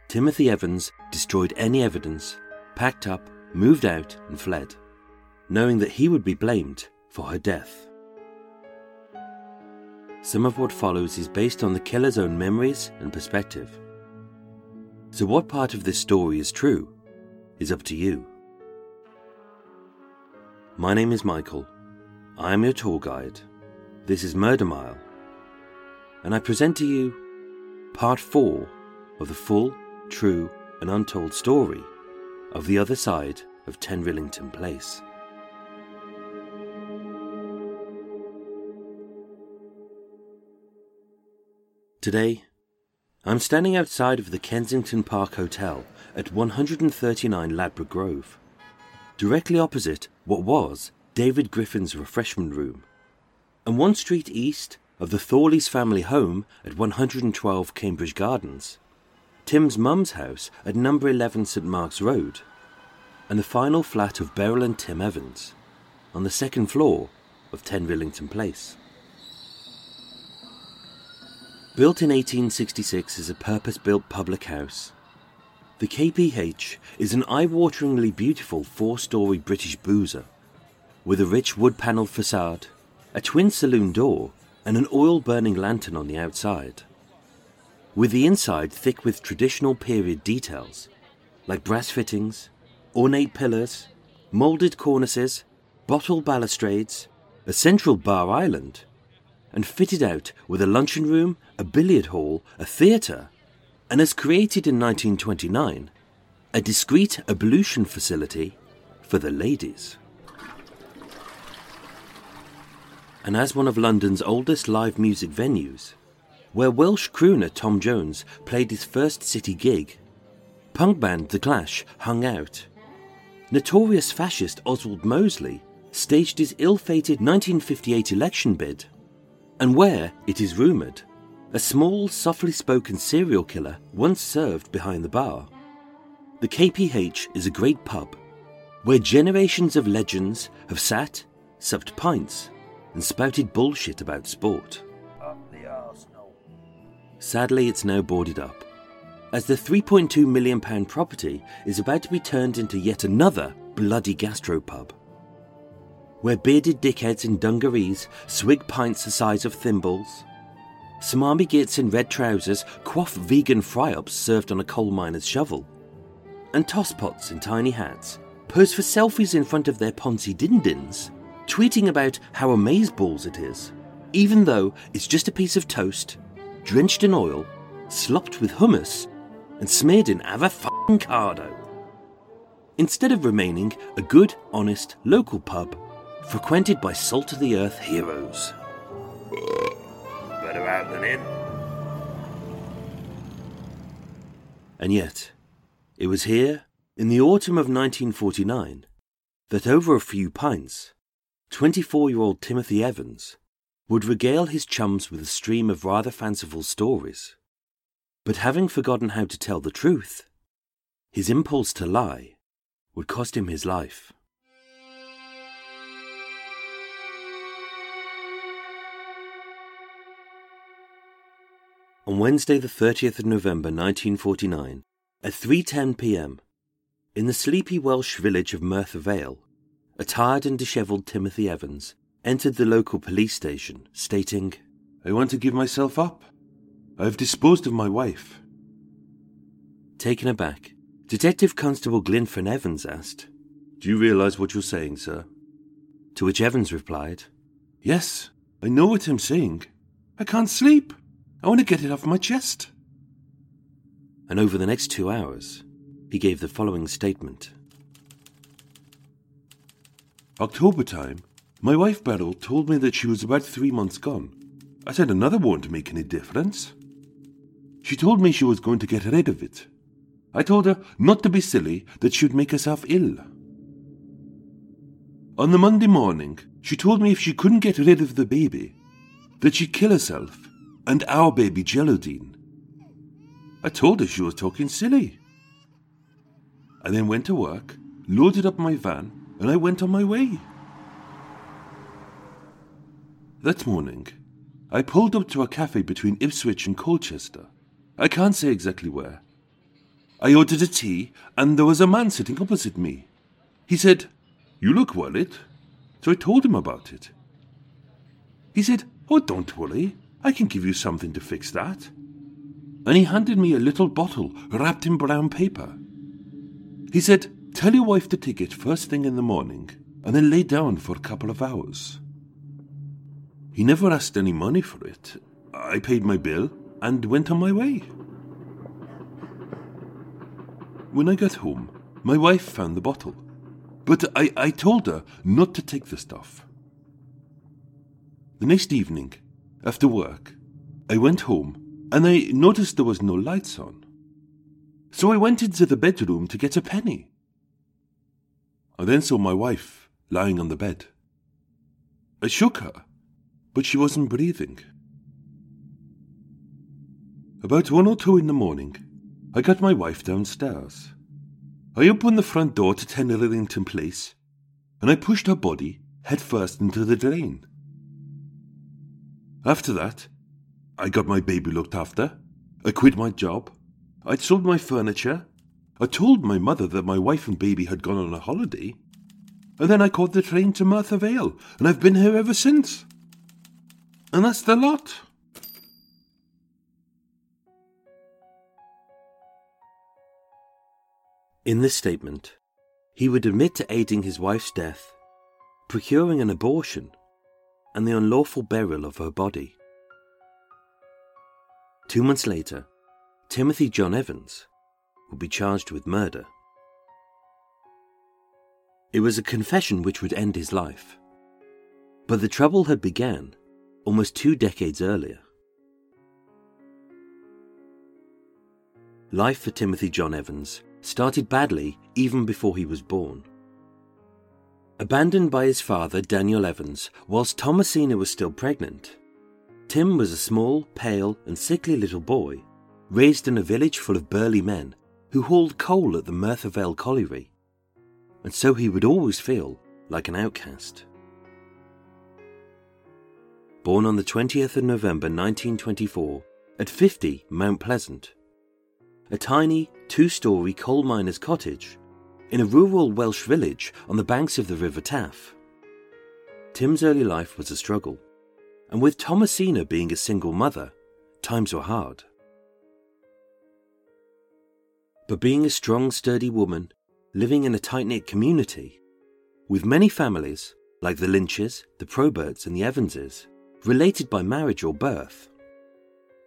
Timothy Evans destroyed any evidence, packed up, moved out, and fled, knowing that he would be blamed for her death. Some of what follows is based on the killer's own memories and perspective. So, what part of this story is true is up to you. My name is Michael. I am your tour guide. This is Murder Mile. And I present to you part four of the full, true, and untold story of the other side of 10 Rillington Place. Today, I'm standing outside of the Kensington Park Hotel at 139 Ladbroke Grove, directly opposite what was David Griffin's refreshment room, and one street east of the Thorleys family home at 112 Cambridge Gardens, Tim's mum's house at number 11 St Mark's Road, and the final flat of Beryl and Tim Evans on the second floor of 10 Rillington Place. Built in 1866 as a purpose built public house, the KPH is an eye wateringly beautiful four story British boozer with a rich wood panelled facade, a twin saloon door, and an oil burning lantern on the outside. With the inside thick with traditional period details like brass fittings, ornate pillars, moulded cornices, bottle balustrades, a central bar island, and fitted out with a luncheon room, a billiard hall, a theatre, and as created in 1929 a discreet ablution facility for the ladies. And as one of London's oldest live music venues, where Welsh crooner Tom Jones played his first city gig, punk band The Clash hung out, notorious fascist Oswald Mosley staged his ill fated 1958 election bid, and where, it is rumoured, a small, softly spoken serial killer once served behind the bar. The KPH is a great pub where generations of legends have sat, supped pints, and spouted bullshit about sport. Sadly, it's now boarded up, as the £3.2 million property is about to be turned into yet another bloody gastropub where bearded dickheads in dungarees swig pints the size of thimbles. Smarmy gits in red trousers quaff vegan fry-ups served on a coal miner's shovel. And tosspots in tiny hats pose for selfies in front of their Ponzi din-dins, tweeting about how amazeballs it is, even though it's just a piece of toast, drenched in oil, slopped with hummus, and smeared in avocado. instead of remaining a good, honest, local pub frequented by salt of the earth heroes. Better out than in. And yet, it was here, in the autumn of 1949, that over a few pints, 24 year old Timothy Evans would regale his chums with a stream of rather fanciful stories. But having forgotten how to tell the truth, his impulse to lie would cost him his life. On Wednesday, the 30th of November 1949, at 3:10 p.m., in the sleepy Welsh village of Merthyr Vale, a tired and dishevelled Timothy Evans entered the local police station, stating, I want to give myself up. I have disposed of my wife. Taken aback, Detective Constable Gwynfryn Evans asked, Do you realise what you're saying, sir? To which Evans replied, Yes, I know what I'm saying. I can't sleep. I want to get it off my chest. And over the next two hours, he gave the following statement October time, my wife Beryl told me that she was about three months gone. I said another won't make any difference. She told me she was going to get rid of it. I told her not to be silly, that she would make herself ill. On the Monday morning, she told me if she couldn't get rid of the baby, that she'd kill herself and our baby Geraldine. I told her she was talking silly. I then went to work, loaded up my van, and I went on my way. That morning, I pulled up to a cafe between Ipswich and Colchester. I can't say exactly where. I ordered a tea, and there was a man sitting opposite me. He said, You look worried. So I told him about it. He said, Oh, don't worry. I can give you something to fix that. And he handed me a little bottle wrapped in brown paper. He said, Tell your wife to take it first thing in the morning and then lay down for a couple of hours. He never asked any money for it. I paid my bill and went on my way. When I got home, my wife found the bottle, but I, I told her not to take the stuff. The next evening, after work, I went home and I noticed there was no lights on. So I went into the bedroom to get a penny. I then saw my wife lying on the bed. I shook her, but she wasn't breathing. About one or two in the morning, I got my wife downstairs. I opened the front door to 10 Rillington Place, and I pushed her body headfirst into the drain. After that, I got my baby looked after. I quit my job. I'd sold my furniture. I told my mother that my wife and baby had gone on a holiday. And then I caught the train to Merthyr Vale, and I've been here ever since. And that's the lot. In this statement, he would admit to aiding his wife's death, procuring an abortion, and the unlawful burial of her body. Two months later, Timothy John Evans would be charged with murder. It was a confession which would end his life. But the trouble had began almost two decades earlier. Life for Timothy John Evans started badly even before he was born. Abandoned by his father, Daniel Evans, whilst Thomasina was still pregnant, Tim was a small, pale, and sickly little boy, raised in a village full of burly men who hauled coal at the Merthyr Vale colliery, and so he would always feel like an outcast. Born on the 20th of November 1924 at 50 Mount Pleasant, a tiny two story coal miner's cottage in a rural Welsh village on the banks of the River Taff. Tim's early life was a struggle, and with Thomasina being a single mother, times were hard. But being a strong, sturdy woman, living in a tight knit community, with many families, like the Lynches, the Proberts, and the Evanses, related by marriage or birth,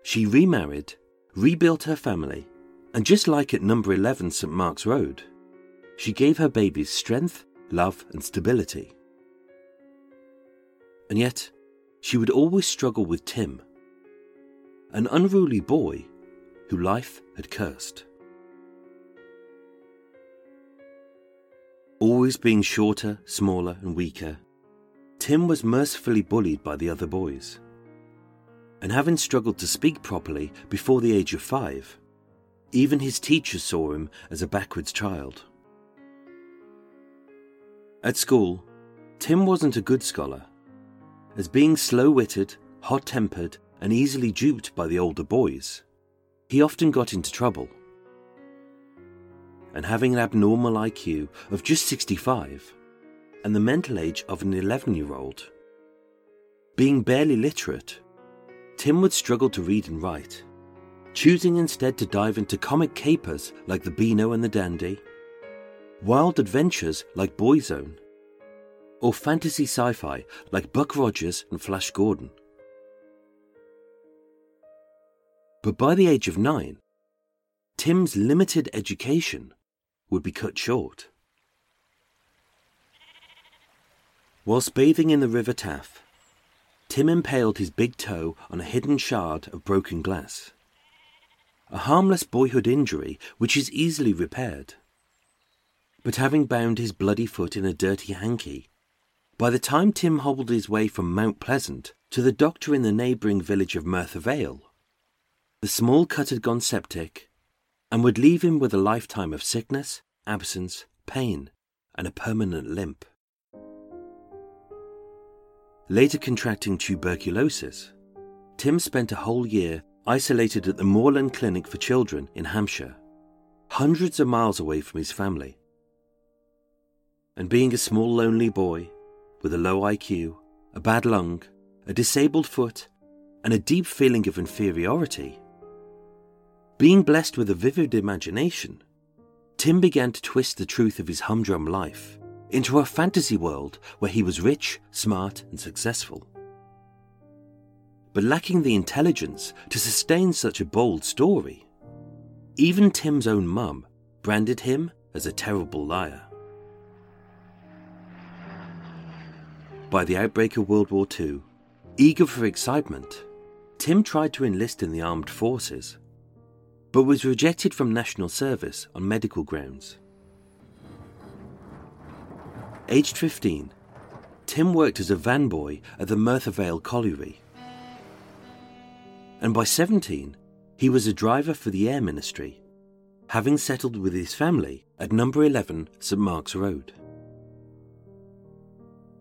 she remarried, rebuilt her family, and just like at number 11 St Mark's Road, she gave her babies strength, love, and stability. And yet, she would always struggle with Tim, an unruly boy who life had cursed. Always being shorter, smaller, and weaker, Tim was mercifully bullied by the other boys. And having struggled to speak properly before the age of five, even his teachers saw him as a backwards child. At school, Tim wasn't a good scholar, as being slow witted, hot tempered, and easily duped by the older boys, he often got into trouble. And having an abnormal IQ of just 65 and the mental age of an 11 year old, being barely literate, Tim would struggle to read and write, choosing instead to dive into comic capers like the Beano and the Dandy wild adventures like Boy's Own, or fantasy sci fi like Buck Rogers and Flash Gordon. But by the age of nine, Tim's limited education would be cut short. Whilst bathing in the River Taff, Tim impaled his big toe on a hidden shard of broken glass. A harmless boyhood injury which is easily repaired but having bound his bloody foot in a dirty hanky, by the time Tim hobbled his way from Mount Pleasant to the doctor in the neighbouring village of Merthyr Vale, the small cut had gone septic and would leave him with a lifetime of sickness, absence, pain, and a permanent limp. Later contracting tuberculosis, Tim spent a whole year isolated at the Moorland Clinic for Children in Hampshire, hundreds of miles away from his family. And being a small lonely boy with a low IQ, a bad lung, a disabled foot, and a deep feeling of inferiority, being blessed with a vivid imagination, Tim began to twist the truth of his humdrum life into a fantasy world where he was rich, smart, and successful. But lacking the intelligence to sustain such a bold story, even Tim's own mum branded him as a terrible liar. By the outbreak of World War II, eager for excitement, Tim tried to enlist in the armed forces, but was rejected from national service on medical grounds. Aged 15, Tim worked as a van boy at the Merthyr Vale Colliery. And by 17, he was a driver for the Air Ministry, having settled with his family at number 11 St Mark's Road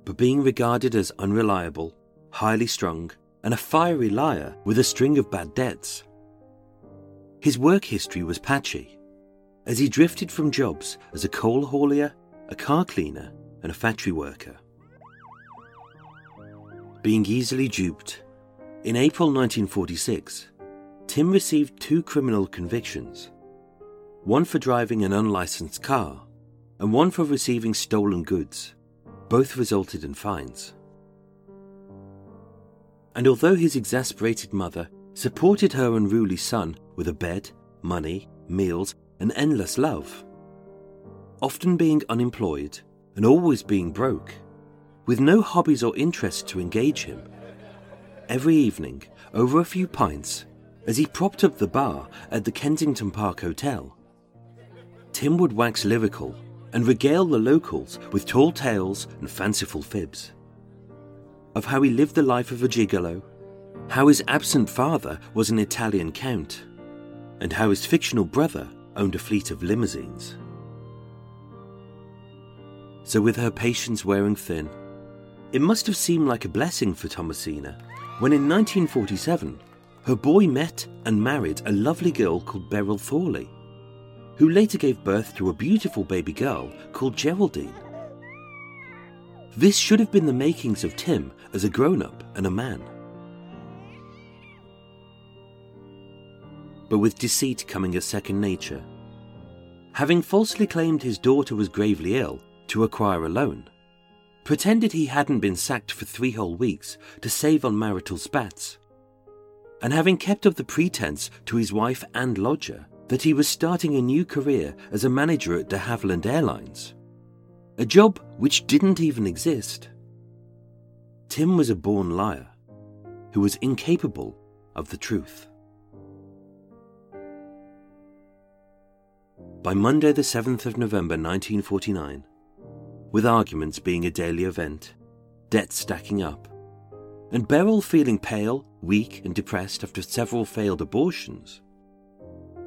but being regarded as unreliable, highly strung, and a fiery liar with a string of bad debts. His work history was patchy, as he drifted from jobs as a coal haulier, a car cleaner, and a factory worker. Being easily duped, in April 1946, Tim received two criminal convictions one for driving an unlicensed car, and one for receiving stolen goods. Both resulted in fines. And although his exasperated mother supported her unruly son with a bed, money, meals, and endless love, often being unemployed and always being broke, with no hobbies or interests to engage him, every evening, over a few pints, as he propped up the bar at the Kensington Park Hotel, Tim would wax lyrical and regale the locals with tall tales and fanciful fibs. Of how he lived the life of a gigolo, how his absent father was an Italian count, and how his fictional brother owned a fleet of limousines. So, with her patience wearing thin, it must have seemed like a blessing for Thomasina when in 1947 her boy met and married a lovely girl called Beryl Thorley who later gave birth to a beautiful baby girl called Geraldine. This should have been the makings of Tim as a grown up and a man. But with deceit coming a second nature, having falsely claimed his daughter was gravely ill to acquire a loan, pretended he hadn't been sacked for three whole weeks to save on marital spats, and having kept up the pretense to his wife and lodger, that he was starting a new career as a manager at de Havilland Airlines, a job which didn't even exist. Tim was a born liar who was incapable of the truth. By Monday, the 7th of November 1949, with arguments being a daily event, debts stacking up, and Beryl feeling pale, weak, and depressed after several failed abortions,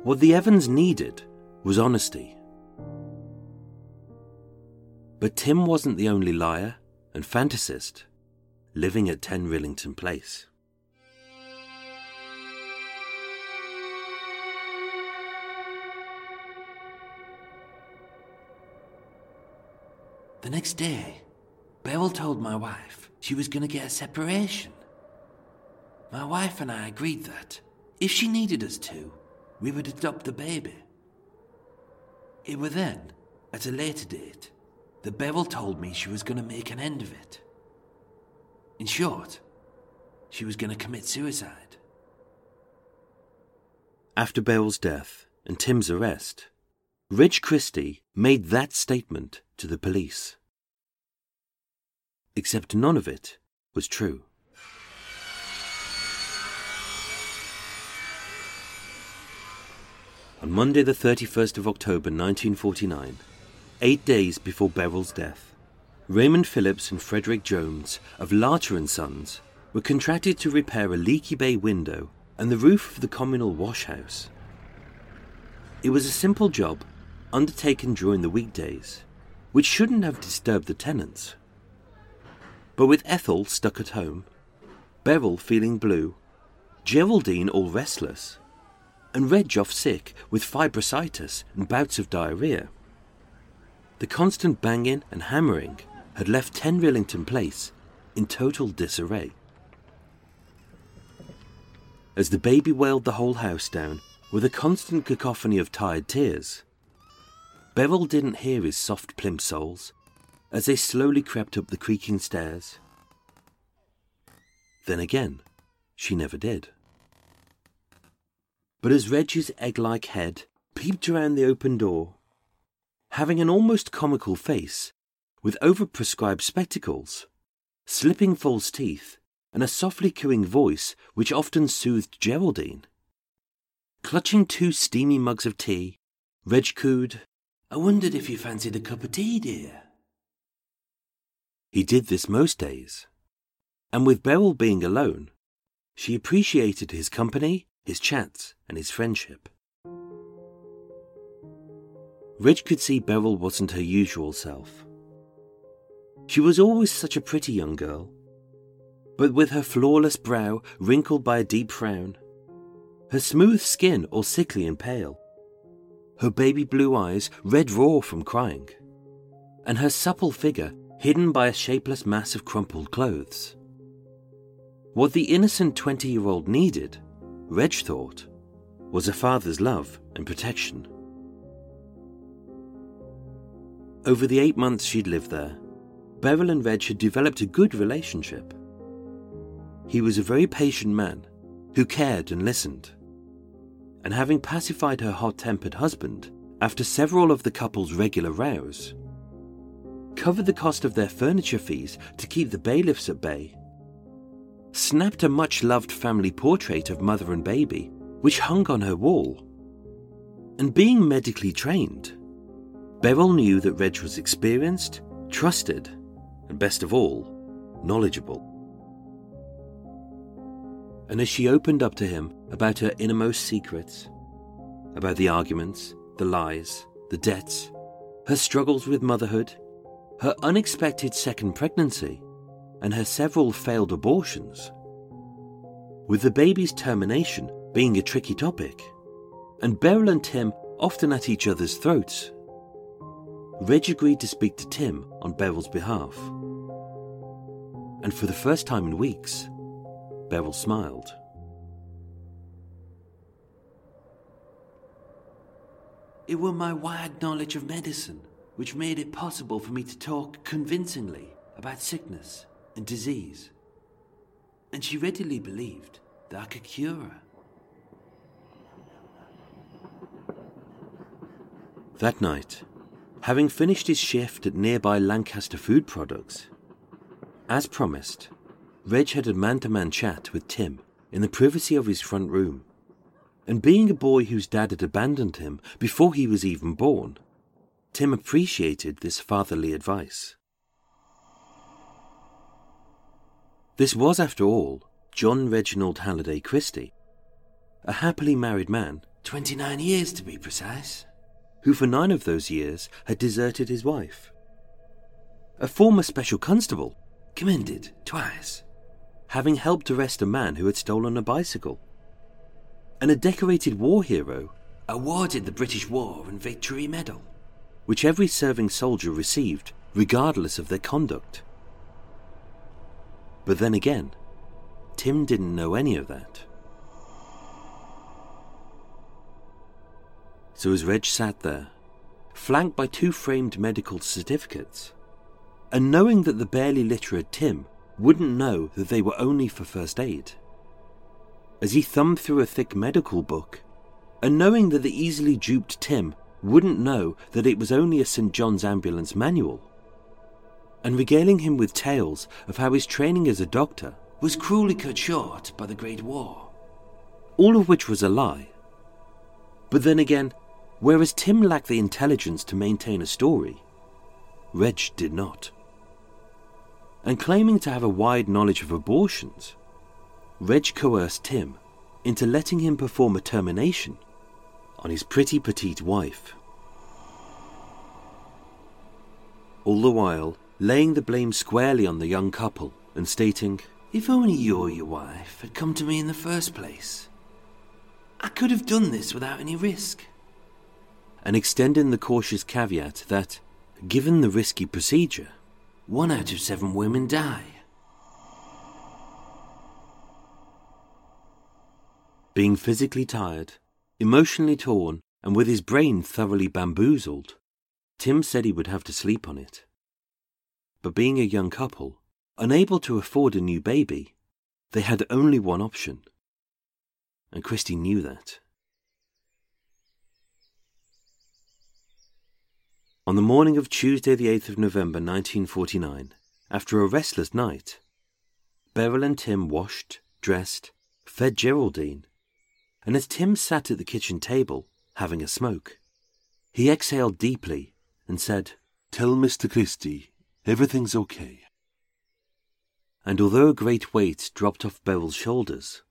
what the Evans needed was honesty. But Tim wasn't the only liar and fantasist living at 10 Rillington Place. The next day, Beryl told my wife she was going to get a separation. My wife and I agreed that, if she needed us to, we would adopt the baby. It was then, at a later date, that Beryl told me she was going to make an end of it. In short, she was going to commit suicide. After Beryl's death and Tim's arrest, Reg Christie made that statement to the police. Except none of it was true. On Monday, the 31st of October 1949, eight days before Beryl's death, Raymond Phillips and Frederick Jones of Larter and Sons were contracted to repair a leaky bay window and the roof of the communal washhouse. It was a simple job undertaken during the weekdays, which shouldn't have disturbed the tenants. But with Ethel stuck at home, Beryl feeling blue, Geraldine all restless, and Reg off sick with fibrositis and bouts of diarrhea. The constant banging and hammering had left 10 Rillington Place in total disarray. As the baby wailed the whole house down with a constant cacophony of tired tears, Beryl didn't hear his soft plimsolls as they slowly crept up the creaking stairs. Then again, she never did. But as Reg's egg like head peeped around the open door, having an almost comical face, with over-prescribed spectacles, slipping false teeth, and a softly cooing voice which often soothed Geraldine. Clutching two steamy mugs of tea, Reg cooed, I wondered if you fancied a cup of tea, dear. He did this most days, and with Beryl being alone, she appreciated his company his chats, and his friendship. Reg could see Beryl wasn't her usual self. She was always such a pretty young girl, but with her flawless brow wrinkled by a deep frown, her smooth skin all sickly and pale, her baby blue eyes red raw from crying, and her supple figure hidden by a shapeless mass of crumpled clothes. What the innocent 20 year old needed Reg thought, was a father's love and protection. Over the eight months she'd lived there, Beryl and Reg had developed a good relationship. He was a very patient man who cared and listened. And having pacified her hot tempered husband after several of the couple's regular rows, covered the cost of their furniture fees to keep the bailiffs at bay, snapped a much loved family portrait of mother and baby, which hung on her wall. And being medically trained, Beryl knew that Reg was experienced, trusted, and best of all, knowledgeable. And as she opened up to him about her innermost secrets, about the arguments, the lies, the debts, her struggles with motherhood, her unexpected second pregnancy, and her several failed abortions. With the baby's termination being a tricky topic, and Beryl and Tim often at each other's throats, Reg agreed to speak to Tim on Beryl's behalf. And for the first time in weeks, Beryl smiled. It were my wide knowledge of medicine which made it possible for me to talk convincingly about sickness and disease. And she readily believed that I could cure her. That night, having finished his shift at nearby Lancaster Food Products, as promised, Reg had a man to man chat with Tim in the privacy of his front room. And being a boy whose dad had abandoned him before he was even born, Tim appreciated this fatherly advice. This was, after all, John Reginald Halliday Christie, a happily married man, 29 years to be precise, who for nine of those years had deserted his wife. A former special constable, commended twice, having helped arrest a man who had stolen a bicycle. And a decorated war hero, awarded the British War and Victory Medal, which every serving soldier received, regardless of their conduct. But then again, Tim didn't know any of that. So as Reg sat there, flanked by two framed medical certificates, and knowing that the barely literate Tim wouldn't know that they were only for first aid, as he thumbed through a thick medical book, and knowing that the easily duped Tim wouldn't know that it was only a St. John's ambulance manual, and regaling him with tales of how his training as a doctor was cruelly cut short by the Great War. All of which was a lie. But then again, whereas Tim lacked the intelligence to maintain a story, Reg did not. And claiming to have a wide knowledge of abortions, Reg coerced Tim into letting him perform a termination on his pretty petite wife. All the while, laying the blame squarely on the young couple and stating, If only you or your wife had come to me in the first place, I could have done this without any risk. And extending the cautious caveat that, given the risky procedure, one out of seven women die. Being physically tired, emotionally torn, and with his brain thoroughly bamboozled, Tim said he would have to sleep on it. But being a young couple, unable to afford a new baby, they had only one option. And Christie knew that. On the morning of Tuesday, the 8th of November 1949, after a restless night, Beryl and Tim washed, dressed, fed Geraldine, and as Tim sat at the kitchen table, having a smoke, he exhaled deeply and said, Tell Mr. Christie everything's okay. And although a great weight dropped off Beryl's shoulders,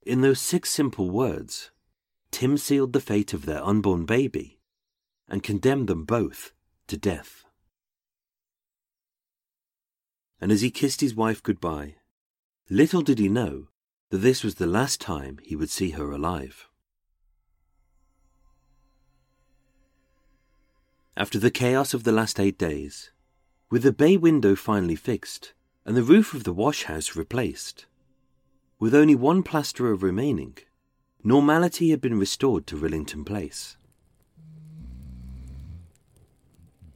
in those six simple words, Tim sealed the fate of their unborn baby and condemned them both to death. And as he kissed his wife goodbye, little did he know that this was the last time he would see her alive. After the chaos of the last eight days, with the bay window finally fixed and the roof of the wash house replaced, with only one plasterer remaining, normality had been restored to Rillington Place.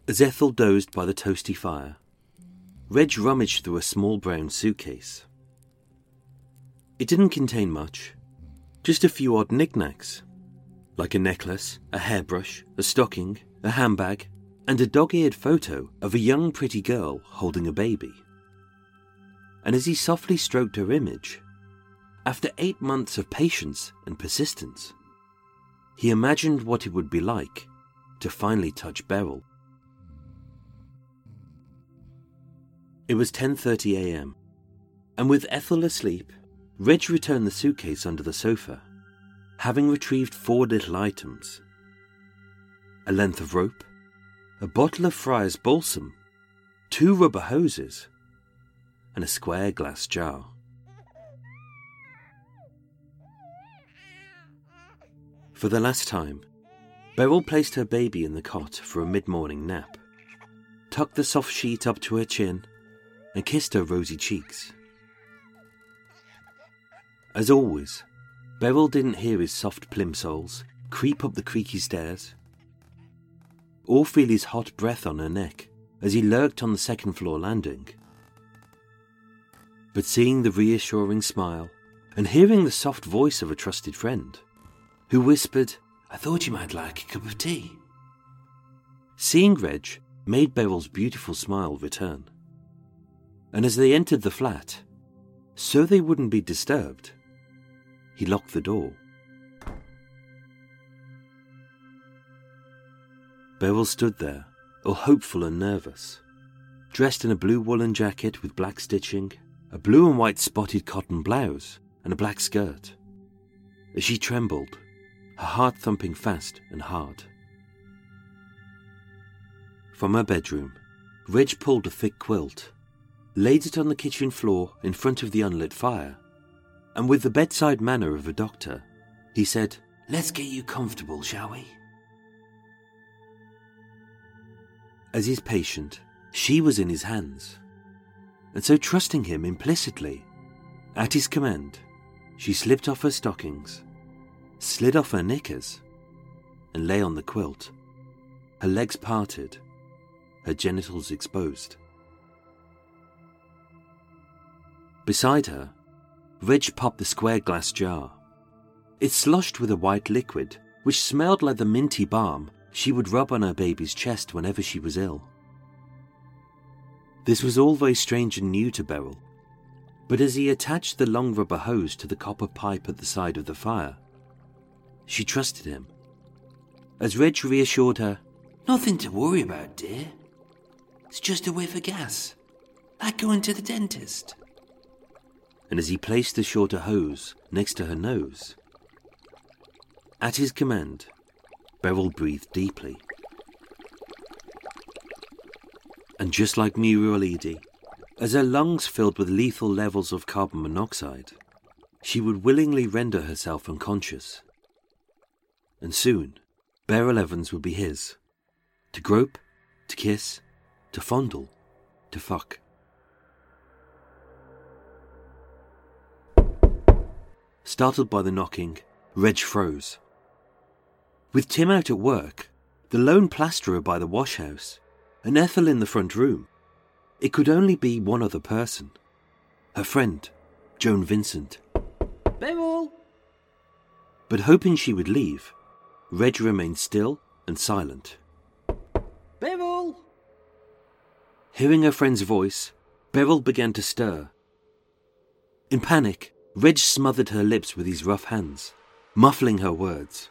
As Ethel dozed by the toasty fire, Reg rummaged through a small brown suitcase. It didn't contain much, just a few odd knickknacks, like a necklace, a hairbrush, a stocking, a handbag, and a dog eared photo of a young pretty girl holding a baby. And as he softly stroked her image, after eight months of patience and persistence, he imagined what it would be like to finally touch Beryl. It was 10:30 a.m., and with Ethel asleep, Reg returned the suitcase under the sofa, having retrieved four little items: a length of rope, a bottle of Friar's balsam, two rubber hoses, and a square glass jar. For the last time, Beryl placed her baby in the cot for a mid morning nap, tucked the soft sheet up to her chin, and kissed her rosy cheeks. As always, Beryl didn't hear his soft plimsolls creep up the creaky stairs, or feel his hot breath on her neck as he lurked on the second floor landing. But seeing the reassuring smile and hearing the soft voice of a trusted friend, who whispered, I thought you might like a cup of tea, Seeing Reg made Beryl's beautiful smile return. And as they entered the flat, so they wouldn't be disturbed, he locked the door. Beryl stood there, all hopeful and nervous, dressed in a blue woolen jacket with black stitching, a blue and white spotted cotton blouse, and a black skirt. As she trembled, her heart thumping fast and hard. From her bedroom, Reg pulled a thick quilt, laid it on the kitchen floor in front of the unlit fire, and with the bedside manner of a doctor, he said, Let's get you comfortable, shall we? As his patient, she was in his hands, and so trusting him implicitly, at his command, she slipped off her stockings, slid off her knickers, and lay on the quilt, her legs parted, her genitals exposed. Beside her, Reg popped the square glass jar. It sloshed with a white liquid, which smelled like the minty balm she would rub on her baby's chest whenever she was ill. This was all very strange and new to Beryl, but as he attached the long rubber hose to the copper pipe at the side of the fire, she trusted him. As Reg reassured her, Nothing to worry about, dear. It's just a whiff of gas, like going to the dentist. And as he placed the shorter hose next to her nose, at his command, Beryl breathed deeply. And just like Muriel as her lungs filled with lethal levels of carbon monoxide, she would willingly render herself unconscious. And soon, Beryl Evans would be his. To grope, to kiss, to fondle, to fuck. Startled by the knocking, Reg froze. With Tim out at work, the lone plasterer by the washhouse, and Ethel in the front room, it could only be one other person. Her friend, Joan Vincent. Beryl! But hoping she would leave, Reg remained still and silent. Beryl! Hearing her friend's voice, Beryl began to stir. In panic, Reg smothered her lips with his rough hands, muffling her words.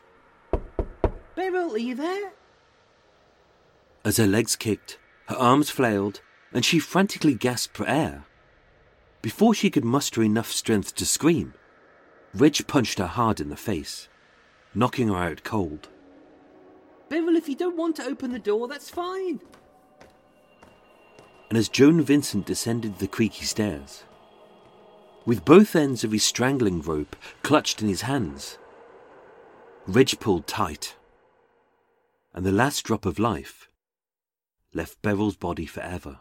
Beryl, are you there? As her legs kicked, her arms flailed, and she frantically gasped for air. Before she could muster enough strength to scream, Reg punched her hard in the face, knocking her out cold. Beryl, if you don't want to open the door, that's fine. And as Joan Vincent descended the creaky stairs, with both ends of his strangling rope clutched in his hands, Reg pulled tight, and the last drop of life left Beryl's body forever.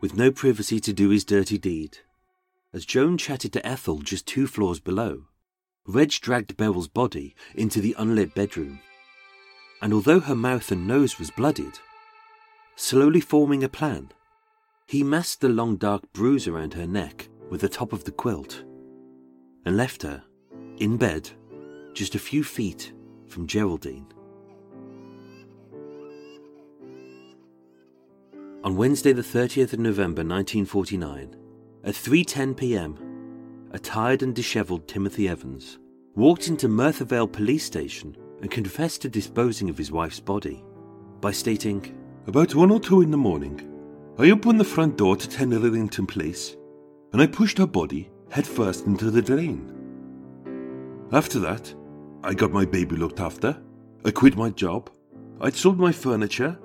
With no privacy to do his dirty deed, as Joan chatted to Ethel just two floors below, Reg dragged Beryl's body into the unlit bedroom. And although her mouth and nose was blooded, slowly forming a plan, he masked the long dark bruise around her neck with the top of the quilt and left her in bed just a few feet from Geraldine. On Wednesday the 30th of November 1949, at 3:10 p.m., a tired and disheveled Timothy Evans walked into Merthyr Vale police station and confessed to disposing of his wife's body by stating, About one or two in the morning, I opened the front door to 10 Rillington Place and I pushed her body headfirst into the drain. After that, I got my baby looked after, I quit my job, I'd sold my furniture,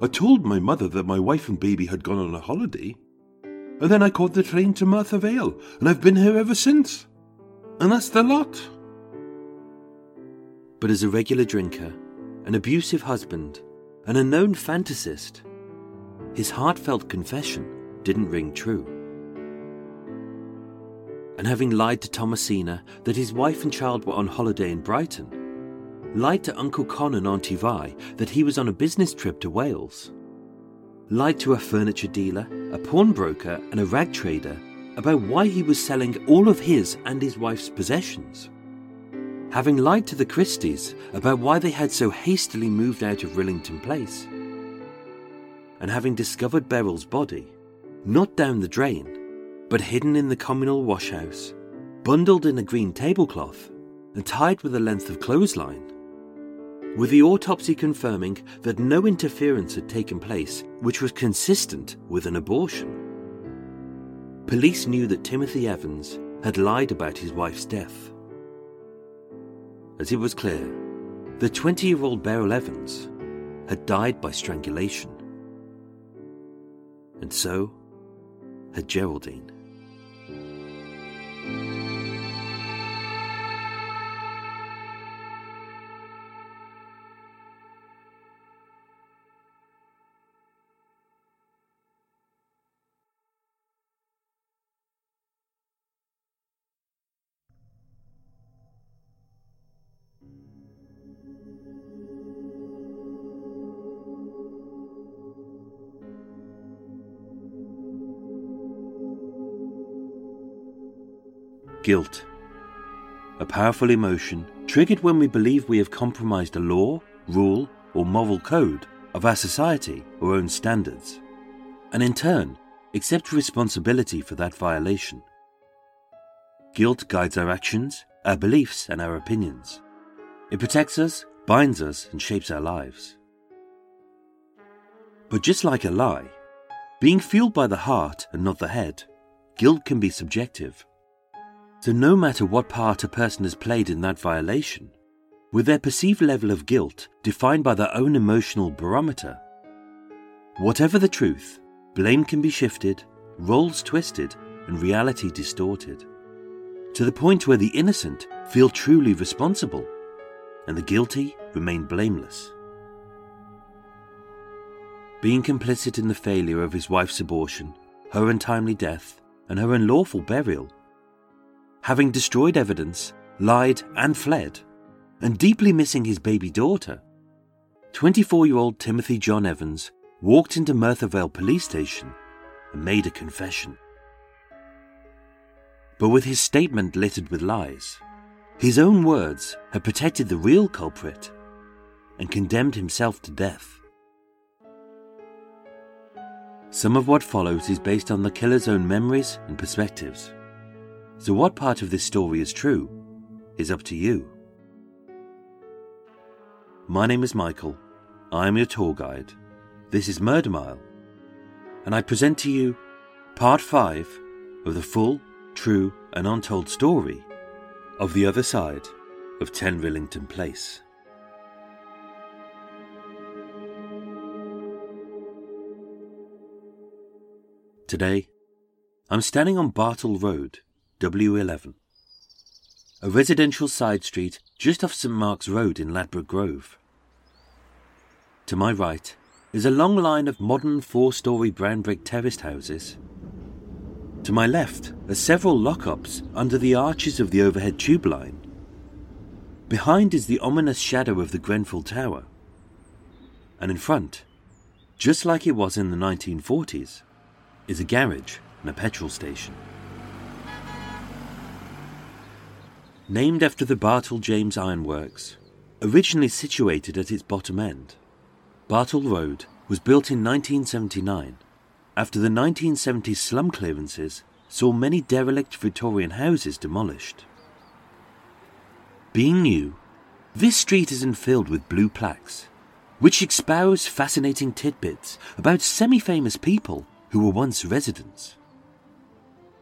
I told my mother that my wife and baby had gone on a holiday, and then I caught the train to Merthyr Vale, and I've been here ever since. And that's the lot. But as a regular drinker, an abusive husband, and a known fantasist, his heartfelt confession didn't ring true. And having lied to Thomasina that his wife and child were on holiday in Brighton, lied to Uncle Con and Auntie Vi that he was on a business trip to Wales, lied to a furniture dealer, a pawnbroker, and a rag trader about why he was selling all of his and his wife's possessions. Having lied to the Christies about why they had so hastily moved out of Rillington Place. And having discovered Beryl's body, not down the drain, but hidden in the communal washhouse, bundled in a green tablecloth, and tied with a length of clothesline. With the autopsy confirming that no interference had taken place which was consistent with an abortion. Police knew that Timothy Evans had lied about his wife's death. As it was clear, the 20 year old Beryl Evans had died by strangulation. And so had Geraldine. Guilt. A powerful emotion triggered when we believe we have compromised a law, rule, or moral code of our society or own standards, and in turn accept responsibility for that violation. Guilt guides our actions, our beliefs, and our opinions. It protects us, binds us, and shapes our lives. But just like a lie, being fueled by the heart and not the head, guilt can be subjective. So, no matter what part a person has played in that violation, with their perceived level of guilt defined by their own emotional barometer, whatever the truth, blame can be shifted, roles twisted, and reality distorted, to the point where the innocent feel truly responsible and the guilty remain blameless. Being complicit in the failure of his wife's abortion, her untimely death, and her unlawful burial having destroyed evidence, lied, and fled, and deeply missing his baby daughter, 24 year old Timothy John Evans walked into Merthyr Vale police station and made a confession. But with his statement littered with lies, his own words had protected the real culprit and condemned himself to death. Some of what follows is based on the killer's own memories and perspectives. So, what part of this story is true is up to you. My name is Michael. I am your tour guide. This is Murder Mile. And I present to you part 5 of the full, true, and untold story of the other side of 10 Rillington Place. Today, I'm standing on Bartle Road W11. A residential side street just off St Mark's Road in Ladbroke Grove. To my right is a long line of modern four story brown brick terraced houses. To my left are several lock ups under the arches of the overhead tube line. Behind is the ominous shadow of the Grenfell Tower. And in front, just like it was in the 1940s, is a garage and a petrol station. Named after the Bartle James Ironworks, originally situated at its bottom end. Bartle Road was built in 1979 after the 1970s slum clearances saw many derelict Victorian houses demolished. Being new, this street isn't filled with blue plaques, which espouse fascinating tidbits about semi famous people who were once residents.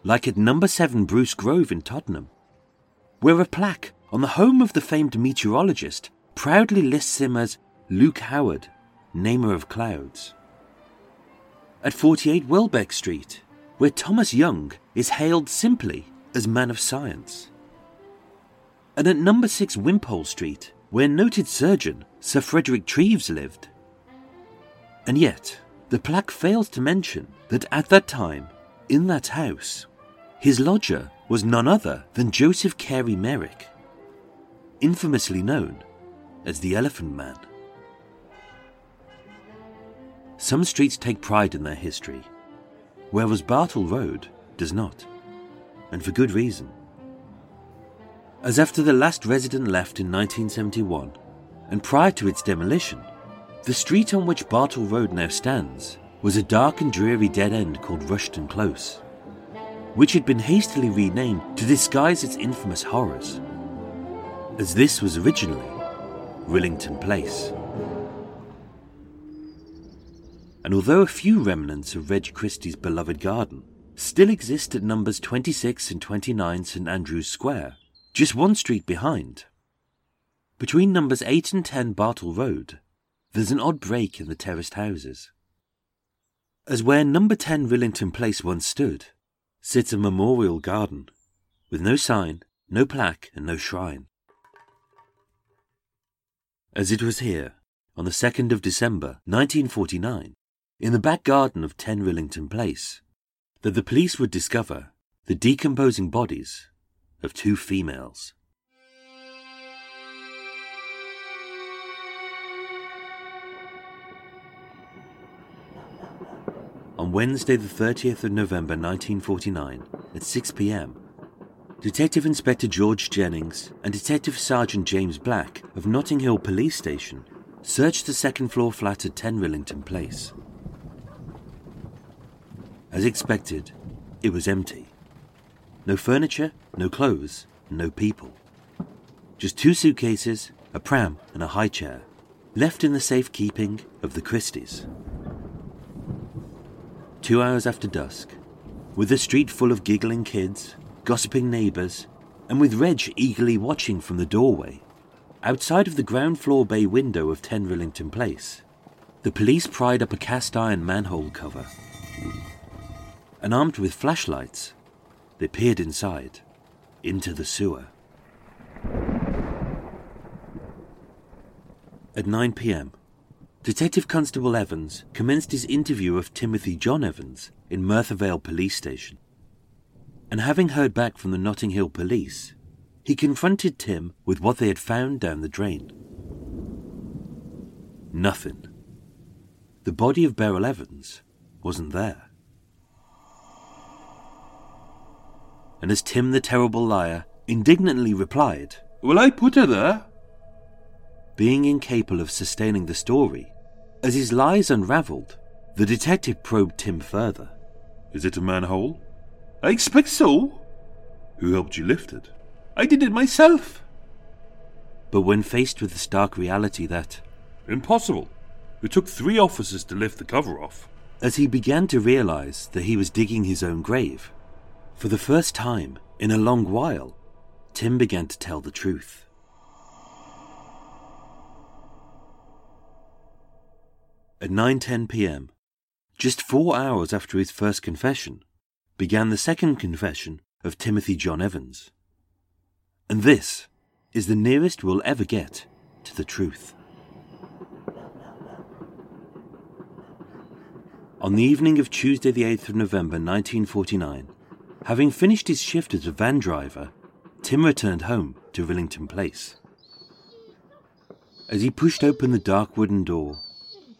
Like at number 7 Bruce Grove in Tottenham, where a plaque on the home of the famed meteorologist proudly lists him as Luke Howard, namer of clouds. At 48 Welbeck Street, where Thomas Young is hailed simply as man of science. And at number 6 Wimpole Street, where noted surgeon Sir Frederick Treves lived. And yet, the plaque fails to mention that at that time, in that house, his lodger was none other than Joseph Carey Merrick, infamously known as the Elephant Man. Some streets take pride in their history, whereas Bartle Road does not. and for good reason. As after the last resident left in 1971, and prior to its demolition, the street on which Bartle Road now stands was a dark and dreary dead end called Ruston Close, which had been hastily renamed to disguise its infamous horrors, as this was originally Rillington Place. And although a few remnants of Reg Christie's beloved garden still exist at numbers 26 and 29 St Andrew's Square, just one street behind, between numbers 8 and 10 Bartle Road, there's an odd break in the terraced houses. As where number 10 Rillington Place once stood, sits a memorial garden, with no sign, no plaque, and no shrine. As it was here, on the 2nd of December 1949, in the back garden of 10 Rillington Place, that the police would discover the decomposing bodies of two females. On Wednesday, the 30th of November 1949, at 6 pm, Detective Inspector George Jennings and Detective Sergeant James Black of Notting Hill Police Station searched the second floor flat at 10 Rillington Place. As expected, it was empty. No furniture, no clothes, no people. Just two suitcases, a pram, and a high chair, left in the safekeeping of the Christies. Two hours after dusk, with the street full of giggling kids, gossiping neighbours, and with Reg eagerly watching from the doorway, outside of the ground floor bay window of 10 Rillington Place, the police pried up a cast iron manhole cover. And armed with flashlights, they peered inside, into the sewer. At 9 pm, Detective Constable Evans commenced his interview of Timothy John Evans in Merthyr Vale Police Station. And having heard back from the Notting Hill Police, he confronted Tim with what they had found down the drain. Nothing. The body of Beryl Evans wasn't there. And as Tim the terrible liar indignantly replied, Well, I put her there. Being incapable of sustaining the story, as his lies unravelled, the detective probed Tim further. Is it a manhole? I expect so. Who helped you lift it? I did it myself. But when faced with the stark reality that. Impossible. It took three officers to lift the cover off. As he began to realize that he was digging his own grave, for the first time in a long while, Tim began to tell the truth. At 9:10 p.m., just 4 hours after his first confession, began the second confession of Timothy John Evans. And this is the nearest we'll ever get to the truth. On the evening of Tuesday, the 8th of November 1949, having finished his shift as a van driver, Tim returned home to Rillington Place. As he pushed open the dark wooden door,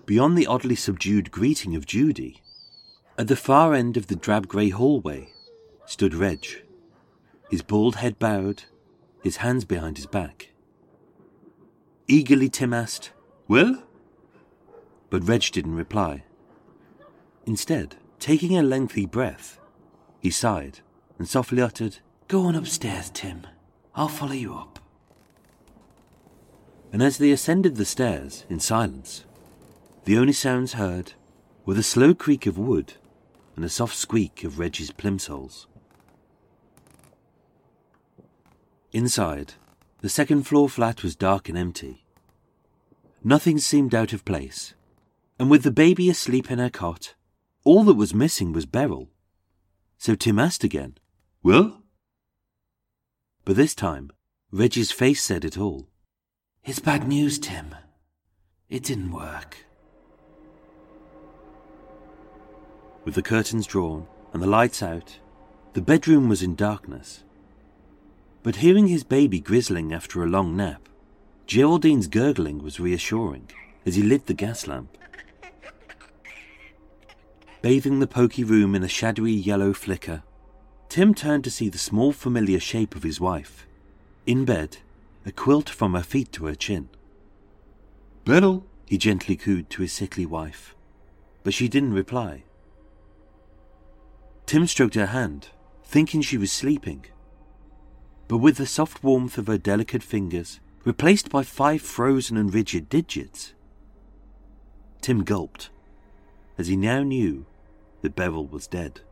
beyond the oddly subdued greeting of Judy, at the far end of the drab grey hallway stood Reg, his bald head bowed, his hands behind his back. Eagerly, Tim asked, Well? But Reg didn't reply. Instead, taking a lengthy breath, he sighed and softly uttered, Go on upstairs, Tim. I'll follow you up. And as they ascended the stairs in silence, the only sounds heard were the slow creak of wood and the soft squeak of Reggie's plimsolls. Inside, the second floor flat was dark and empty. Nothing seemed out of place, and with the baby asleep in her cot, all that was missing was Beryl. So Tim asked again, Well? But this time, Reggie's face said it all. It's bad news, Tim. It didn't work. With the curtains drawn and the lights out, the bedroom was in darkness. But hearing his baby grizzling after a long nap, Geraldine's gurgling was reassuring as he lit the gas lamp. Bathing the poky room in a shadowy yellow flicker, Tim turned to see the small familiar shape of his wife. In bed, a quilt from her feet to her chin. Beryl, he gently cooed to his sickly wife, but she didn't reply. Tim stroked her hand, thinking she was sleeping. But with the soft warmth of her delicate fingers replaced by five frozen and rigid digits, Tim gulped, as he now knew that Beryl was dead.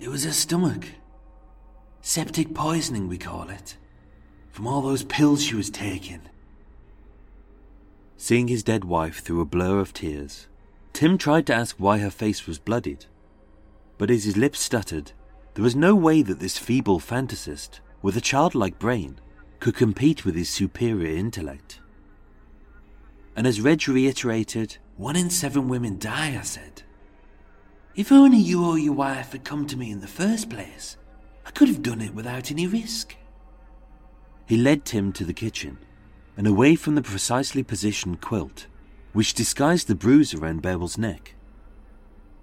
It was her stomach. Septic poisoning, we call it. From all those pills she was taking. Seeing his dead wife through a blur of tears, Tim tried to ask why her face was bloodied. But as his lips stuttered, there was no way that this feeble fantasist, with a childlike brain, could compete with his superior intellect. And as Reg reiterated, One in seven women die, I said. If only you or your wife had come to me in the first place, I could have done it without any risk. He led Tim to the kitchen and away from the precisely positioned quilt, which disguised the bruise around Beryl's neck.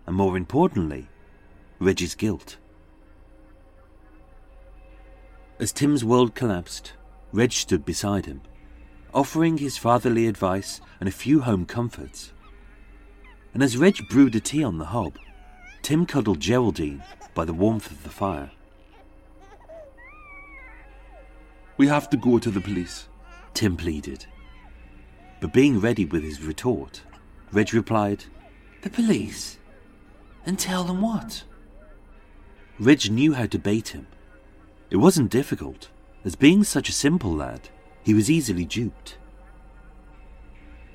And more importantly, Reggie's guilt. As Tim's world collapsed, Reg stood beside him, offering his fatherly advice and a few home comforts. And as Reg brewed a tea on the hob, Tim cuddled Geraldine by the warmth of the fire. We have to go to the police, Tim pleaded. But being ready with his retort, Reg replied, The police? And tell them what? Reg knew how to bait him. It wasn't difficult, as being such a simple lad, he was easily duped.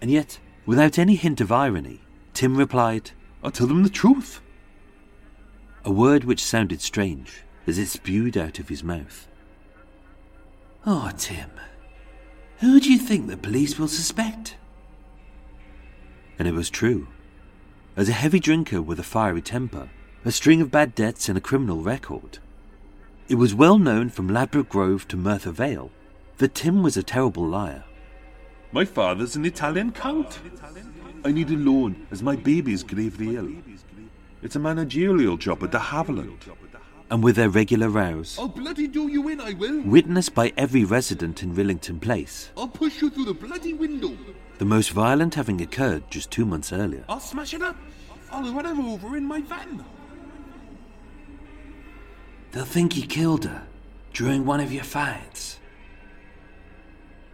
And yet, without any hint of irony, Tim replied, I'll tell them the truth. A word which sounded strange as it spewed out of his mouth. Oh, Tim. Who do you think the police will suspect? And it was true. As a heavy drinker with a fiery temper, a string of bad debts, and a criminal record, it was well known from Ladbroke Grove to Merthyr Vale that Tim was a terrible liar. My father's an Italian count. I need a loan as my baby is gravely ill. It's a managerial job at the Haviland. And with their regular rows, I'll bloody do you in, I will. witnessed by every resident in Rillington Place, I'll push you through the bloody window. the most violent having occurred just two months earlier. I'll smash it up. I'll run her over in my van. They'll think you killed her during one of your fights.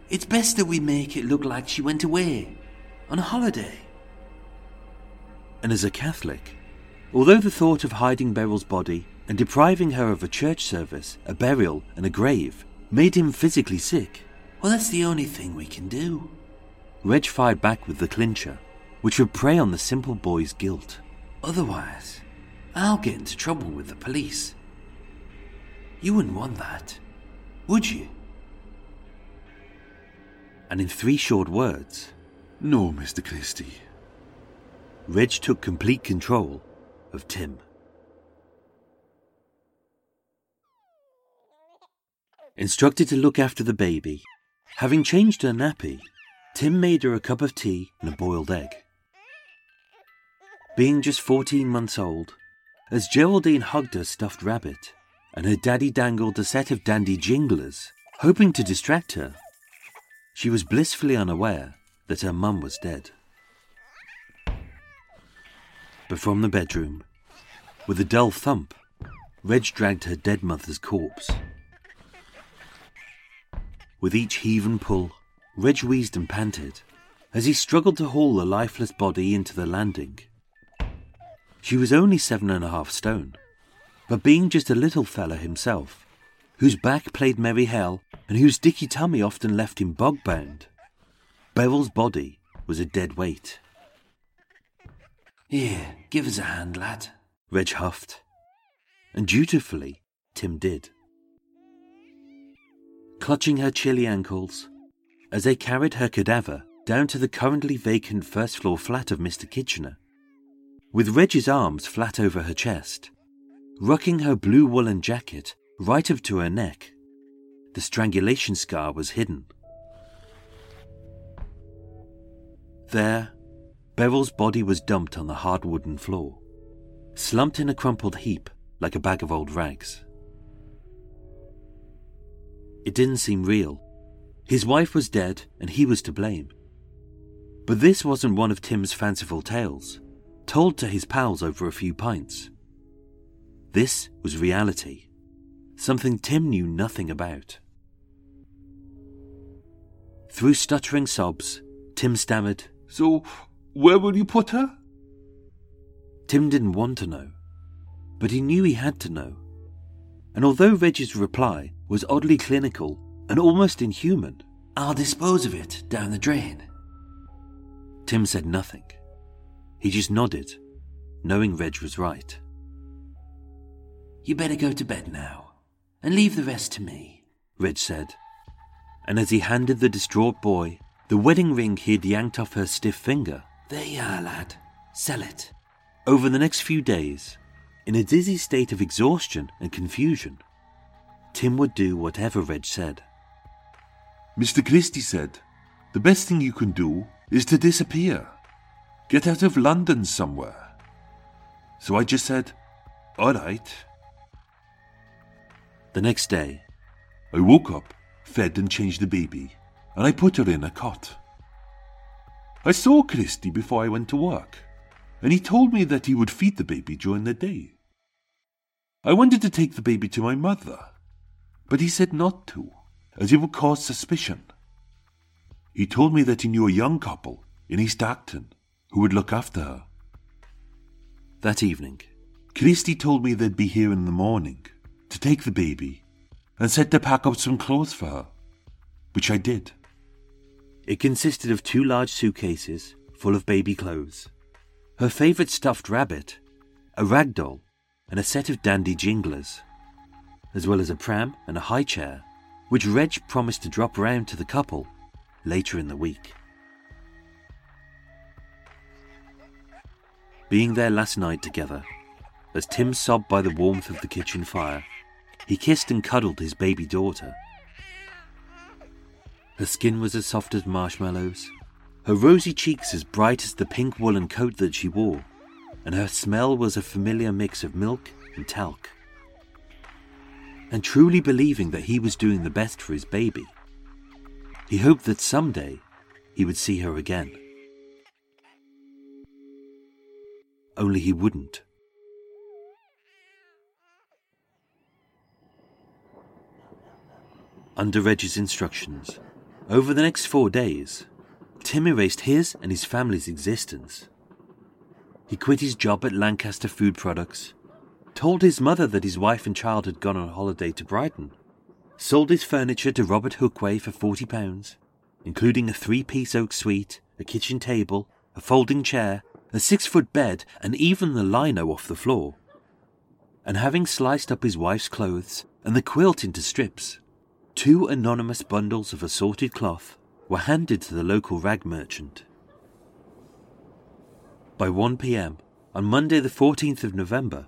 It's best that we make it look like she went away on a holiday. And as a Catholic, although the thought of hiding Beryl's body and depriving her of a church service, a burial, and a grave made him physically sick, Well, that's the only thing we can do. Reg fired back with the clincher, which would prey on the simple boy's guilt. Otherwise, I'll get into trouble with the police. You wouldn't want that, would you? And in three short words, No, Mr. Christie. Reg took complete control of Tim. Instructed to look after the baby, having changed her nappy, Tim made her a cup of tea and a boiled egg. Being just 14 months old, as Geraldine hugged her stuffed rabbit and her daddy dangled a set of dandy jinglers, hoping to distract her, she was blissfully unaware that her mum was dead. But from the bedroom, with a dull thump, Reg dragged her dead mother's corpse. With each heave and pull, Reg wheezed and panted as he struggled to haul the lifeless body into the landing. She was only seven and a half stone, but being just a little fella himself, whose back played merry hell and whose dicky tummy often left him bog-bound, Beryl's body was a dead weight. Here, give us a hand, lad. Reg huffed, and dutifully Tim did. Clutching her chilly ankles, as they carried her cadaver down to the currently vacant first floor flat of Mr. Kitchener, with Reg's arms flat over her chest, rucking her blue woolen jacket right up to her neck, the strangulation scar was hidden. There, Beryl's body was dumped on the hard wooden floor. Slumped in a crumpled heap like a bag of old rags. It didn't seem real. His wife was dead and he was to blame. But this wasn't one of Tim's fanciful tales, told to his pals over a few pints. This was reality, something Tim knew nothing about. Through stuttering sobs, Tim stammered, So, where will you put her? Tim didn't want to know, but he knew he had to know. And although Reggie's reply was oddly clinical and almost inhuman, I'll dispose of it down the drain. Tim said nothing. He just nodded, knowing Reg was right. You better go to bed now, and leave the rest to me, Reg said. And as he handed the distraught boy the wedding ring he had yanked off her stiff finger, There you are, lad. Sell it. over the next few days, in a dizzy state of exhaustion and confusion, Tim would do whatever Reg said. Mr. Christie said, The best thing you can do is to disappear. Get out of London somewhere. So I just said, All right. The next day, I woke up, fed and changed the baby, and I put her in a cot. I saw Christie before I went to work, and he told me that he would feed the baby during the day. I wanted to take the baby to my mother, but he said not to, as it would cause suspicion. He told me that he knew a young couple in East Acton who would look after her. that evening, Christie told me they'd be here in the morning to take the baby and said to pack up some clothes for her, which I did. it consisted of two large suitcases full of baby clothes, her favourite stuffed rabbit, a rag doll, and a set of dandy jinglers, as well as a pram and a high chair, which Reg promised to drop round to the couple later in the week. Being there last night together, as Tim sobbed by the warmth of the kitchen fire, he kissed and cuddled his baby daughter. Her skin was as soft as marshmallows, her rosy cheeks as bright as the pink woolen coat that she wore, and her smell was a familiar mix of milk and talc. And truly believing that he was doing the best for his baby, he hoped that someday he would see her again. Only he wouldn't. Under Reg's instructions, over the next four days, Tim erased his and his family's existence. He quit his job at Lancaster Food Products, told his mother that his wife and child had gone on holiday to Brighton, sold his furniture to Robert Hookway for £40, including a three piece oak suite, a kitchen table, a folding chair, a six foot bed, and even the lino off the floor. And having sliced up his wife's clothes and the quilt into strips, two anonymous bundles of assorted cloth were handed to the local rag merchant. By 1 pm on Monday, the 14th of November,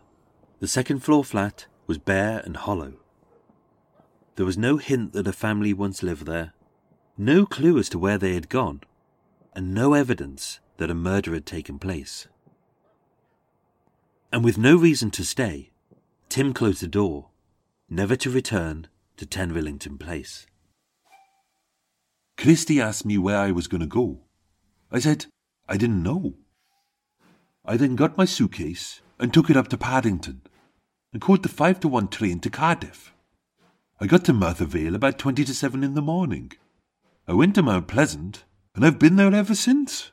the second floor flat was bare and hollow. There was no hint that a family once lived there, no clue as to where they had gone, and no evidence that a murder had taken place. And with no reason to stay, Tim closed the door, never to return to 10 Rillington Place. Christie asked me where I was going to go. I said I didn't know. I then got my suitcase and took it up to Paddington and caught the 5 to 1 train to Cardiff. I got to Merthyr Vale about 20 to 7 in the morning. I went to Mount Pleasant and I've been there ever since.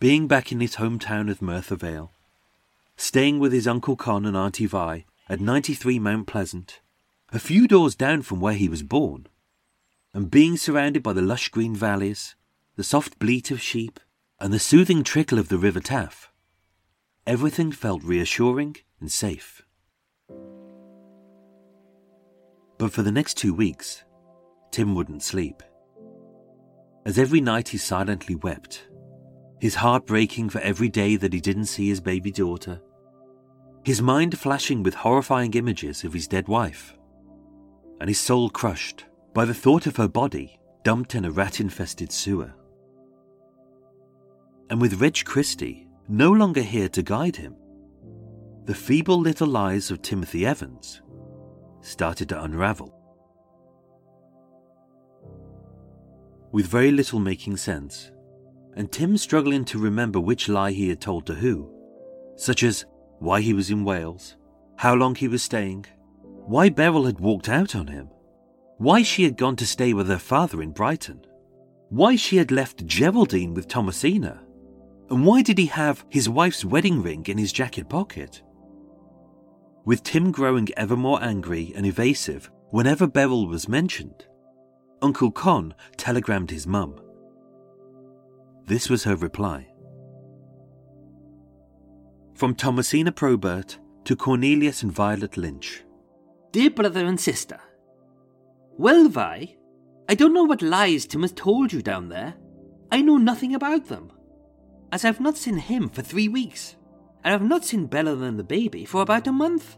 Being back in his hometown of Merthyr Vale, staying with his Uncle Con and Auntie Vi at 93 Mount Pleasant, a few doors down from where he was born, and being surrounded by the lush green valleys, the soft bleat of sheep, and the soothing trickle of the River Taff, everything felt reassuring and safe. But for the next two weeks, Tim wouldn't sleep. As every night he silently wept, his heart breaking for every day that he didn't see his baby daughter, his mind flashing with horrifying images of his dead wife, and his soul crushed by the thought of her body dumped in a rat infested sewer. And with Reg Christie no longer here to guide him. The feeble little lies of Timothy Evans started to unravel. With very little making sense, and Tim struggling to remember which lie he had told to who, such as why he was in Wales, how long he was staying, why Beryl had walked out on him, why she had gone to stay with her father in Brighton, why she had left Geraldine with Thomasina, and why did he have his wife's wedding ring in his jacket pocket? With Tim growing ever more angry and evasive whenever Beryl was mentioned, Uncle Con telegrammed his mum. This was her reply. From Thomasina Probert to Cornelius and Violet Lynch. Dear brother and sister, Well, Vi, I don't know what lies Tim has told you down there. I know nothing about them, as I've not seen him for three weeks, and I've not seen Bella and the baby for about a month.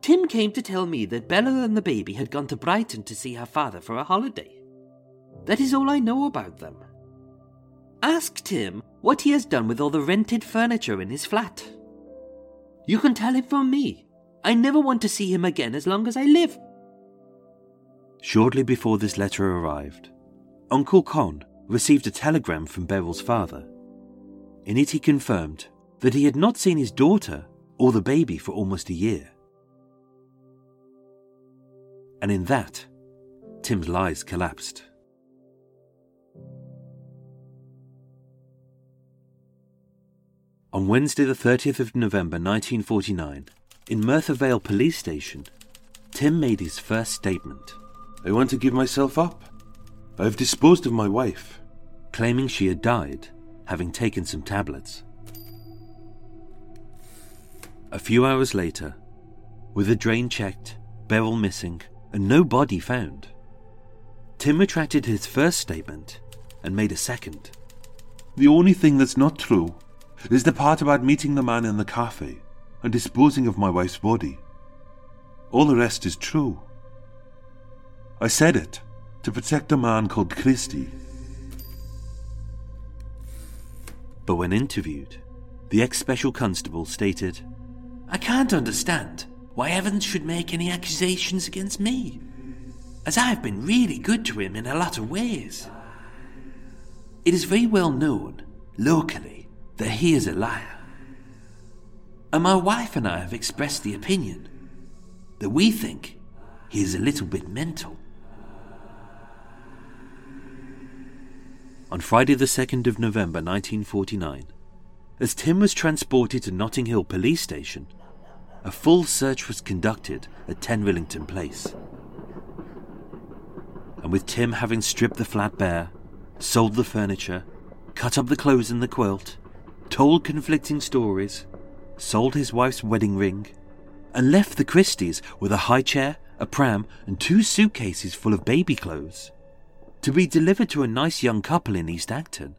Tim came to tell me that Bella and the baby had gone to Brighton to see her father for a holiday. That is all I know about them. Ask Tim what he has done with all the rented furniture in his flat. You can tell him from me. I never want to see him again as long as I live. Shortly before this letter arrived, Uncle Con received a telegram from Beryl's father. In it, he confirmed that he had not seen his daughter or the baby for almost a year. And in that, Tim's lies collapsed. On Wednesday, the 30th of November 1949, in Merthyr Vale police station, Tim made his first statement. I want to give myself up. I have disposed of my wife. Claiming she had died, having taken some tablets. A few hours later, with the drain checked, Beryl missing, and no body found, Tim retracted his first statement and made a second. The only thing that's not true is the part about meeting the man in the cafe and disposing of my wife's body. All the rest is true. I said it to protect a man called Christie. But when interviewed, the ex special constable stated, I can't understand why Evans should make any accusations against me, as I have been really good to him in a lot of ways. It is very well known, locally, that he is a liar. And my wife and I have expressed the opinion that we think he is a little bit mental. On Friday, the 2nd of November 1949, as Tim was transported to Notting Hill Police Station, a full search was conducted at 10 Rillington Place. And with Tim having stripped the flat bare, sold the furniture, cut up the clothes in the quilt, told conflicting stories, sold his wife's wedding ring, and left the Christies with a high chair, a pram, and two suitcases full of baby clothes to be delivered to a nice young couple in East Acton,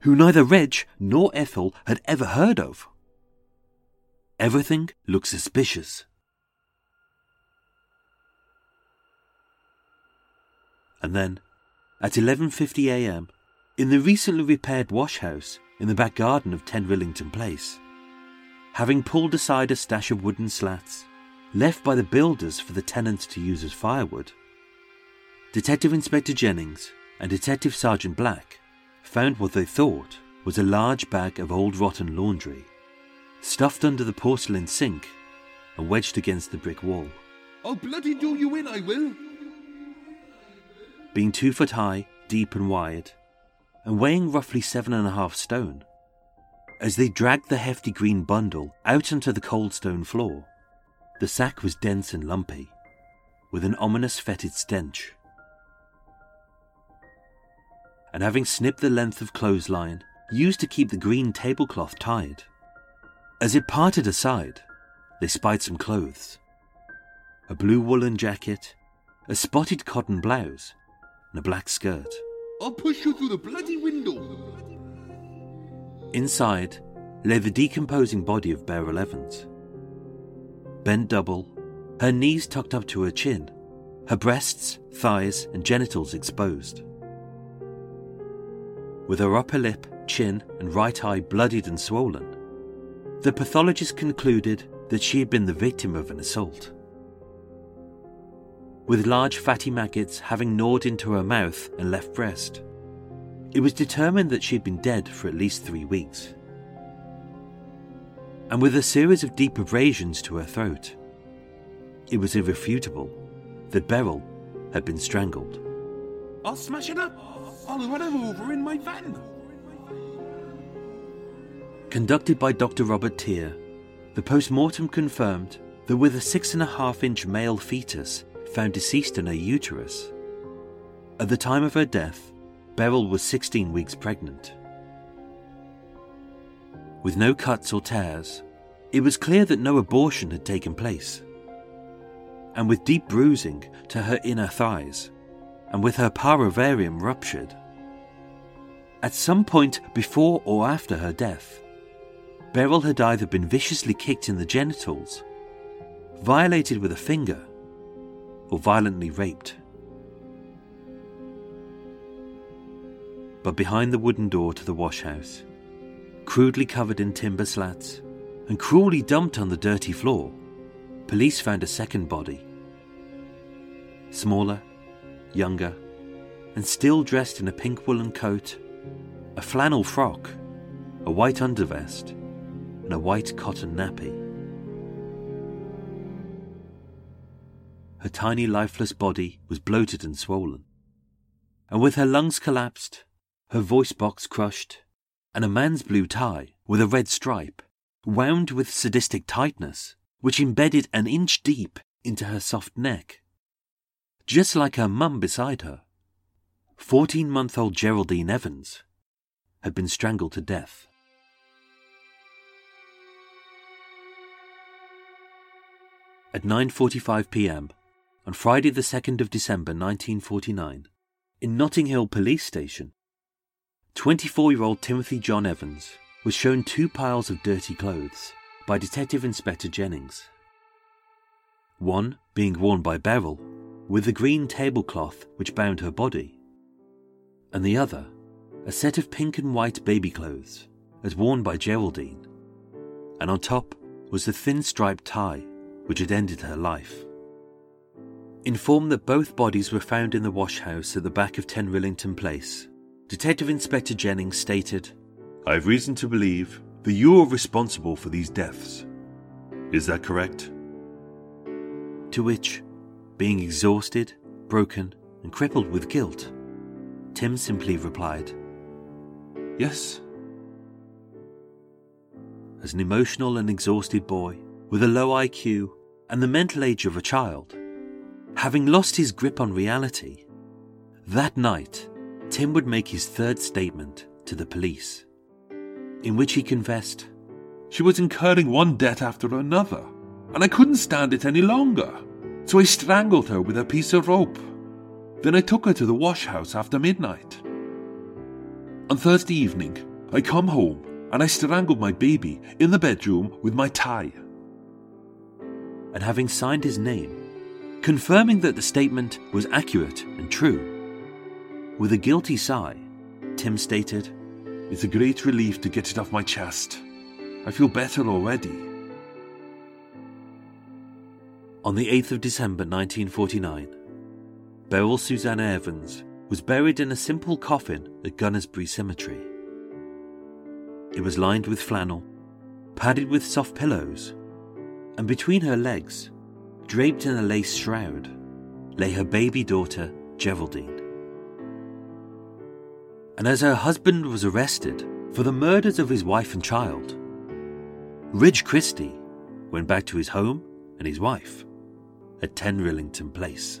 who neither Reg nor Ethel had ever heard of. Everything looked suspicious. And then, at 11:50 a.m., in the recently repaired wash house in the back garden of 10 Rillington Place, having pulled aside a stash of wooden slats left by the builders for the tenants to use as firewood, Detective Inspector Jennings and Detective Sergeant Black found what they thought was a large bag of old rotten laundry, stuffed under the porcelain sink and wedged against the brick wall. I'll bloody do you in, I will. Being two foot high, deep and wide, and weighing roughly seven and a half stone, as they dragged the hefty green bundle out onto the cold stone floor, the sack was dense and lumpy, with an ominous fetid stench. And having snipped the length of clothesline used to keep the green tablecloth tied, as it parted aside, they spied some clothes a blue woolen jacket, a spotted cotton blouse, and a black skirt. I'll push you through the bloody window. Inside lay the decomposing body of Beryl Evans. Bent double, her knees tucked up to her chin, her breasts, thighs, and genitals exposed. With her upper lip chin, and right eye bloodied and swollen, the pathologist concluded that she had been the victim of an assault. With large fatty maggots having gnawed into her mouth and left breast, it was determined that she had been dead for at least three weeks. And with a series of deep abrasions to her throat, it was irrefutable that Beryl had been strangled. I'll smash it up. I'll run him over in my van. Conducted by Dr. Robert Teare, the post mortem confirmed that with a six and a half inch male fetus found deceased in her uterus, at the time of her death, Beryl was 16 weeks pregnant. With no cuts or tears, it was clear that no abortion had taken place. And with deep bruising to her inner thighs, and with her parvivarium ruptured, at some point before or after her death, Beryl had either been viciously kicked in the genitals, violated with a finger, or violently raped. But behind the wooden door to the washhouse, crudely covered in timber slats and cruelly dumped on the dirty floor, police found a second body. Smaller, younger, and still dressed in a pink woolen coat, a flannel frock, a white undervest, and a white cotton nappy. Her tiny lifeless body was bloated and swollen, and with her lungs collapsed, her voice box crushed, and a man's blue tie with a red stripe, wound with sadistic tightness, which embedded an inch deep into her soft neck. Just like her mum beside her, 14 month old Geraldine Evans had been strangled to death. At 9:45 p.m. on Friday the 2nd of December 1949, in Notting Hill Police Station, 24-year-old Timothy John Evans was shown two piles of dirty clothes by Detective Inspector Jennings. One being worn by Beryl, with the green tablecloth which bound her body, and the other a set of pink and white baby clothes, as worn by Geraldine, and on top was the thin striped tie which had ended her life. Informed that both bodies were found in the washhouse at the back of 10 Rillington Place, Detective Inspector Jennings stated, I have reason to believe that you are responsible for these deaths. Is that correct? To which, being exhausted, broken, and crippled with guilt, Tim simply replied, Yes. As an emotional and exhausted boy, with a low IQ and the mental age of a child, having lost his grip on reality, that night Tim would make his third statement to the police, in which he confessed, She was incurring one debt after another, and I couldn't stand it any longer, so I strangled her with a piece of rope. Then I took her to the wash house after midnight. On Thursday evening, I come home and I strangled my baby in the bedroom with my tie. And having signed his name, confirming that the statement was accurate and true, with a guilty sigh, Tim stated, It's a great relief to get it off my chest. I feel better already. On the 8th of December 1949, Beryl Susanna Evans was buried in a simple coffin at Gunnersbury Cemetery. It was lined with flannel, padded with soft pillows, and between her legs, draped in a lace shroud, lay her baby daughter, Geraldine. And as her husband was arrested for the murders of his wife and child, Reg Christie went back to his home and his wife at 10 Rillington Place.